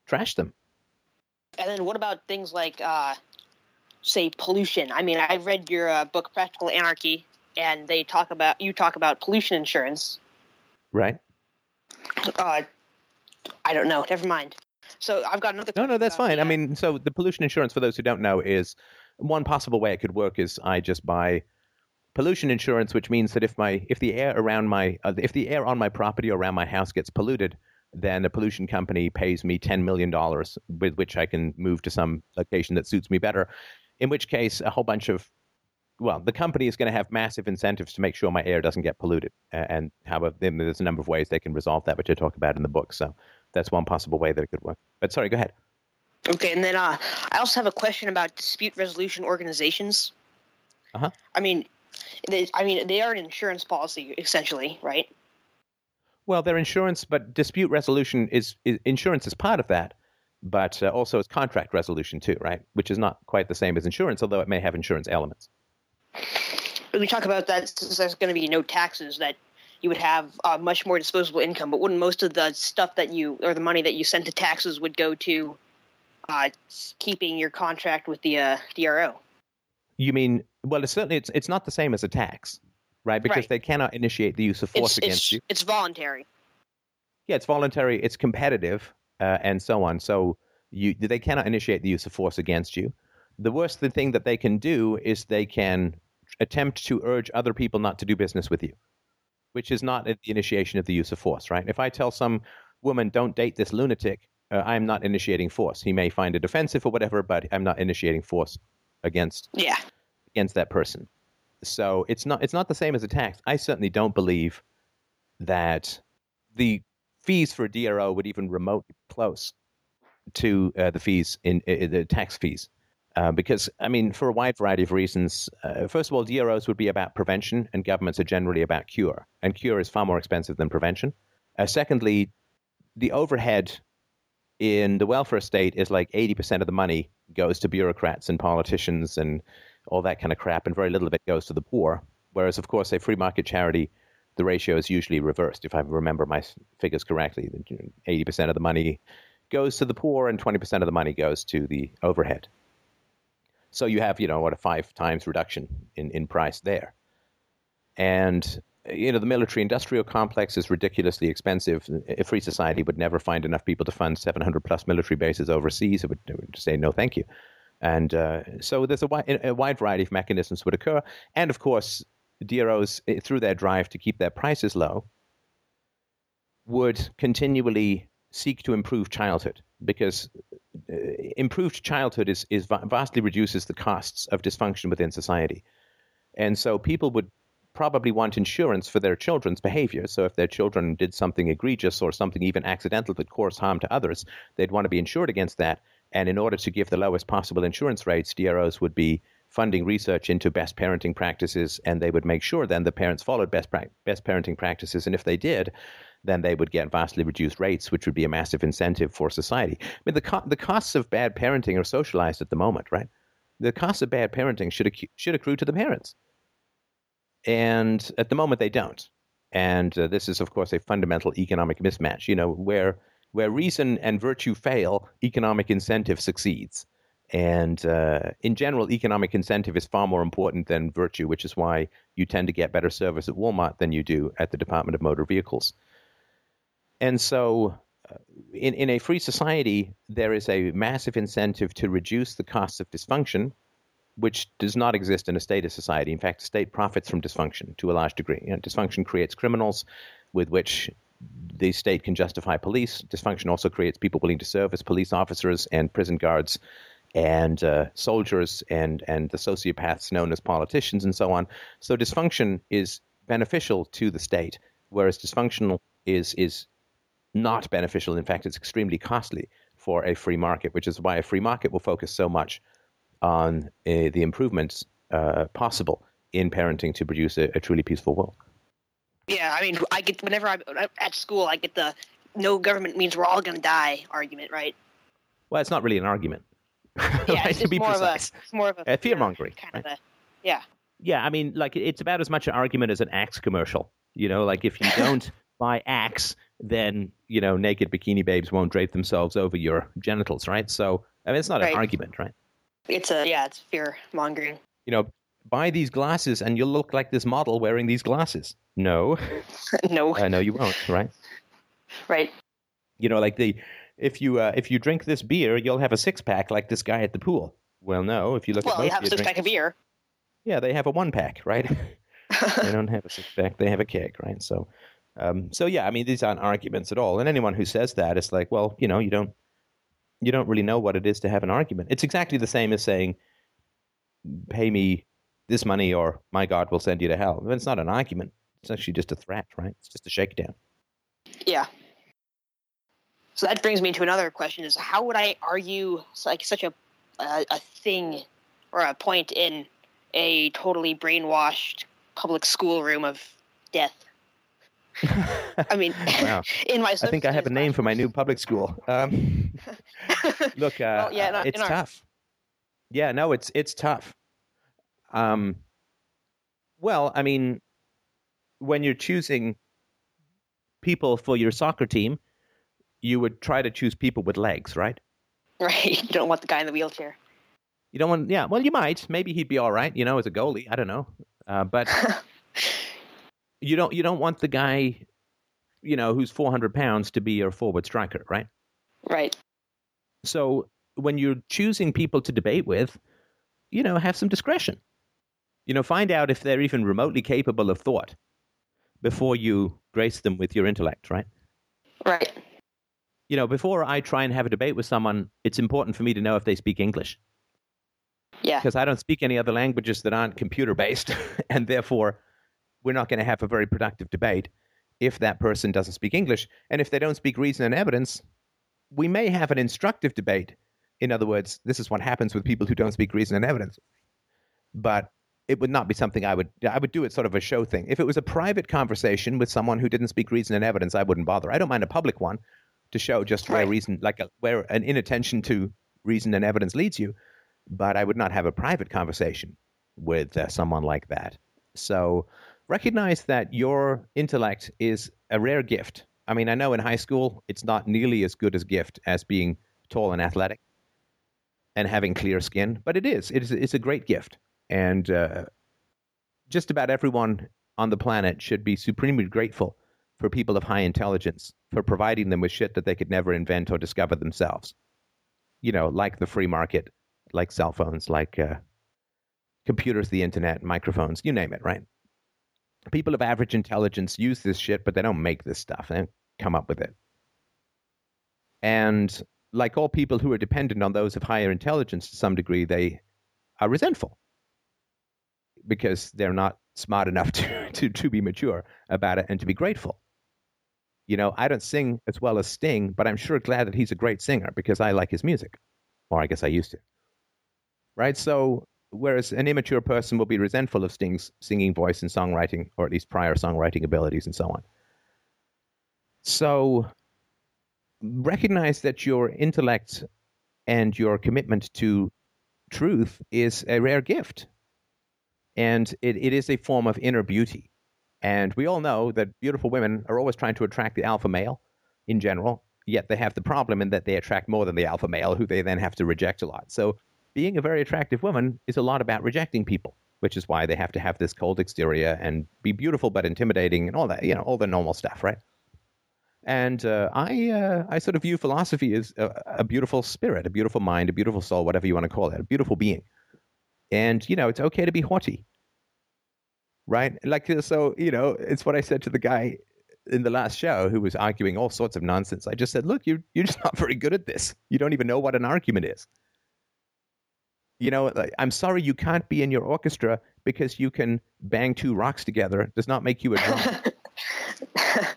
trash them. And then what about things like, uh, say, pollution? I mean, I read your uh, book, Practical Anarchy, and they talk about you talk about pollution insurance. Right? Uh, I don't know. Never mind. So I've got another. No, no, that's fine. the, I mean, so the pollution insurance, for those who don't know, is one possible way it could work is I just buy pollution insurance, which means that if my if the air around my uh, if the air on my property or around my house gets polluted, then a pollution company pays me ten million dollars, with which I can move to some location that suits me better. In which case, a whole bunch of well, the company is going to have massive incentives to make sure my air doesn't get polluted, and how there's a number of ways they can resolve that, which I talk about in the book. So that's one possible way that it could work. But sorry, go ahead. Okay, and then uh, I also have a question about dispute resolution organizations. Uh-huh. I mean, they, I mean, they are an insurance policy essentially, right? Well, their insurance, but dispute resolution is, is insurance is part of that, but uh, also it's contract resolution too, right? Which is not quite the same as insurance, although it may have insurance elements. When we talk about that, since there's going to be no taxes, that you would have uh, much more disposable income. But wouldn't most of the stuff that you or the money that you send to taxes would go to uh, keeping your contract with the uh, DRO? You mean? Well, it's certainly it's it's not the same as a tax, right? Because Right. they cannot initiate the use of force It's against it's you. it's voluntary. Yeah, it's voluntary, it's competitive, uh, and so on. So you they cannot initiate the use of force against you. The worst thing that they can do is they can attempt to urge other people not to do business with you, which is not the initiation of the use of force, right? If I tell some woman, don't date this lunatic, uh, I'm not initiating force. He may find it offensive or whatever, but I'm not initiating force against Yeah. Against that person. So it's not it's not the same as a tax. I certainly don't believe that the fees for DRO would even remotely close to uh, the fees in uh, the tax fees. Uh, because I mean, for a wide variety of reasons. Uh, first of all, DROs would be about prevention, and governments are generally about cure, and cure is far more expensive than prevention. Uh, secondly, the overhead in the welfare state is like 80% of the money goes to bureaucrats and politicians and all that kind of crap, and very little of it goes to the poor. Whereas, of course, a free market charity, the ratio is usually reversed. If I remember my figures correctly, the, you know, 80% of the money goes to the poor and 20% of the money goes to the overhead. So you have, you know, what a five times reduction in, in price there. And you know, the military industrial complex is ridiculously expensive. A free society would never find enough people to fund 700 plus military bases overseas. It would, it would say no, thank you. And uh, so there's a, wi- a wide variety of mechanisms would occur. And of course, DROs, eh, through their drive to keep their prices low, would continually seek to improve childhood because uh, improved childhood is, is vastly reduces the costs of dysfunction within society. And so people would probably want insurance for their children's behavior. So if their children did something egregious or something even accidental that caused harm to others, they'd want to be insured against that. And in order to give the lowest possible insurance rates, DROs would be funding research into best parenting practices, and they would make sure then the parents followed best pra- best parenting practices. And if they did, then they would get vastly reduced rates, which would be a massive incentive for society. I mean, the co- the costs of bad parenting are socialized at the moment, right? The costs of bad parenting should accu- should accrue to the parents and at the moment they don't. And uh, this is, of course, a fundamental economic mismatch. You know, where where reason and virtue fail, economic incentive succeeds. And uh, in general, economic incentive is far more important than virtue, which is why you tend to get better service at Walmart than you do at the Department of Motor Vehicles. And so, uh, in, in a free society, there is a massive incentive to reduce the costs of dysfunction which does not exist in a statist society. In fact, the state profits from dysfunction to a large degree. You know, dysfunction creates criminals with which the state can justify police. Dysfunction also creates people willing to serve as police officers and prison guards and uh, soldiers and, and the sociopaths known as politicians and so on. So dysfunction is beneficial to the state, whereas dysfunctional is, is not beneficial. In fact, it's extremely costly for a free market, which is why a free market will focus so much on uh, the improvements uh, possible in parenting to produce a, a, truly peaceful world. Yeah, I mean, I get whenever I'm uh, at school, I get the "no government means we're all going to die" argument, right? Well, it's not really an argument. Yeah, right, it's, it's more precise. of a, it's more of a, a fear mongering. Kind right? of a, yeah. Yeah, I mean, like it's about as much an argument as an Axe commercial. You know, like if you don't buy Axe, then you know naked bikini babes won't drape themselves over your genitals, right? So, I mean, it's not right. an argument, right? It's a yeah, it's fear mongering. You know, buy these glasses and you'll look like this model wearing these glasses. No. no. I know you won't, right? Right. You know, like the if you uh, if you drink this beer, you'll have a six pack like this guy at the pool. Well, no. If you look well, at you have a six pack of beer. Yeah, they have a one pack, right? they don't have a six pack; they have a keg, right? So, um, so yeah, I mean, these aren't arguments at all. And anyone who says that is like, well, you know, you don't you don't really know what it is to have an argument. It's exactly the same as saying, pay me this money or my God will send you to hell. It's not an argument. It's actually just a threat, right? It's just a shakedown. Yeah. So that brings me to another question: Is how would I argue like such a a, a thing or a point in a totally brainwashed public school room of death? I mean, wow. in my I think I have a name for my new public school. Um, look, uh, well, yeah, not, it's tough. Yeah, no, it's it's tough. Um, well, I mean, when you're choosing people for your soccer team, you would try to choose people with legs, right? Right. You don't want the guy in the wheelchair. You don't want, yeah. Well, you might. Maybe he'd be all right, you know, as a goalie. I don't know, uh, but you don't you don't want the guy, you know, who's 400 pounds to be your forward striker, right? Right. So when you're choosing people to debate with, you know, have some discretion. You know, find out if they're even remotely capable of thought before you grace them with your intellect, right? Right. You know, before I try and have a debate with someone, it's important for me to know if they speak English. Yeah. Because I don't speak any other languages that aren't computer based, and therefore we're not going to have a very productive debate if that person doesn't speak English. And if they don't speak reason and evidence, we may have an instructive debate. In other words, this is what happens with people who don't speak reason and evidence. But it would not be something I would I would do it sort of a show thing. If it was a private conversation with someone who didn't speak reason and evidence, I wouldn't bother. I don't mind a public one to show just where reason like a, where an inattention to reason and evidence leads you, but I would not have a private conversation with uh, someone like that. So recognize that your intellect is a rare gift. I mean, I know in high school it's not nearly as good as gift as being tall and athletic. and having clear skin, but it is. It is it's a great gift. And uh, just about everyone on the planet should be supremely grateful for people of high intelligence for providing them with shit that they could never invent or discover themselves. You know, like the free market, like cell phones, like uh, computers, the internet, microphones, you name it, right? People of average intelligence use this shit, but they don't make this stuff. They don't come up with it. And like all people who are dependent on those of higher intelligence to some degree, they are resentful because they're not smart enough to, to, to be mature about it and to be grateful. You know, I don't sing as well as Sting, but I'm sure glad that he's a great singer because I like his music. Or I guess I used to. Right? So, whereas an immature person will be resentful of Sting's singing voice and songwriting, or at least prior songwriting abilities and so on. So, recognize that your intellect and your commitment to truth is a rare gift. And it, it is a form of inner beauty. And we all know that beautiful women are always trying to attract the alpha male in general, yet they have the problem in that they attract more than the alpha male, who they then have to reject a lot. So being a very attractive woman is a lot about rejecting people, which is why they have to have this cold exterior and be beautiful but intimidating and all that, you know, all the normal stuff, right? And uh, I, uh, I sort of view philosophy as a, a, beautiful spirit, a beautiful mind, a beautiful soul, whatever you want to call it, a beautiful being. And, you know, it's okay to be haughty. Right? Like, uh, so, you know, it's what I said to the guy in the last show who was arguing all sorts of nonsense. I just said, look, you, you're just not very good at this. You don't even know what an argument is. You know, I'm sorry you can't be in your orchestra because you can bang two rocks together. It does not make you a drummer.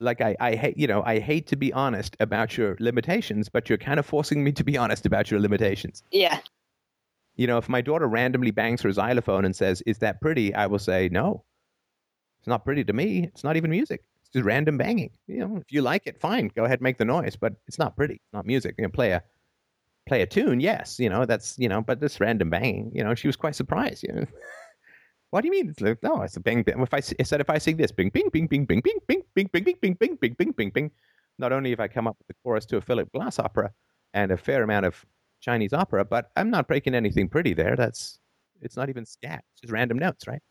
like I, I hate you know i hate to be honest about your limitations but you're kind of forcing me to be honest about your limitations yeah you know if my daughter randomly bangs her xylophone and says is that pretty i will say no it's not pretty to me it's not even music it's just random banging you know if you like it fine go ahead make the noise but it's not pretty it's not music you know, play a play a tune yes you know that's you know but this random banging you know she was quite surprised you know what do you mean? It's like, no, it's a bing, bing. If I, I said if I sing this, bing, bing, bing, bing, bing, bing, bing, bing, bing, bing, bing, bing, bing, bing, bing, bing. Not only have I come up with the chorus to a Philip Glass opera and a fair amount of Chinese opera, but I'm not breaking anything pretty there. That's it's not even scat. It's just random notes, right?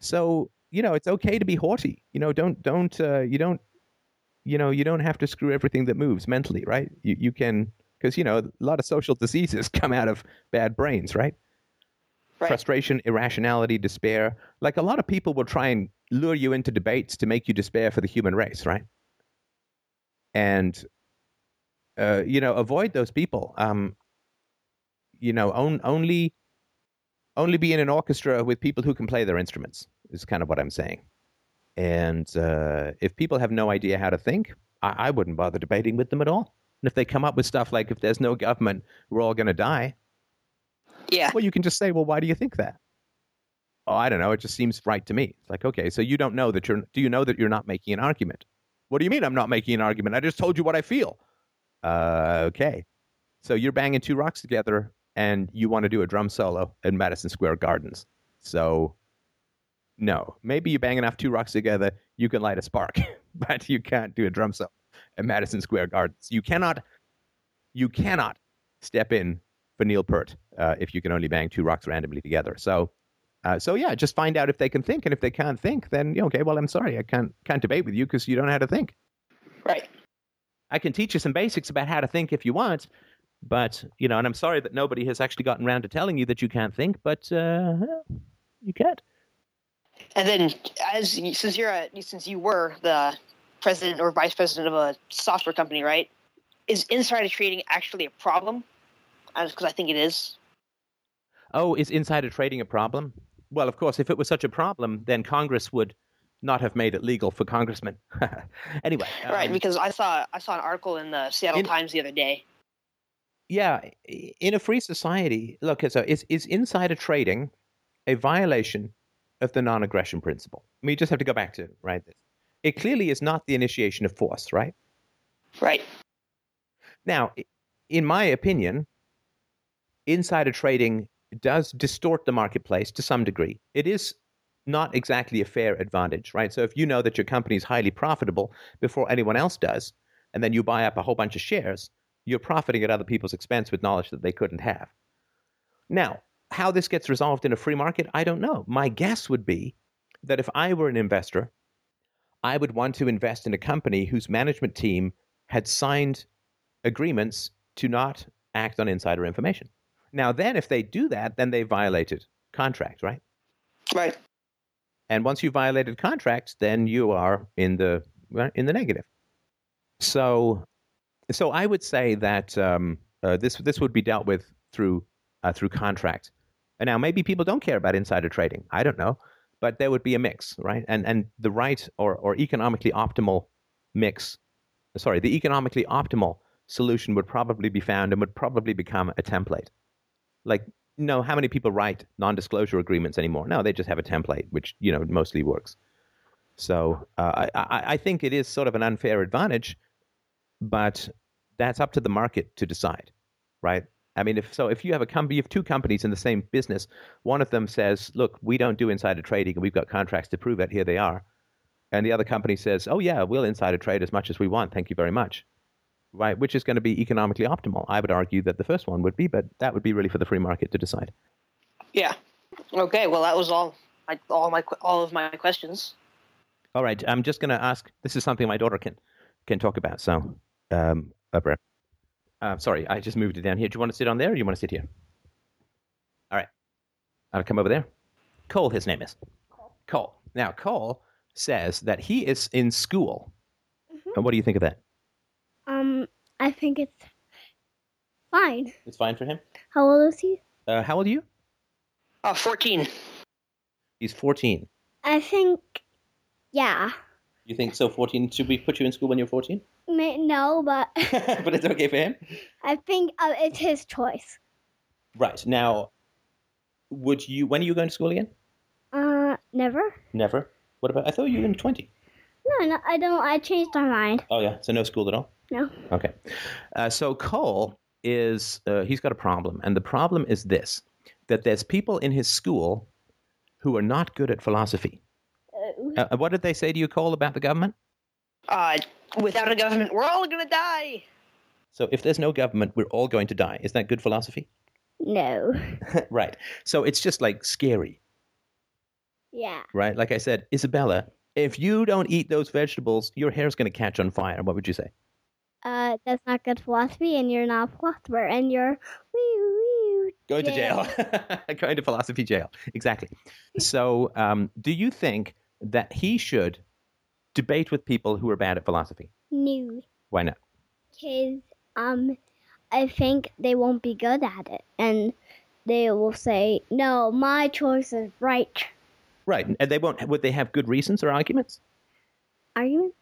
So you know, it's okay to be haughty. You know, don't don't uh, you don't you know you don't have to screw everything that moves mentally, right? You you can because you know a lot of social diseases come out of bad brains, right? right. frustration, irrationality, despair. Like a lot of people will try and lure you into debates to make you despair for the human race, right? And uh, you know, avoid those people. Um, you know, on, only only be in an orchestra with people who can play their instruments is kind of what I'm saying. And uh, if people have no idea how to think, I, I wouldn't bother debating with them at all. And if they come up with stuff like, if there's no government, we're all going to die, yeah. Well, you can just say, well, why do you think that? Oh, I don't know. It just seems right to me. It's like, okay, so you don't know that you're, do you know that you're not making an argument? What do you mean I'm not making an argument? I just told you what I feel. Uh, okay. So you're banging two rocks together and you want to do a drum solo in Madison Square Gardens. So, no. Maybe you bang enough two rocks together, you can light a spark, but you can't do a drum solo at Madison Square Gardens. You cannot, you cannot step in for Neil Peart uh, if you can only bang two rocks randomly together. So, uh, so yeah, just find out if they can think, and if they can't think, then okay, well, I'm sorry, I can't can't debate with you because you don't know how to think. Right. I can teach you some basics about how to think if you want, but you know, and I'm sorry that nobody has actually gotten around to telling you that you can't think, but uh, you can't. And then, as since you're a, since you were the president or vice president of a software company, right? Is insider trading actually a problem? because I think it is. Oh, is insider trading a problem? Well, of course, if it was such a problem, then Congress would not have made it legal for congressmen. anyway, right? Um, because I saw I saw an article in the Seattle in, Times the other day. Yeah, in a free society, look, so is is insider trading a violation of the non-aggression principle? We just have to go back to right. This it clearly is not the initiation of force, right? Right. Now, in my opinion, insider trading does distort the marketplace to some degree. It is not exactly a fair advantage, right? So if you know that your company is highly profitable before anyone else does, and then you buy up a whole bunch of shares, you're profiting at other people's expense with knowledge that they couldn't have. Now, how this gets resolved in a free market, I don't know. My guess would be that if I were an investor, I would want to invest in a company whose management team had signed agreements to not act on insider information. Now, then, if they do that, then they violated contract, right? Right. And once you violated contracts, then you are in the in the negative. So, so I would say that um, uh, this this would be dealt with through uh, through contract. And now maybe people don't care about insider trading. I don't know, but there would be a mix, right? And and the right or or economically optimal mix, sorry, the economically optimal solution would probably be found and would probably become a template. Like, no, how many people write non-disclosure agreements anymore? No, they just have a template, which you know mostly works. So uh, I, I, I think it is sort of an unfair advantage, but that's up to the market to decide, right? I mean, if so, if you have a company, you have two companies in the same business. One of them says, "Look, we don't do insider trading, and we've got contracts to prove it. Here they are," and the other company says, "Oh yeah, we'll insider trade as much as we want. Thank you very much." Right? Which is going to be economically optimal? I would argue that the first one would be, but that would be really for the free market to decide. Yeah. Okay. Well, that was all. All my all of my questions. All right, I'm just going to ask. This is something my daughter can can talk about. So, um, Abra. Uh, sorry, I just moved it down here. Do you want to sit on there, or do you want to sit here? All right, I'll come over there. Cole, his name is Cole. Cole. Now, Cole says that he is in school. And what do you think of that? Um, I think it's fine. It's fine for him. How old is he? Uh, how old are you? Uh, fourteen. He's 14. I think, yeah. You think so? 14? Should we put you in school when you're 14? No, but but it's okay for him. I think uh, it's his choice. Right now, would you? When are you going to school again? Uh, never. Never. What about? I thought you were in 20. No, no, I don't. I changed my mind. Oh yeah, so no school at all. No. Okay. Uh, so Cole is uh, he's got a problem, and the problem is this: that there's people in his school who are not good at philosophy. Uh, Uh, what did they say to you, Cole, about the government? Uh, without a government, we're all gonna die. So if there's no government, we're all going to die. Is that good philosophy? no. right. So it's just like scary, Yeah. right? Like I said, Isabella, if you don't eat those vegetables, your hair's going to catch on fire. What would you say? Uh, that's not good philosophy, and you're not a philosopher, and you're wee wee. Going to jail. Going to philosophy jail. Exactly. So, um, do you think that he should debate with people who are bad at philosophy? No, Why not? because um, I think they won't be good at it, and they will say, "No, my choice is right." Right. And they won't. Would they have good reasons or arguments? Arguments.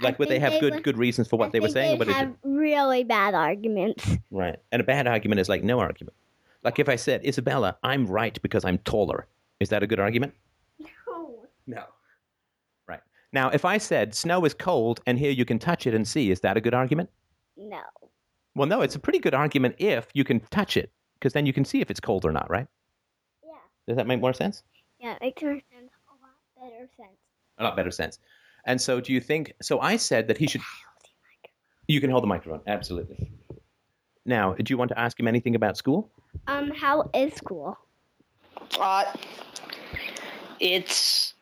I Like, would they have they good would- good reasons for what I they were saying? or they'd What is have really bad arguments. Right. And a bad argument is like no argument. Like if I said, Isabella, I'm right because I'm taller. Is that a good argument? No. No. Right. Now, if I said snow is cold and here you can touch it and see, is that a good argument? No. Well, no, it's a pretty good argument if you can touch it, because then you can see if it's cold or not, right? Yeah. Does that make more sense? Yeah, it makes more sense. A lot better sense. A lot better sense. And so, do you think? So, I said that he should. You can hold the microphone, absolutely. Now, do you want to ask him anything about school? Um, how is school? Uh, it's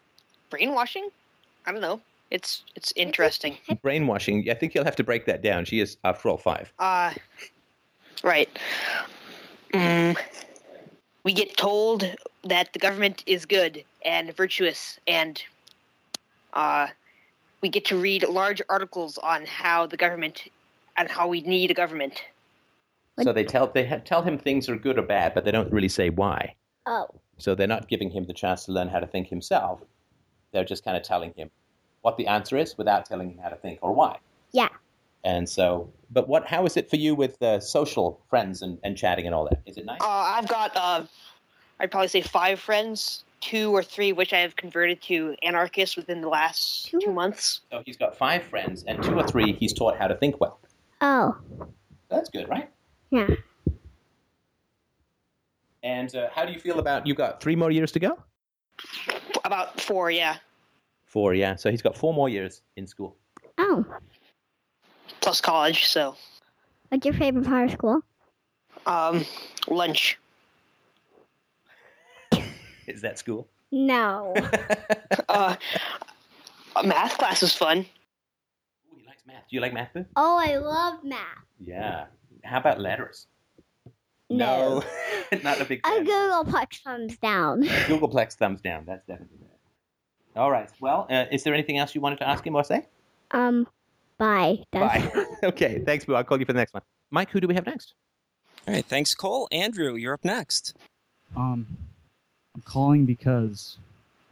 brainwashing. I don't know. It's it's interesting. Brainwashing. I think you'll have to break that down. She is, after all, five. Uh, right. Mm, we get told that the government is good and virtuous, and uh, we get to read large articles on how the government and how we need a government. So they tell they ha- tell him things are good or bad, but they don't really say why. Oh, So they're not giving him the chance to learn how to think himself. They're just kind of telling him what the answer is without telling him how to think or why. yeah. And so, but what? How is it for you with uh, social friends and, and chatting and all that? Is it nice? Uh, I've got, uh, I'd probably say five friends, two or three which I have converted to anarchists within the last Two? two months. So he's got five friends, and two or three he's taught how to think well. Oh, That's good, right? yeah. And uh, how do you feel about? You've got three more years to go. About four, yeah. Four, yeah. So he's got four more years in school. Oh, Plus college, so. What's your favorite part of school? Um, lunch. Is that school? No. Uh, math class is fun. Ooh, he likes math. Do you like math, Boo? oh, I love math. Yeah. How about letters? No. Not a big A fan. googolplex thumbs down. googolplex thumbs down. That's definitely bad. All right. Well, uh, is there anything else you wanted to ask him or say? Um, bye. That's- Bye. okay. Thanks, Boo. I'll call you for the next one. Mike, who do we have next? All right, thanks, Cole. Andrew, you're up next. Um, I'm calling because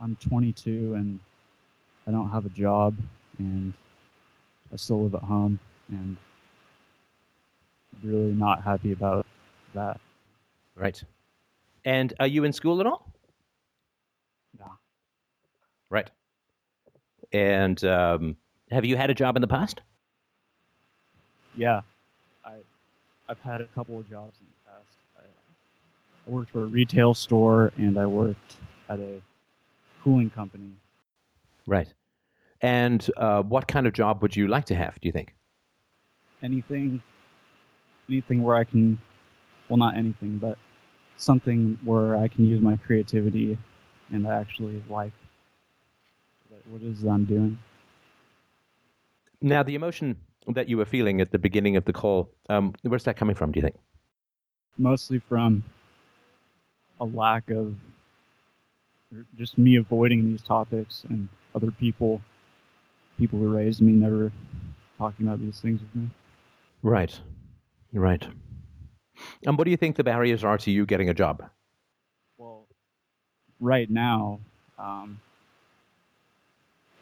I'm 22 and I don't have a job and I still live at home and really not happy about that. Right. And are you in school at all? No. Right. And um, have you had a job in the past? Yeah, I I've had a couple of jobs in the past. I, I worked for a retail store and I worked at a cooling company. Right. And uh, what kind of job would you like to have, do you think? Anything, anything where I can, well, not anything, but something where I can use my creativity and I actually like what- it is that I'm doing. Now, the emotion that you were feeling at the beginning of the call, um, where's that coming from, do you think? mostly from a lack of just me avoiding these topics and other people people who raised me never talking about these things with me Right. Right. And what do you think the barriers are to you getting a job? well right now um,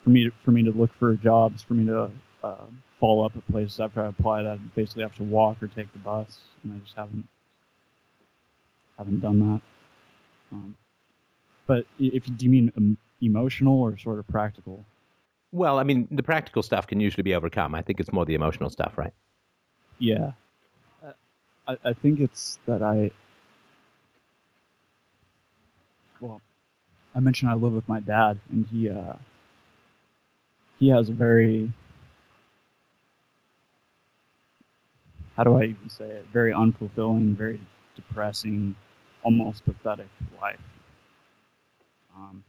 for me to, for me to look for jobs for me to uh, follow up at places after I applied I basically have to walk or take the bus and I just haven't haven't done that um, but if do you mean emotional or sort of practical Well, I mean, the practical stuff can usually be overcome. I think it's more the emotional stuff, right? Yeah. I, I think it's that I. Well, I mentioned I live with my dad, and he uh, he has a very how do I even say it? Very unfulfilling, very depressing, almost pathetic life. Um,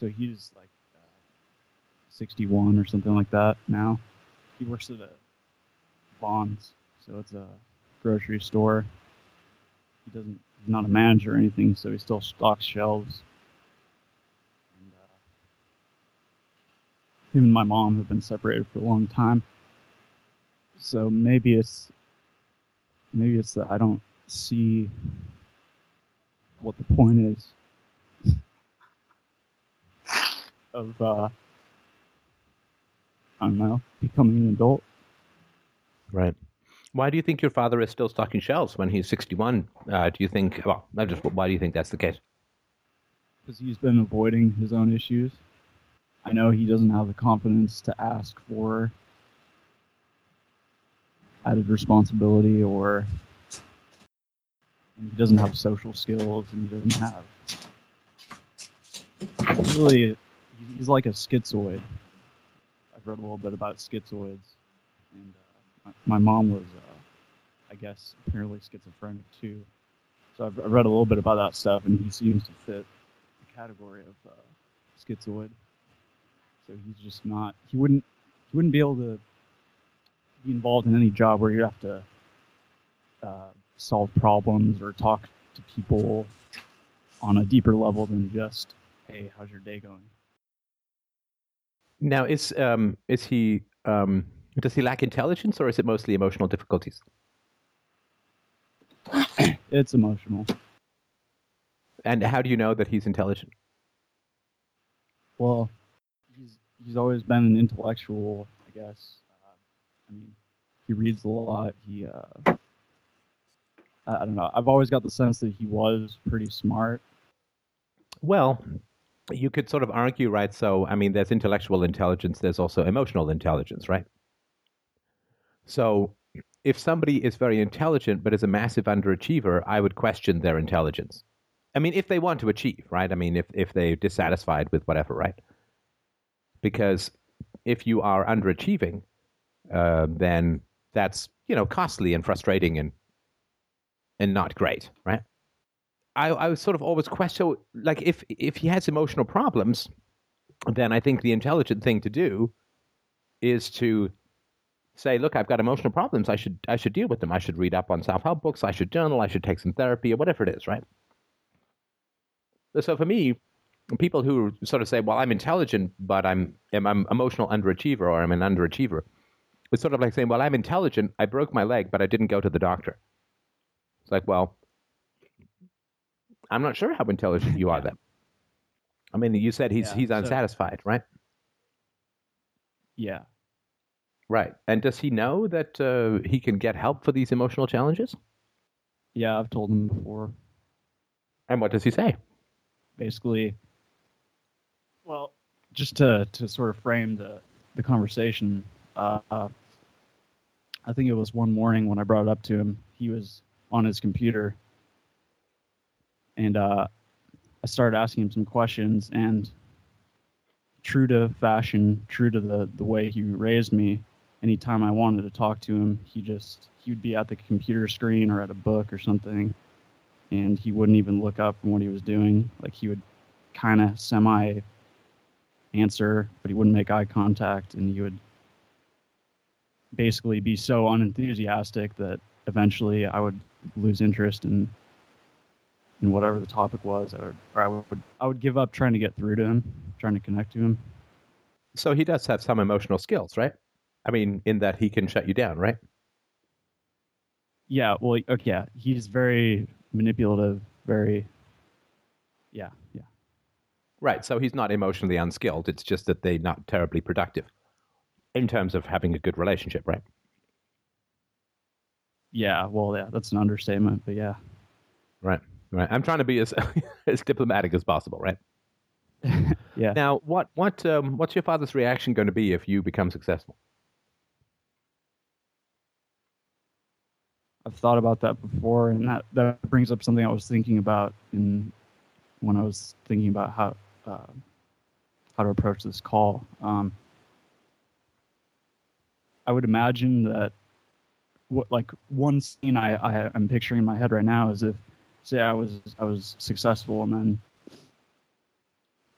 so he's like uh, 61 or something like that now. He works at a Vons, so it's a grocery store. He doesn't, he's not a manager or anything, so he still stocks shelves. And, uh, him and my mom have been separated for a long time, so maybe it's maybe it's that I don't see what the point is of uh, I don't know becoming an adult. Right. Why do you think your father is still stocking shelves when he's 61? Uh, do you think, well, not just why do you think that's the case? because he's been avoiding his own issues. I know he doesn't have the confidence to ask for added responsibility or he doesn't have social skills and he doesn't have really he's like a schizoid. I've read a little bit about schizoids and uh, my, mom was uh, I guess apparently schizophrenic too. So I've, I've read a little bit about that stuff and he seems to fit the category of uh, schizoid. So he's just not. He wouldn't. He wouldn't be able to be involved in any job where you have to uh, solve problems or talk to people on a deeper level than just, "Hey, how's your day going?" Now, is um, is he um, does he lack intelligence or is it mostly emotional difficulties? It's emotional. And how do you know that he's intelligent? Well, he's he's always been an intellectual, I guess. Uh, I mean, he reads a lot. He, uh, I, I don't know. I've always got the sense that he was pretty smart. Well, you could sort of argue, right? So, I mean, there's intellectual intelligence, there's also emotional intelligence, right? So, if somebody is very intelligent but is a massive underachiever, I would question their intelligence. I mean, if they want to achieve, right? I mean, if, if they're dissatisfied with whatever, right? Because if you are underachieving, uh, then that's you know, costly and frustrating and and not great, right? I, I was sort of always question like if if he has emotional problems, then I think the intelligent thing to do is to say, look, I've got emotional problems. I should I should deal with them. I should read up on self help books. I should journal. I should take some therapy or whatever it is, right? So for me, people who sort of say, well, I'm intelligent, but I'm I'm, I'm emotional underachiever or I'm an underachiever, it's sort of like saying, well, I'm intelligent. I broke my leg, but I didn't go to the doctor. It's like, well, I'm not sure how intelligent you are then. I mean, you said he's Yeah, he's so- unsatisfied, right? Yeah. Right. And does he know that uh, he can get help for these emotional challenges? Yeah, I've told him before. And what does he say? Basically, well, just to to sort of frame the the conversation, uh, I think it was one morning when I brought it up to him. He was on his computer, and uh, I started asking him some questions. And true to fashion, true to the the way he raised me, anytime I wanted to talk to him, he just he would be at the computer screen or at a book or something, and he wouldn't even look up from what he was doing. Like he would kind of semi answer, but he wouldn't make eye contact, and he would basically be so unenthusiastic that eventually I would lose interest in in whatever the topic was, or, or I would I would give up trying to get through to him, trying to connect to him. So he does have some emotional skills, right? I mean, in that he can shut you down, right? Yeah, well, okay, yeah, he's very manipulative, very, yeah, yeah. Right. So he's not emotionally unskilled. It's just that they're not terribly productive in terms of having a good relationship, right? Yeah, well, yeah, that's an understatement, but yeah. Right. Right. I'm trying to be as as diplomatic as possible, right? Yeah. Now, what what um, what's your father's reaction going to be if you become successful? I've thought about that before, and that, that brings up something I was thinking about in when I was thinking about how uh, how to approach this call. Um, I would imagine that what like one scene I, I I'm picturing in my head right now is if say I was I was successful and then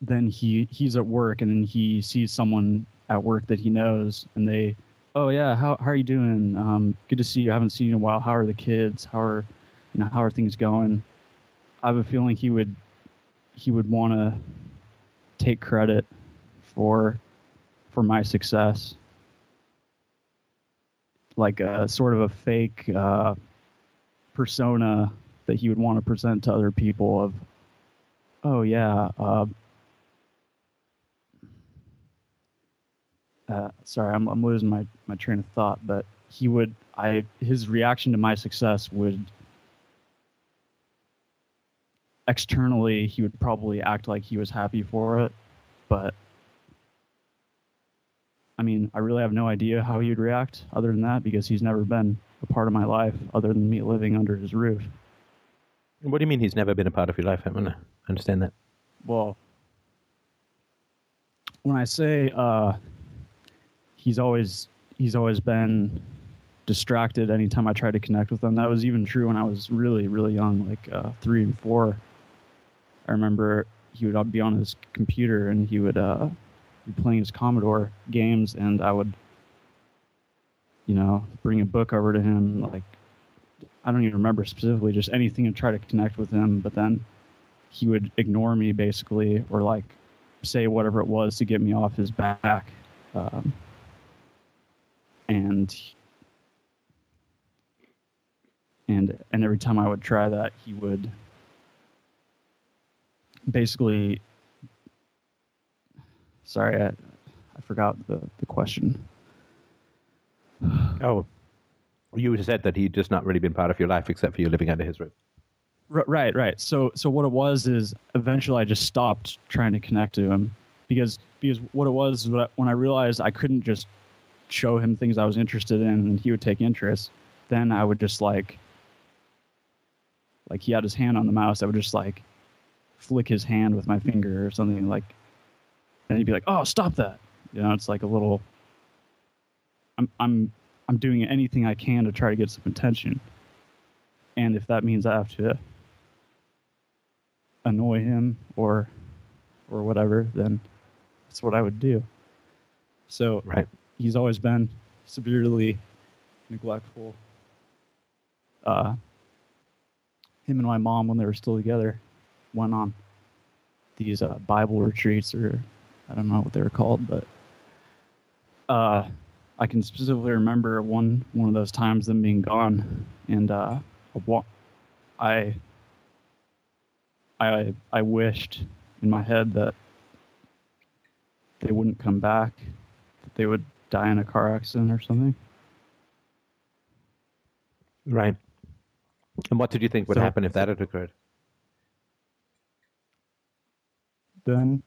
then he he's at work and then he sees someone at work that he knows and they oh yeah. How, how are you doing? Um, good to see you. I haven't seen you in a while. How are the kids? How are you know how are things going? I have a feeling he would he would want to take credit for for my success. Like a sort of a fake uh, persona that he would want to present to other people of oh yeah uh, uh, sorry, I'm, I'm losing my, my train of thought, but he would, I, his reaction to my success would externally, he would probably act like he was happy for it, but I mean, I really have no idea how he would react other than that because he's never been a part of my life other than me living under his roof. What do you mean he's never been a part of your life? I want to understand that. Well, when I say uh, he's always he's always been distracted anytime I try to connect with him. That was even true when I was really really young, like uh, three and four. I remember he would be on his computer and he would uh, be playing his Commodore games, and I would, you know, bring a book over to him. Like I don't even remember specifically, just anything and try to connect with him. But then he would ignore me basically, or like say whatever it was to get me off his back. Um, and and and every time I would try that, he would basically. Sorry, I, I forgot the, the question. Oh, you said that he'd just not really been part of your life except for you living under his roof. R- Right, right. So, so what it was is eventually I just stopped trying to connect to him because because what it was when I realized I couldn't just show him things I was interested in and he would take interest, then I would just like like he had his hand on the mouse, I would just like flick his hand with my finger or something like, and he'd be like, "Oh, stop that!" You know, it's like a little. I'm I'm I'm doing anything I can to try to get some attention. And if that means I have to annoy him or or whatever, then that's what I would do. So Right. He's always been severely neglectful. Uh, him and my mom, when they were still together, went on these uh, Bible retreats, or I don't know what they were called, but uh, I can specifically remember one one of those times them being gone, and uh, I I I I wished in my head that they wouldn't come back, that they would die in a car accident or something. Right. And what did you think would So- happen if that had occurred? Then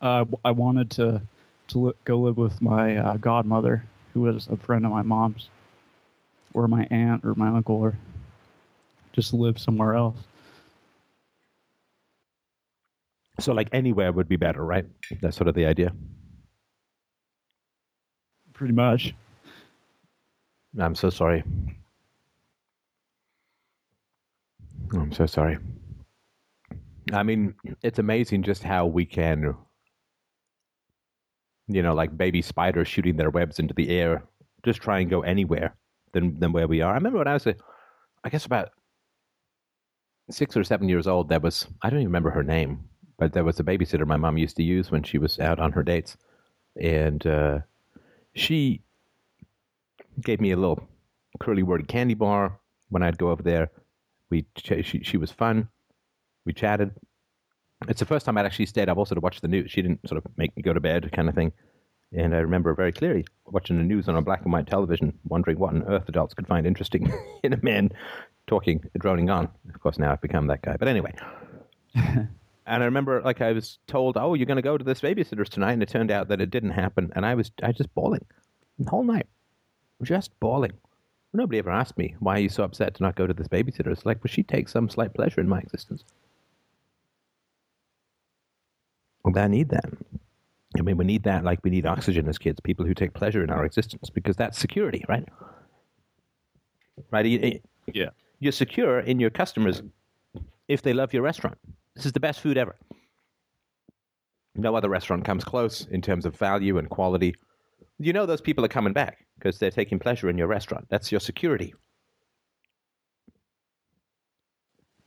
uh, I wanted to to li- go live with my uh, godmother, who was a friend of my mom's, or my aunt or my uncle, or just live somewhere else. So, like anywhere would be better, right? That's sort of the idea. Pretty much. I'm so sorry. I'm so sorry. I mean, it's amazing just how we can, you know, like baby spiders shooting their webs into the air, just try and go anywhere than than where we are. I remember when I was, a, I guess, about six or seven years old. There was I don't even remember her name, but there was a babysitter my mom used to use when she was out on her dates, and uh, she gave me a little Curly Wurly candy bar when I'd go over there. We ch- she she was fun. We chatted. It's the first time I'd actually stayed up also to watch the news. She didn't sort of make me go to bed kind of thing. And I remember very clearly watching the news on a black and white television, wondering what on earth adults could find interesting in a man talking, droning on. Of course, now I've become that guy. But anyway. and I remember, like, I was told, "Oh, you're going to go to this babysitter's tonight," and it turned out that it didn't happen. And I was, I was just bawling the whole night, just bawling. Nobody ever asked me why are you so upset to not go to this babysitter. It's like, well, she takes some slight pleasure in my existence. And I need that. I mean, we need that like we need oxygen as kids, people who take pleasure in our existence, because that's security, right? Right? Yeah. You're secure in your customers if they love your restaurant. This is the best food ever. No other restaurant comes close in terms of value and quality. You know those people are coming back because they're taking pleasure in your restaurant. That's your security.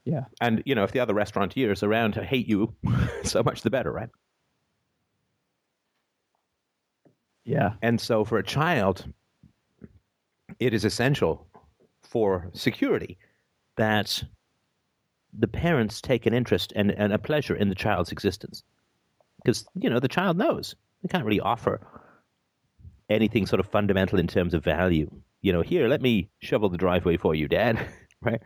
Yeah. And, you know, if the other restaurateurs around hate you, so much the better, right? Yeah. And so for a child, it is essential for security that the parents take an interest and, and a pleasure in the child's existence. Because, you know, the child knows. They can't really offer anything sort of fundamental in terms of value. You know, here, let me shovel the driveway for you, Dad. right?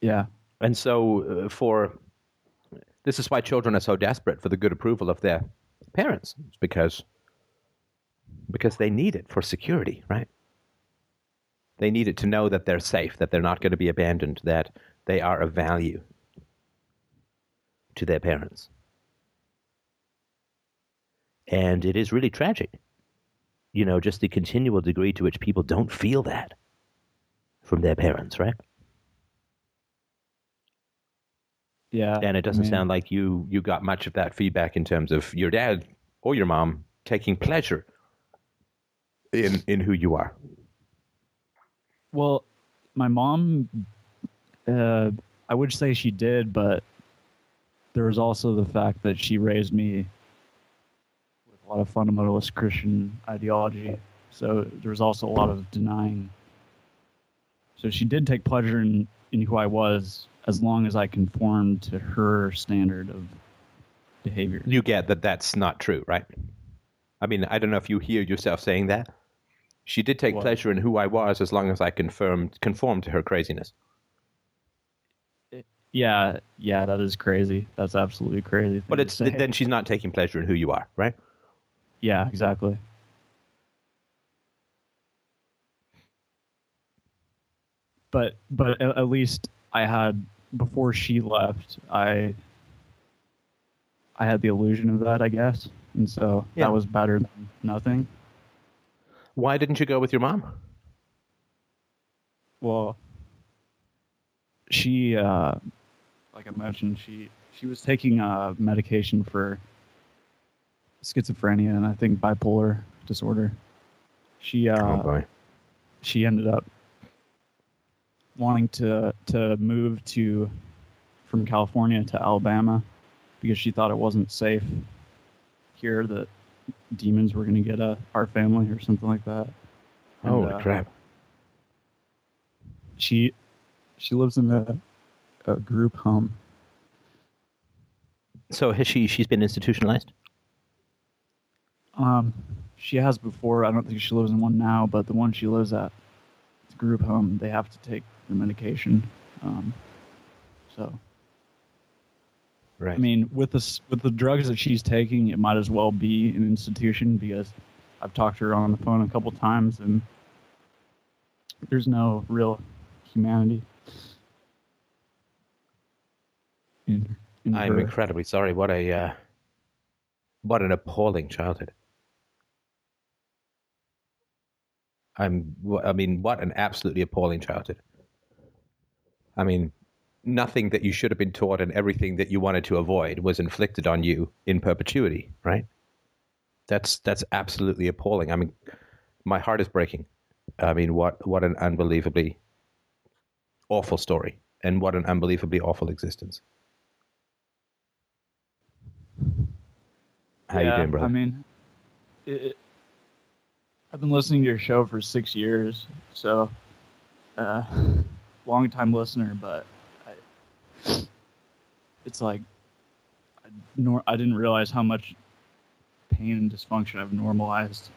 Yeah. And so, uh, for this is why children are so desperate for the good approval of their parents, it's because because they need it for security, right? They need it to know that they're safe, that they're not going to be abandoned, that they are of value to their parents. And it is really tragic, you know, just the continual degree to which people don't feel that from their parents, right? Yeah. and it doesn't I mean, sound like you you got much of that feedback in terms of your dad or your mom taking pleasure in in who you are. Well, my mom, uh, I would say she did, but there was also the fact that she raised me with a lot of fundamentalist Christian ideology. So there was also a lot of denying. So she did take pleasure in, in who I was as long as I conformed to her standard of behavior. You get that that's not true, right? I mean, I don't know if you hear yourself saying that. She did take What? pleasure in who I was as long as I confirmed conformed to her craziness. Yeah, yeah, that is crazy. That's absolutely crazy. But it's then she's not taking pleasure in who you are, right? Yeah, exactly. But but at, at least I had before she left, I I had the illusion of that, I guess, and so Yeah. that was better than nothing. Why didn't you go with your mom? Well, she, uh, like I mentioned, she she was taking uh, medication for schizophrenia and I think bipolar disorder. She uh, oh boy. she ended up wanting to to move to from California to Alabama because she thought it wasn't safe here that demons were going to get uh, our family or something like that. And, Holy uh, crap. She she lives in a, a group home. So has she she's been institutionalized? Um, she has before. I don't think she lives in one now, but the one she lives at, it's a group home. They have to take the medication. Um, so Right. I mean, with this with the drugs that she's taking, it might as well be an institution because I've talked to her on the phone a couple times, and there's no real humanity. In, in I'm her. incredibly sorry. What a uh, what an appalling childhood. I'm. I mean, what an absolutely appalling childhood. I mean, nothing that you should have been taught and everything that you wanted to avoid was inflicted on you in perpetuity, right? That's that's absolutely appalling. I mean, my heart is breaking. I mean, what what an unbelievably awful story, and what an unbelievably awful existence. How you doing, brother? I mean, it, it- I've been listening to your show for six years, so uh, long time listener. But it's like I, nor, I didn't realize how much pain and dysfunction I've normalized,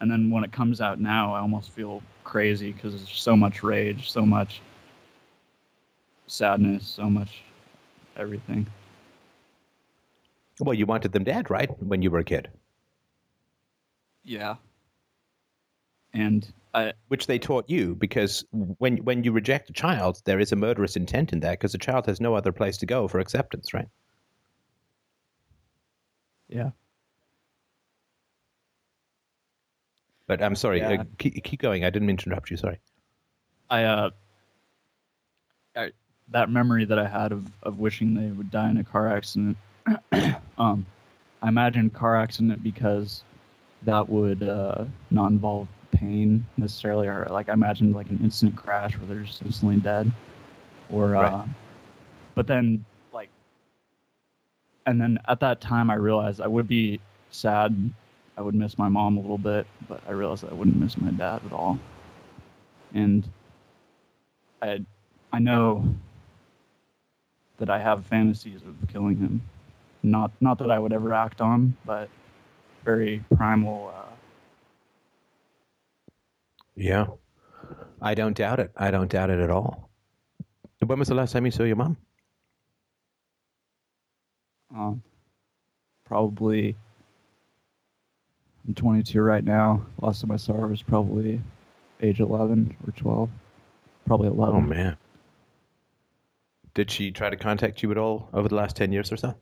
and then when it comes out now, I almost feel crazy because there's so much rage, so much sadness, so much everything. Well, you wanted them dead, right? When you were a kid, Yeah. And I, which they taught you, because when when you reject a child, there is a murderous intent in that, because the child has no other place to go for acceptance, right? yeah. But I'm sorry. Yeah. Uh, keep, keep going. I didn't mean to interrupt you. Sorry. I uh, I, that memory that I had of, of wishing they would die in a car accident. um, I imagined car accident because that would uh, not involve pain necessarily, or like I imagined like an instant crash where they're just instantly dead, or uh, but then like, and then at that time I realized I would be sad. I would miss my mom a little bit, but I realized I wouldn't miss my dad at all. And I I know that I have fantasies of killing him. Not not that I would ever act on, but very primal. Uh, Yeah. I don't doubt it. I don't doubt it at all. When was the last time you saw your mom? um, probably. I'm 22 right now. Last time I saw her was probably age 11 or 12. Probably 11. Oh man. Did she try to contact you at all over the last ten years or so?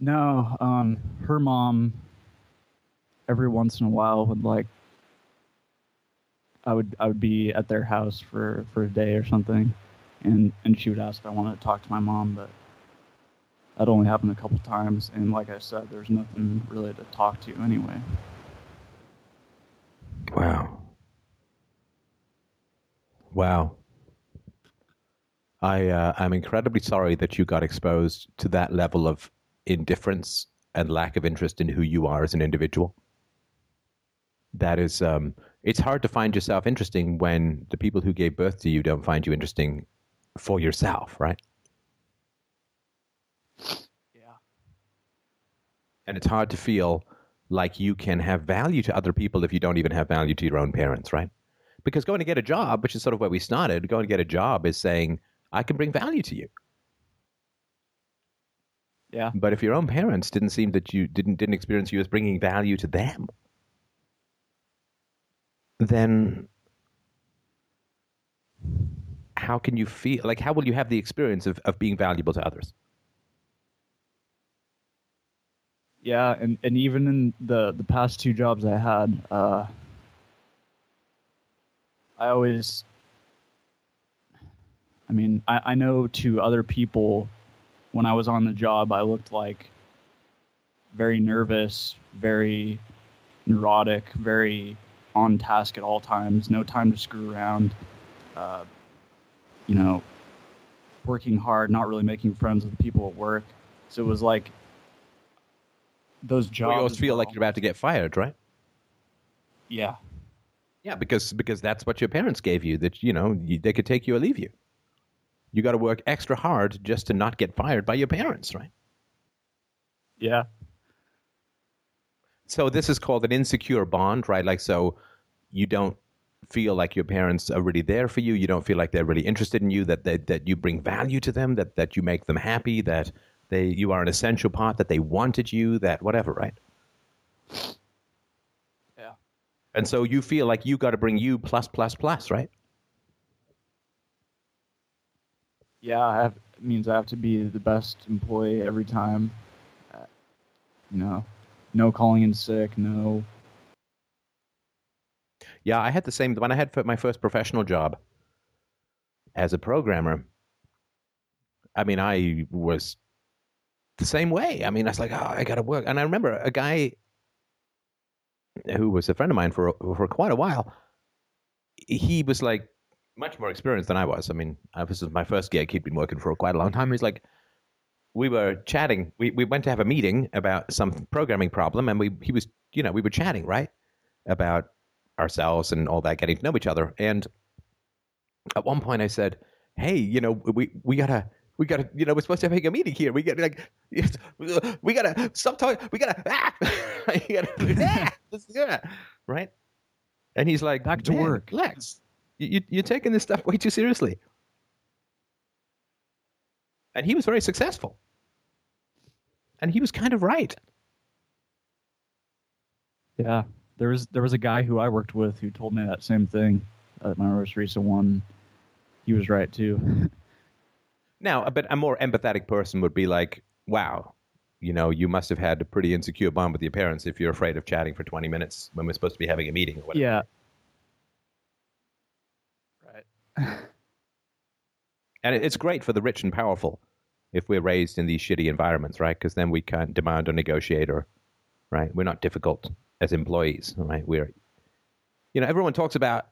No, um, her mom every once in a while would like I would I would be at their house for, for a day or something and, and she would ask if I wanted to talk to my mom, but that only happened a couple times and like I said, there's nothing really to talk to anyway. Wow. Wow. I uh, I'm incredibly sorry that you got exposed to that level of indifference and lack of interest in who you are as an individual. That is, um, it's hard to find yourself interesting when the people who gave birth to you don't find you interesting for yourself, right? Yeah. And it's hard to feel like you can have value to other people if you don't even have value to your own parents, right? Because going to get a job, which is sort of where we started, going to get a job is saying, I can bring value to you. Yeah. But if your own parents didn't seem that you didn't didn't experience you as bringing value to them, then how can you feel like how will you have the experience of, of being valuable to others? Yeah, and, and even in the, the past two jobs I had, uh, I always, I mean, I, I know to other people, when I was on the job, I looked like very nervous, very neurotic, very on task at all times, no time to screw around, uh, you know, working hard, not really making friends with people at work. So it was like those jobs. Well, you always feel were like you're about to get fired, right? Yeah. Yeah, because because that's what your parents gave you. That you know you, they could take you or leave you. You got to work extra hard just to not get fired by your parents, right? Yeah. So this is called an insecure bond, right? Like so, you don't feel like your parents are really there for you. You don't feel like they're really interested in you. That they, that you bring value to them. That that you make them happy. That they you are an essential part. That they wanted you. That whatever, right? Yeah. And so you feel like you got to bring you plus plus plus, right? Yeah, I have it means I have to be the best employee every time. Uh, you know, no calling in sick, no. Yeah, I had the same when I had my first professional job as a programmer. I mean, I was the same way. I mean, I was like, oh, I got to work. And I remember a guy who was a friend of mine for for quite a while. He was like much more experienced than I was. I mean, this was my first gig. He'd been working for quite a long time. He's like, we were chatting. We we went to have a meeting about some programming problem, and we he was, you know, we were chatting right about ourselves and all that, getting to know each other. And at one point, I said, "Hey, you know, we we gotta." We gotta, you know, we're supposed to have a meeting here. We gotta, like, we gotta stop talking. We gotta, ah, gotta, ah, yeah, right? And he's like, Back to work." Lex, you, you're taking this stuff way too seriously. And he was very successful. And he was kind of right. Yeah. There was there was a guy who I worked with who told me that same thing at my most recent one. He was right too. Now, a bit a more empathetic person would be like, "Wow, you know, you must have had a pretty insecure bond with your parents if you're afraid of chatting for 20 minutes when we're supposed to be having a meeting or whatever." yeah. Right. and it- it's great for the rich and powerful if we're raised in these shitty environments, right? Because then we can't demand or negotiate or, right? We're not difficult as employees, right? We're, you know, everyone talks about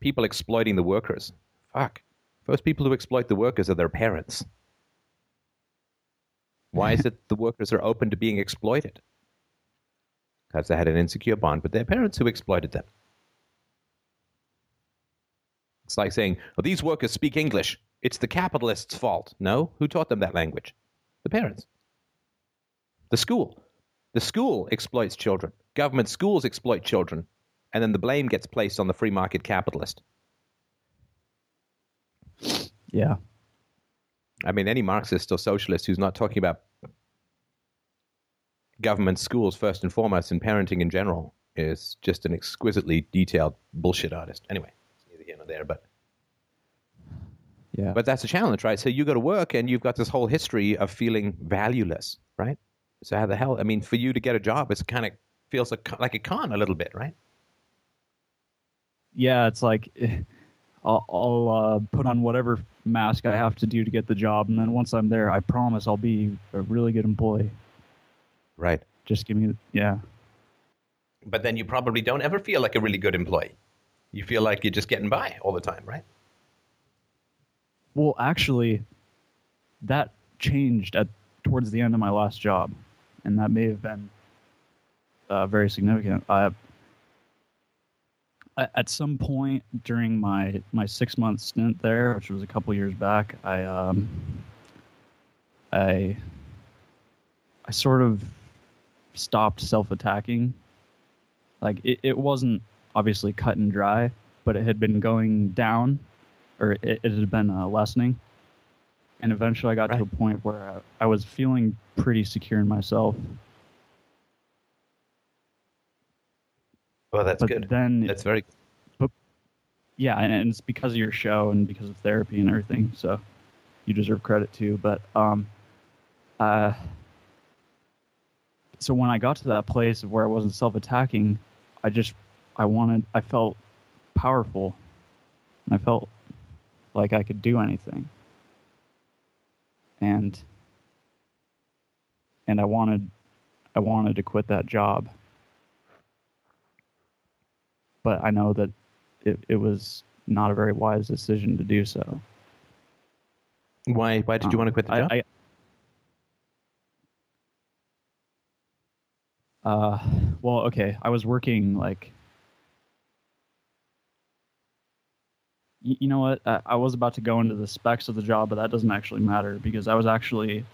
people exploiting the workers. Fuck. First people who exploit the workers are their parents. Why is it the workers are open to being exploited? Because they had an insecure bond with their parents who exploited them. It's like saying, well, these workers speak English. It's the capitalists' fault. No? Who taught them that language? The parents. The school. The school exploits children. Government schools exploit children. And then the blame gets placed on the free market capitalist. Yeah. I mean, any Marxist or socialist who's not talking about government schools first and foremost and parenting in general is just an exquisitely detailed bullshit artist. Anyway, it's neither here nor there, but Yeah. but that's a challenge, right? So you go to work and you've got this whole history of feeling valueless, right? So how the hell? I mean, for you to get a job, it's kind of feels like, like a con a little bit, right? yeah, it's like I'll, I'll uh, put on whatever mask I have to do to get the job, and then once I'm there, I promise I'll be a really good employee. Right. Just give me, yeah, But then you probably don't ever feel like a really good employee. You feel like you're just getting by all the time, right? Well, actually, that changed at towards the end of my last job, and that may have been uh, very significant. I, at some point during my my six month stint there, which was a couple years back, I um, I I sort of stopped self attacking. Like it, it wasn't obviously cut and dry, but it had been going down or it, it had been uh, lessening. And eventually I got to a point where I, I was feeling pretty secure in myself. Well, that's but good. then, That's very yeah, and, and it's because of your show and because of therapy and everything. So you deserve credit too. But um, uh, so when I got to that place of where I wasn't self-attacking, I just I wanted I felt powerful. I felt like I could do anything. And and I wanted I wanted to quit that job. But I know that it, it was not a very wise decision to do so. Why? Why did you want to quit the I- job? I, uh, well, okay. I was working like. You know what? I, I was about to go into the specs of the job, but that doesn't actually matter because I was actually,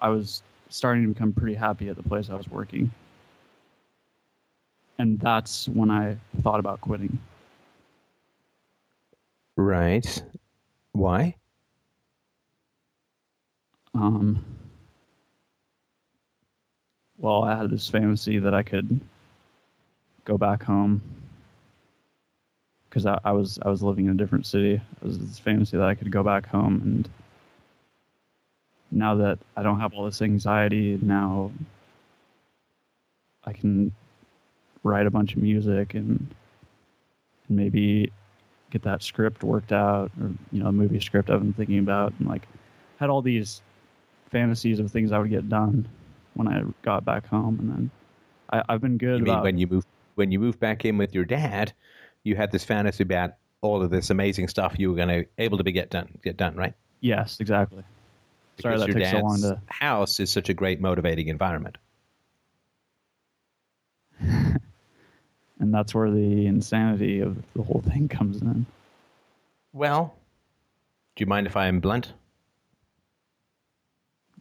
I was starting to become pretty happy at the place I was working, and that's when I thought about quitting. right. Why? Um, well, I had this fantasy that I could go back home because I, I was I was living in a different city. It was this fantasy that I could go back home, and now that I don't have all this anxiety, now I can write a bunch of music and maybe get that script worked out, or you know, a movie script I've been thinking about, and like had all these fantasies of things I would get done when I got back home, and then I, I've been good You mean about when you move when you moved back in with your dad, you had this fantasy about all of this amazing stuff you were going to able to be get done get done, right? yes, exactly. Sorry that took so long to. house is such a great motivating environment. And that's where the insanity of the whole thing comes in. Well, do you mind if I'm blunt?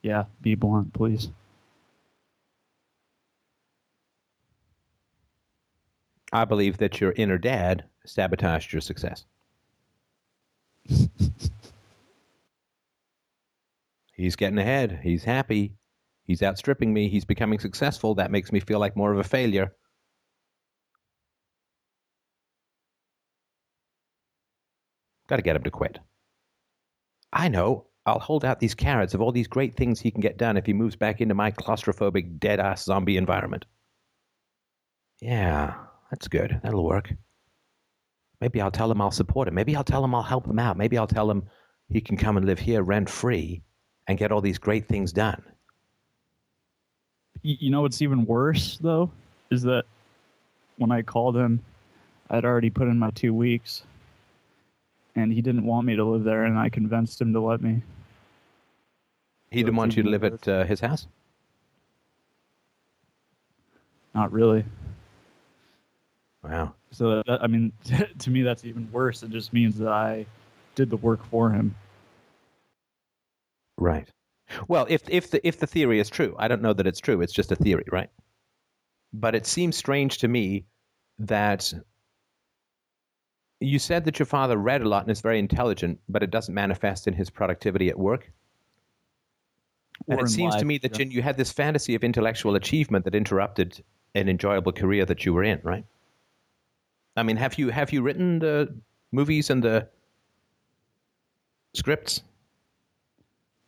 Yeah, be blunt, please. I believe that your inner dad sabotaged your success. He's getting ahead. He's happy. He's outstripping me. He's becoming successful. That makes me feel like more of a failure. Got to get him to quit. I know. I'll hold out these carrots of all these great things he can get done if he moves back into my claustrophobic, dead ass zombie environment. Yeah, that's good. That'll work. Maybe I'll tell him I'll support him. Maybe I'll tell him I'll help him out. Maybe I'll tell him he can come and live here rent free and get all these great things done. You know what's even worse though is that when I called him, I'd already put in my two weeks, and he didn't want me to live there, and I convinced him to let me. He didn't want you to live at uh, his house? Not really. Wow. So that, I mean, to me, that's even worse. It just means that I did the work for him. Right. Well, if if the if the theory is true, I don't know that it's true. It's just a theory, right? But it seems strange to me that you said that your father read a lot and is very intelligent, but it doesn't manifest in his productivity at work. And it seems to me that yeah. you, you had this fantasy of intellectual achievement that interrupted an enjoyable career that you were in, right? I mean, have you have you written the movies and the scripts?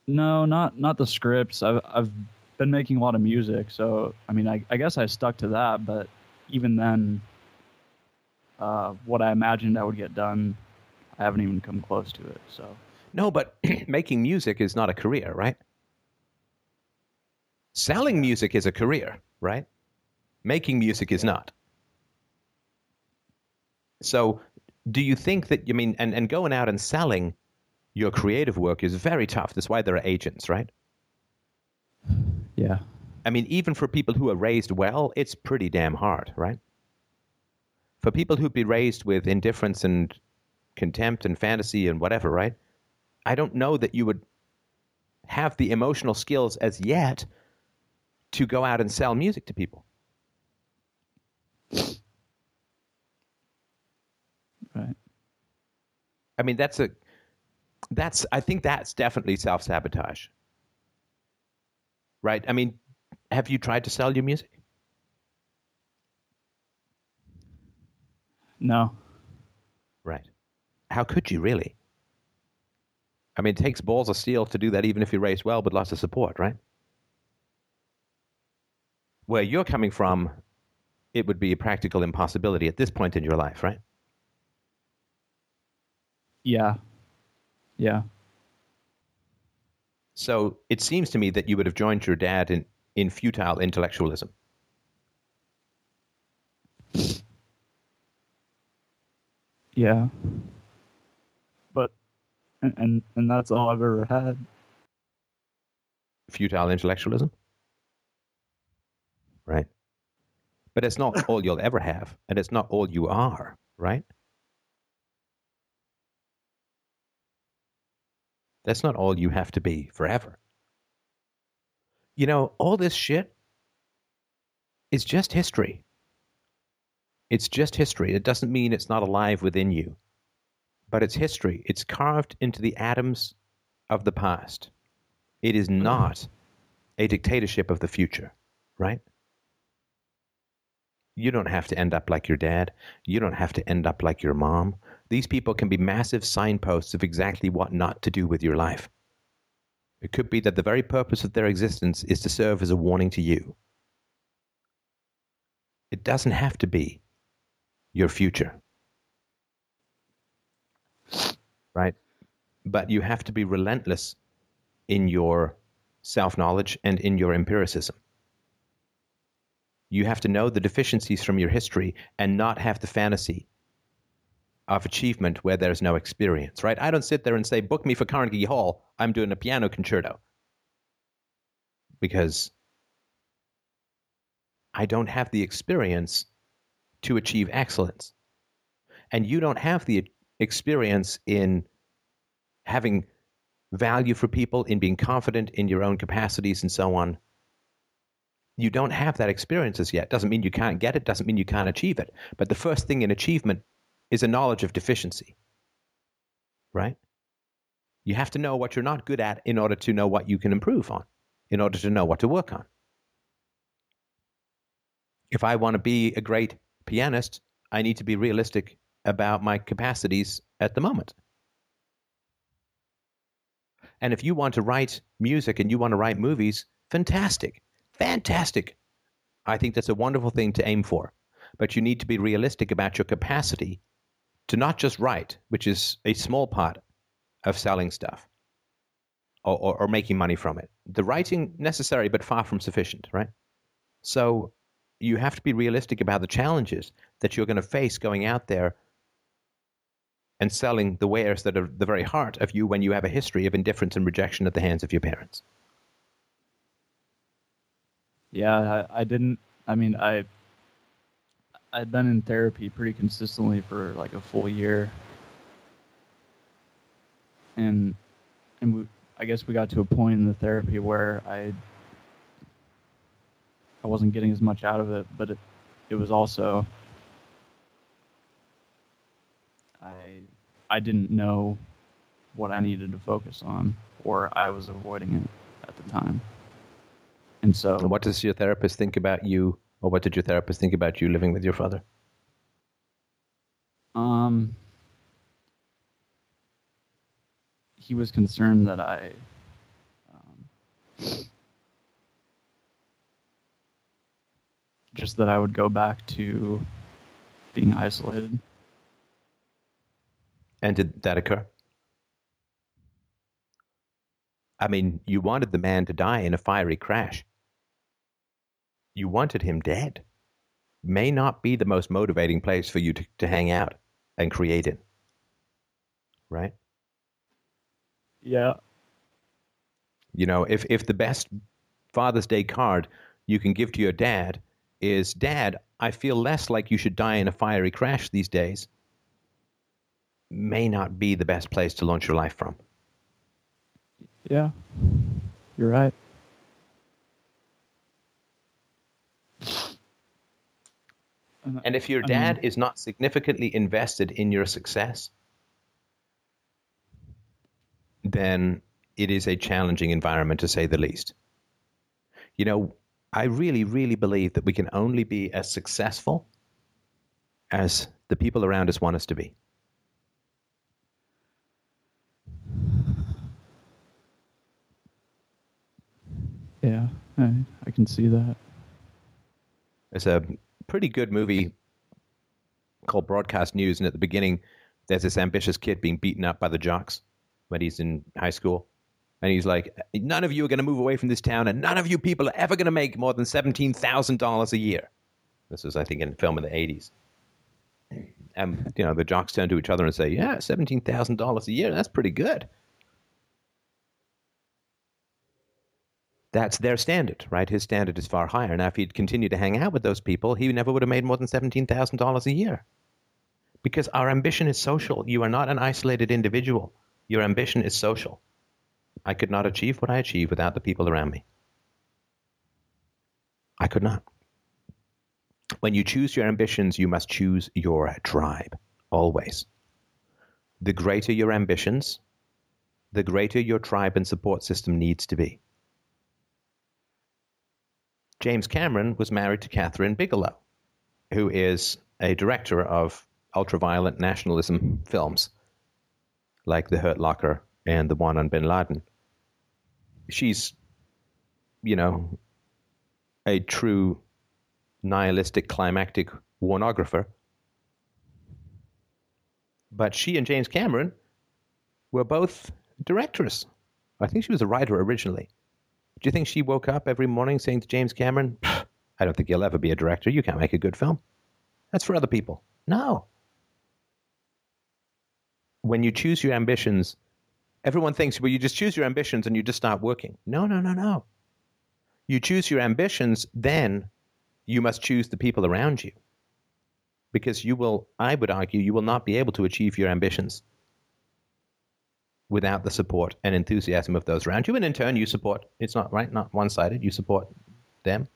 No, not not the scripts. I've I've been making a lot of music, so I mean, I, I guess I stuck to that. But even then, uh, what I imagined I would get done, I haven't even come close to it. So No, but making music is not a career, right? Selling music is a career, right? Making music is not. So, do you think that, you mean, and, and going out and selling your creative work is very tough. That's why there are agents, right? yeah, I mean, even for people who are raised well, it's pretty damn hard, right? For people who'd be raised with indifference and contempt and fantasy and whatever, right? I don't know that you would have the emotional skills as yet to go out and sell music to people. right. I mean, that's a that's I think that's definitely self sabotage. Right? I mean, have you tried to sell your music? No, Right. How could you really? I mean, it takes balls of steel to do that, even if you raise well, but lots of support, right? where you're coming from, it would be a practical impossibility at this point in your life, right? Yeah. Yeah. So it seems to me that you would have joined your dad in, in futile intellectualism. Yeah. But and and, and that's all I've ever had. Futile intellectualism? Right? But it's not all you'll ever have, and it's not all you are, right? That's not all you have to be forever. You know, all this shit is just history. It's just history. It doesn't mean it's not alive within you, but it's history. It's carved into the atoms of the past. It is not a dictatorship of the future, right? You don't have to end up like your dad. You don't have to end up like your mom. These people can be massive signposts of exactly what not to do with your life. It could be that the very purpose of their existence is to serve as a warning to you. It doesn't have to be your future. Right? But you have to be relentless in your self knowledge and in your empiricism. You have to know the deficiencies from your history and not have the fantasy of achievement where there's no experience, right? I don't sit there and say, book me for Carnegie Hall. I'm doing a piano concerto. Because I don't have the experience to achieve excellence. And you don't have the experience in having value for people, in being confident in your own capacities, and so on. You don't have that experience as yet. Doesn't mean you can't get it, doesn't mean you can't achieve it. But the first thing in achievement is a knowledge of deficiency, right? You have to know what you're not good at in order to know what you can improve on, in order to know what to work on. If I want to be a great pianist, I need to be realistic about my capacities at the moment. And if you want to write music and you want to write movies, fantastic, fantastic. I think that's a wonderful thing to aim for. But you need to be realistic about your capacity to not just write, which is a small part of selling stuff or, or, or making money from it. The writing necessary, but far from sufficient, right? So you have to be realistic about the challenges that you're going to face going out there and selling the wares that are the very heart of you when you have a history of indifference and rejection at the hands of your parents. Yeah, I, I didn't. I mean, I I'd been in therapy pretty consistently for like a full year, and and we, I guess we got to a point in the therapy where I I wasn't getting as much out of it, but it it was also I I didn't know what I needed to focus on, or I was avoiding it at the time. And so, And what does your therapist think about you, or what did your therapist think about you living with your father? um, he was concerned that I, um, just that I would go back to being isolated. And did that occur? I mean, you wanted the man to die in a fiery crash. You wanted him dead. May not be the most motivating place for you to, to hang out and create in. Right? Yeah. You know, if, if the best Father's Day card you can give to your dad is Dad, I feel less like you should die in a fiery crash these days, may not be the best place to launch your life from. Yeah. You're right. And if your dad is not significantly invested in your success, then it is a challenging environment to say the least. You know, I really, really believe that we can only be as successful as the people around us want us to be. Yeah, I, I can see that. It's a pretty good movie called Broadcast News, and at the beginning, there's this ambitious kid being beaten up by the jocks when he's in high school. And he's like, None of you are going to move away from this town, and none of you people are ever going to make more than $17,000 a year. This was, I think, in a film in the 80s. And, you know, the jocks turn to each other and say, Yeah, $17,000 a year, that's pretty good. That's their standard, right? His standard is far higher. Now, if he'd continued to hang out with those people, he never would have made more than $17,000 a year. Because our ambition is social. You are not an isolated individual. Your ambition is social. I could not achieve what I achieve without the people around me. I could not. When you choose your ambitions, you must choose your tribe, always. The greater your ambitions, the greater your tribe and support system needs to be. James Cameron was married to Kathryn Bigelow, who is a director of ultraviolet nationalism films, like The Hurt Locker and the one on bin Laden. She's, you know, a true nihilistic climactic warnographer. But she and James Cameron were both directors. I think she was a writer originally. Do you think she woke up every morning saying to James Cameron, I don't think you'll ever be a director. You can't make a good film. That's for other people. No. When you choose your ambitions, everyone thinks, well, you just choose your ambitions and you just start working. No, no, no, no. You choose your ambitions, then you must choose the people around you. Because you will, I would argue, you will not be able to achieve your ambitions without the support and enthusiasm of those around you. And in turn, you support, it's not right, not one sided, you support them.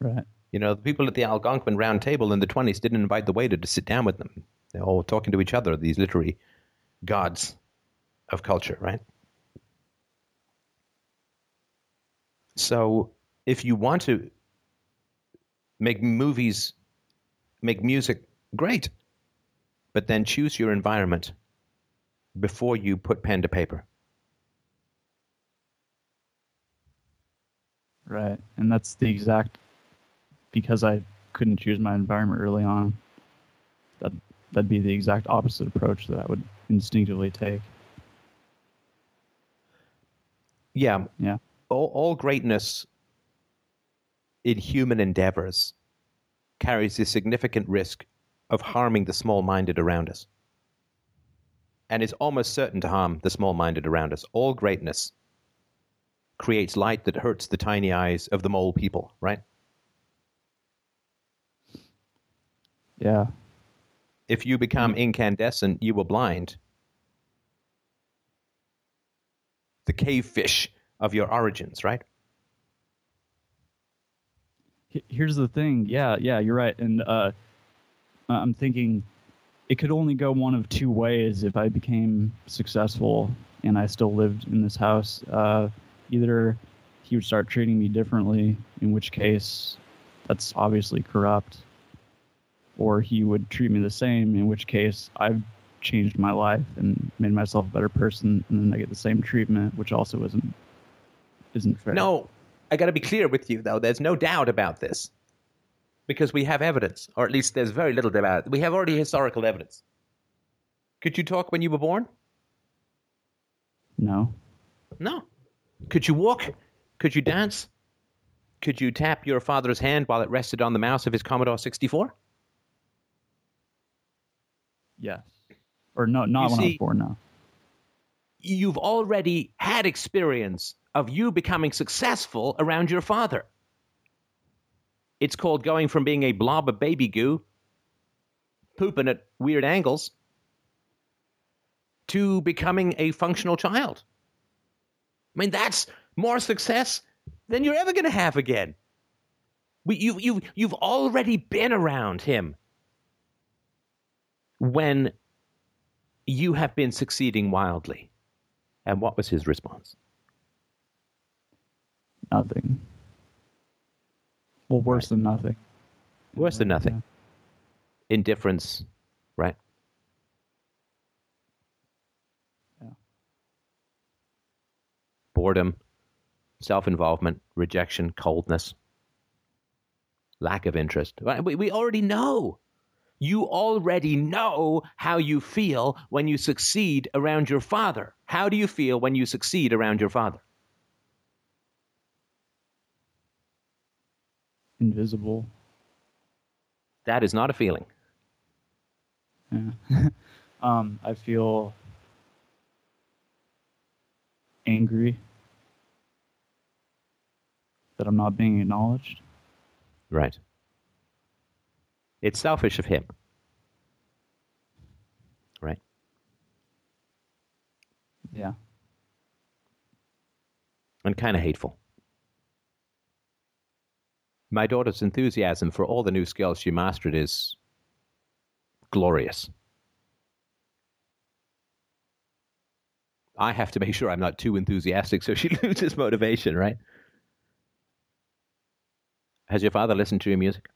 Right. You know, the people at the Algonquin Round Table in the 20s didn't invite the waiter to sit down with them. They're all talking to each other, these literary gods of culture, right? So if you want to make movies, make music, great. But then choose your environment before you put pen to paper. Right. And that's the exact because I couldn't choose my environment early on. That that'd be the exact opposite approach that I would instinctively take. Yeah. Yeah. All, all greatness in human endeavors carries a significant risk of harming the small minded around us. And is almost certain to harm the small minded around us. All greatness creates light that hurts the tiny eyes of the mole people, right? Yeah. If you become incandescent, you will blind the cave fish of your origins, right? Here's the thing. Yeah, yeah, you're right. And uh, I'm thinking it could only go one of two ways if I became successful and I still lived in this house. Uh, either he would start treating me differently, in which case that's obviously corrupt, or he would treat me the same, in which case I've changed my life and made myself a better person, and then I get the same treatment, which also isn't isn't fair. No, I got to be clear with you, though. There's no doubt about this because we have evidence, or at least there's very little doubt. We have already historical evidence. Could you talk when you were born? No. No. Could you walk? Could you dance? Could you tap your father's hand while it rested on the mouse of his Commodore 64? Yes. Or no, not You when I was born. No. You've already had experience of you becoming successful around your father. It's called going from being a blob of baby goo, pooping at weird angles, to becoming a functional child. I mean, that's more success than you're ever going to have again. You, you, you've already been around him when you have been succeeding wildly. And what was his response? Nothing. Well, worse than nothing. Worse than nothing. Indifference, right? Yeah. Boredom, self involvement, rejection, coldness. lack of interest. We, we already know. You already know how you feel when you succeed around your father. How do you feel when you succeed around your father? Invisible. That is not a feeling. Yeah. um, I feel angry that I'm not being acknowledged. Right. It's selfish of him. Right. Yeah. And kind of hateful. My daughter's enthusiasm for all the new skills she mastered is glorious. I have to make sure I'm not too enthusiastic so she loses motivation, right? Has your father listened to your music?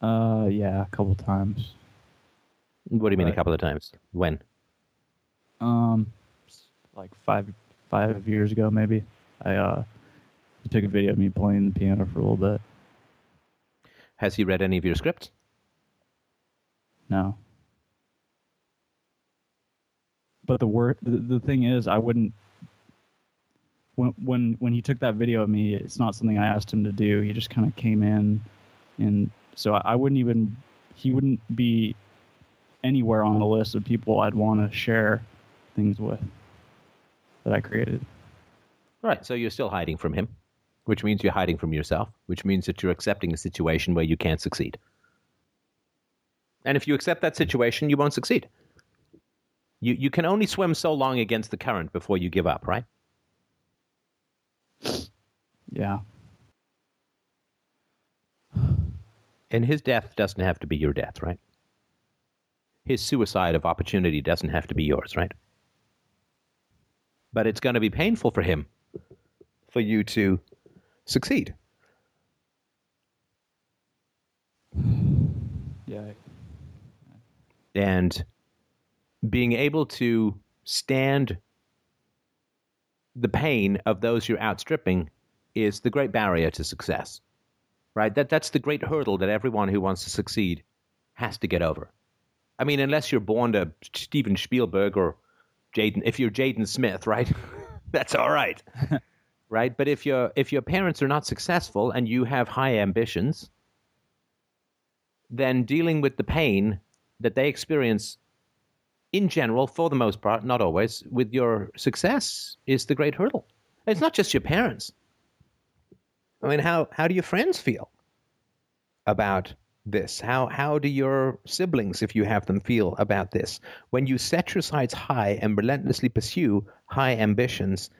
Uh, yeah, a couple times. What do you mean a couple of times? When? Um, like five five years ago, maybe. I uh, he took a video of me playing the piano for a little bit. Has he read any of your scripts? No. But the word, the, the thing is, I wouldn't. When when when he took that video of me, it's not something I asked him to do. He just kind of came in, and so I, I wouldn't even. He wouldn't be anywhere on the list of people I'd want to share things with that I created. Right. So you're still hiding from him, which means you're hiding from yourself, which means that you're accepting a situation where you can't succeed. And if you accept that situation, you won't succeed. You, you can only swim so long against the current before you give up, right? Yeah. And his death doesn't have to be your death, right? His suicide of opportunity doesn't have to be yours, right? But it's going to be painful for him for you to succeed. Yeah. and being able to stand the pain of those you're outstripping is the great barrier to success right that that's the great hurdle that everyone who wants to succeed has to get over i mean unless you're born to steven spielberg or jaden if you're jaden smith right that's all right right but if your if your parents are not successful and you have high ambitions then dealing with the pain that they experience in general, for the most part, not always, with your success is the great hurdle. It's not just your parents. I mean, how, how do your friends feel about this? How, how do your siblings, if you have them, feel about this? When you set your sights high and relentlessly pursue high ambitions,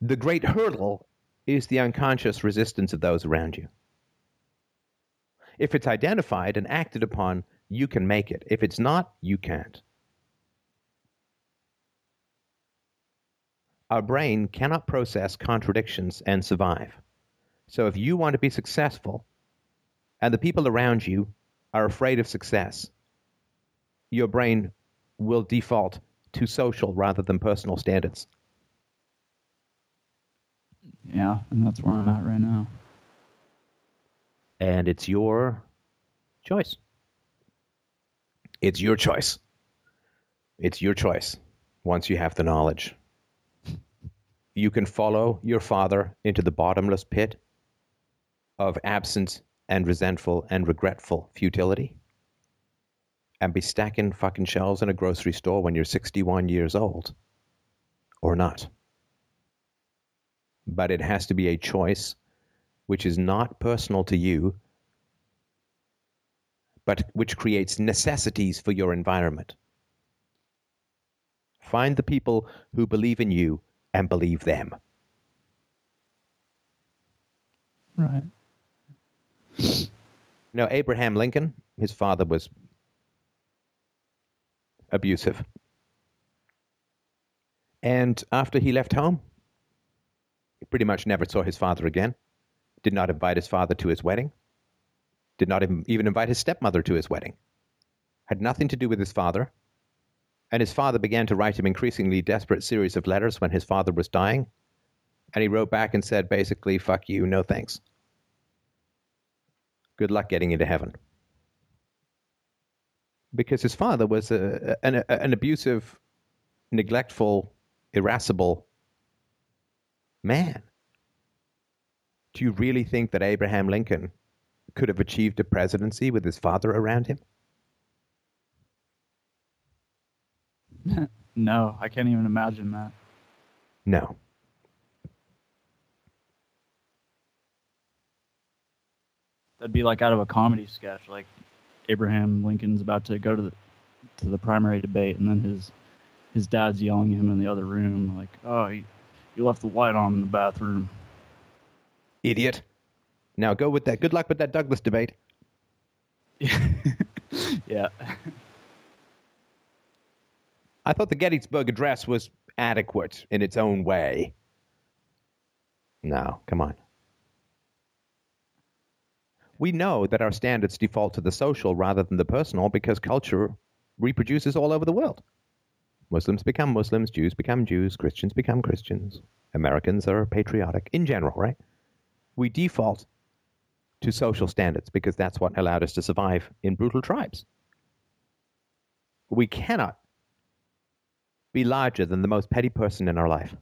the great hurdle is the unconscious resistance of those around you. If it's identified and acted upon, you can make it. If it's not, you can't. Our brain cannot process contradictions and survive. So if you want to be successful and the people around you are afraid of success, your brain will default to social rather than personal standards. Yeah, and that's where I'm at right now. and it's your choice. It's your choice. It's your choice once you have the knowledge. You can follow your father into the bottomless pit of absent and resentful and regretful futility and be stacking fucking shelves in a grocery store when you're 61 years old or not. But it has to be a choice which is not personal to you, but which creates necessities for your environment. Find the people who believe in you and believe them. Right. Now, Abraham Lincoln, his father was abusive. And after he left home, pretty much never saw his father again, did not invite his father to his wedding, did not even invite his stepmother to his wedding, had nothing to do with his father. And his father began to write him increasingly desperate series of letters when his father was dying. And he wrote back and said basically, fuck you, no thanks. Good luck getting into heaven. Because his father was a, an, an abusive, neglectful, irascible man. Do you really think that Abraham Lincoln could have achieved a presidency with his father around him? No, I can't even imagine that. No. That'd be like out of a comedy sketch. Like Abraham Lincoln's about to go to the to the primary debate, and then his his dad's yelling at him in the other room, like, "Oh, you, left the light on in the bathroom." Idiot. Now go with that. Good luck with that Douglas debate. yeah. I thought the Gettysburg Address was adequate in its own way. No, come on. We know that our standards default to the social rather than the personal because culture reproduces all over the world. Muslims become Muslims, Jews become Jews, Christians become Christians. Americans are patriotic in general, right? We default to social standards because that's what allowed us to survive in brutal tribes. We cannot be larger than the most petty person in our life.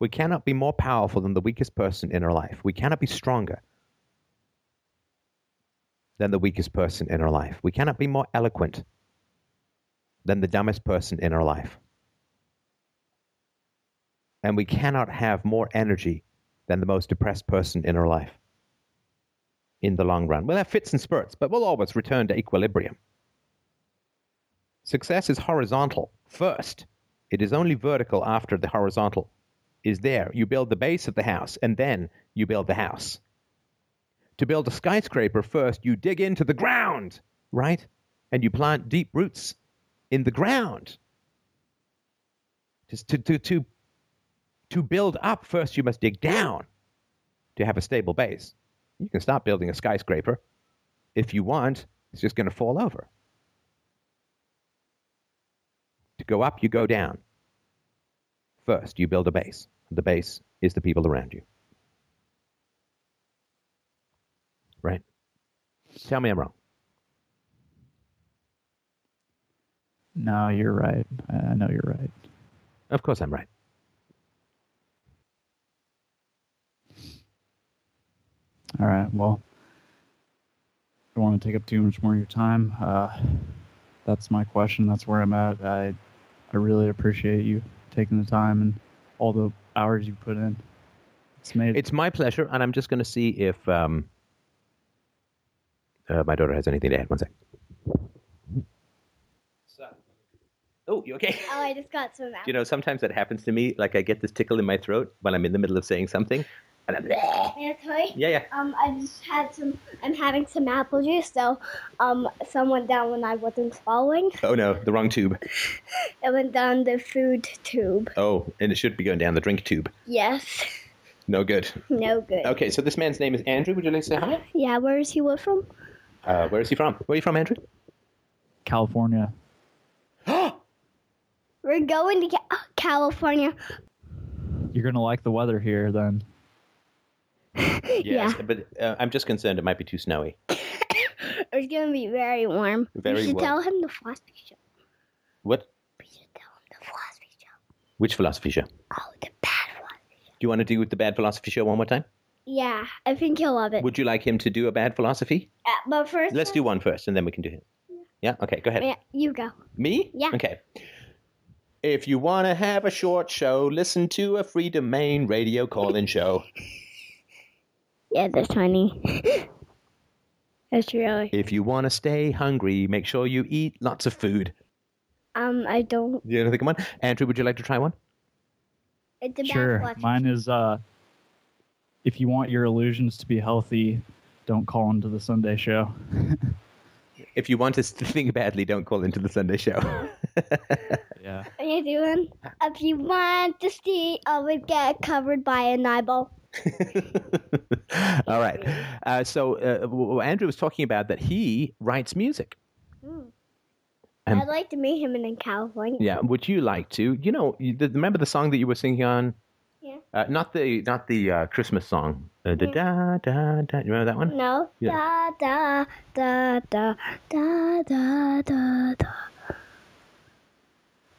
We cannot be more powerful than the weakest person in our life. We cannot be stronger than the weakest person in our life. We cannot be more eloquent than the dumbest person in our life. And we cannot have more energy than the most depressed person in our life in the long run. We'll have fits and spurts, but we'll always return to equilibrium. Success is horizontal first. It is only vertical after the horizontal is there. You build the base of the house, and then you build the house. To build a skyscraper, first you dig into the ground, right? And you plant deep roots in the ground. Just to, to, to, to build up, first you must dig down to have a stable base. You can stop building a skyscraper. If you want, it's just going to fall over. To go up, you go down. First, you build a base. The base is the people around you. Right? Tell me I'm wrong. No, you're right. I know you're right. Of course I'm right. All right. Well, I don't want to take up too much more of your time. Uh, that's my question. That's where I'm at. I I really appreciate you taking the time and all the hours you put in. It's made. It's my pleasure, and I'm just going to see if um, uh, my daughter has anything to add. One sec. Oh, you okay? Oh, I just got some. Apple You know, sometimes that happens to me. Like I get this tickle in my throat when I'm in the middle of saying something, and I'm, May I tell yeah, yeah. Um, I just had some. I'm having some apple juice, so um, some went down when I wasn't swallowing. Oh no, the wrong tube. It went down the food tube. Oh, and it should be going down the drink tube. Yes. No good. No good. Okay, so this man's name is Andrew. Would you like to say hi? Yeah, where is he live from? Uh, where is he from? Where are you from, Andrew? California. We're going to California. You're gonna like the weather here, then. Yes, Yeah. but uh, I'm just concerned it might be too snowy. It's gonna be very warm. Very you should warm. tell him the philosophy show. What? You should tell him the philosophy show. Which philosophy show? Oh, the bad philosophy. Do you want to do the bad philosophy show one more time? Yeah, I think he'll love it. Would you like him to do a bad philosophy? Uh, but first, Let's do one first, and then we can do him. Yeah. Okay. Go ahead. Yeah, you go. Me? Yeah. Okay. If you want to have a short show, listen to a Freedomain Radio call-in show. Yeah, that's funny. that's really. If you want to stay hungry, make sure you eat lots of food. Um, I don't. You know, come on, Andrew. Would you like to try one? It's a bad Sure. philosophy. Mine is uh, if you want your illusions to be healthy, don't call into the Sunday show. If you want us to think badly, don't call into the Sunday show. Yeah. What are you doing? If you want to see, I would get covered by an eyeball. All right. Uh, so uh, Andrew was talking about that he writes music. Um, I'd like to meet him in California. Yeah. Would you like to? You know, you, remember the song that you were singing on? Yeah. Uh, not the not the uh, Christmas song. Uh, da, da da da. You remember that one? No. Yeah. Da da da da da da da da.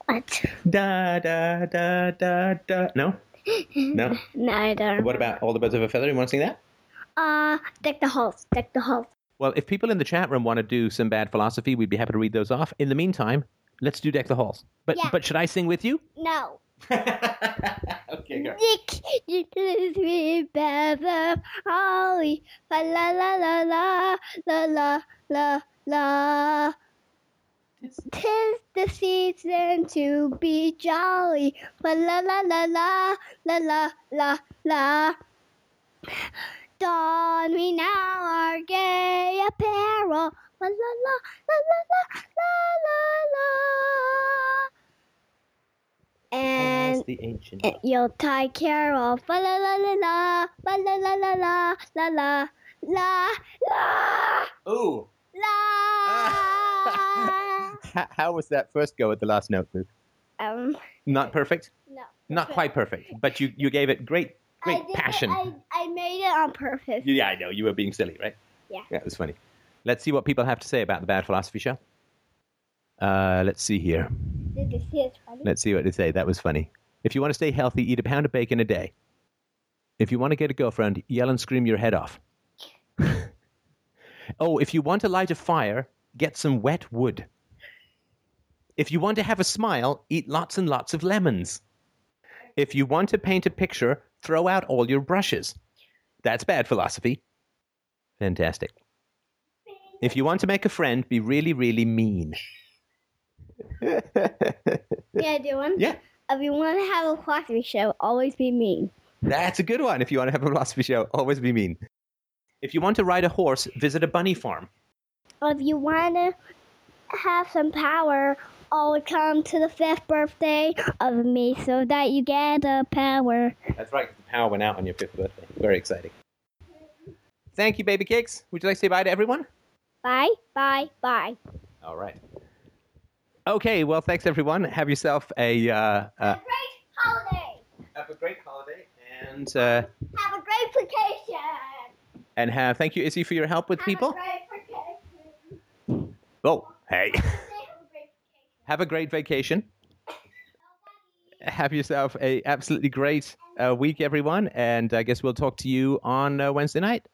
What? Da da da da da. No, no. No, I don't. What about all the birds of a feather? You want to sing that? Uh, deck the halls. Deck the halls. Well, if people in the chat room want to do some bad philosophy, we'd be happy to read those off. In the meantime, let's do deck the halls. But Yeah. but should I sing with you? No. okay, go. Nick, you can remember Holly. La la la la la la la la Tis the season to be jolly. La la la la la la la la la. Don we now our gay apparel. La la la la la la la la la. And the ancient. and care la la la la la la la la la la la la la la Ooh. la. How, how was that first go at the last note, Luke? um, Not perfect. no. Not quite perfect, but you, you gave it great I great it- passion. I, I made it on purpose. Yeah, I know you were being silly, right? Yeah. Yeah, it was funny. Let's see what people have to say about the Bad Philosophy Show. Uh, let's see here. Did you see it's funny? Let's see what they say. That was funny. If you want to stay healthy, eat a pound of bacon a day. If you want to get a girlfriend, yell and scream your head off. oh, if you want to light a fire, get some wet wood. If you want to have a smile, eat lots and lots of lemons. If you want to paint a picture, throw out all your brushes. That's bad philosophy. Fantastic. If you want to make a friend, be really, really mean. Yeah, I do one. yeah. If you want to have a philosophy show, always be mean. That's a good one. If you want to have a philosophy show, always be mean. If you want to ride a horse, visit a bunny farm. If you want to have some power, always come to the fifth birthday of me so that you get the power. That's right. The power went out on your fifth birthday. Very exciting. Thank you, baby cakes. Would you like to say bye to everyone? Bye, bye, bye. All right. Okay. Well, thanks everyone. Have yourself a uh, uh, a great holiday. have a great holiday and uh, Have a great vacation. and have thank you, Izzy, for your help with Have people. a great vacation. Oh, hey. Have a great vacation. Have a great vacation. Have yourself a absolutely great uh, week, everyone, and I guess we'll talk to you on uh, Wednesday night.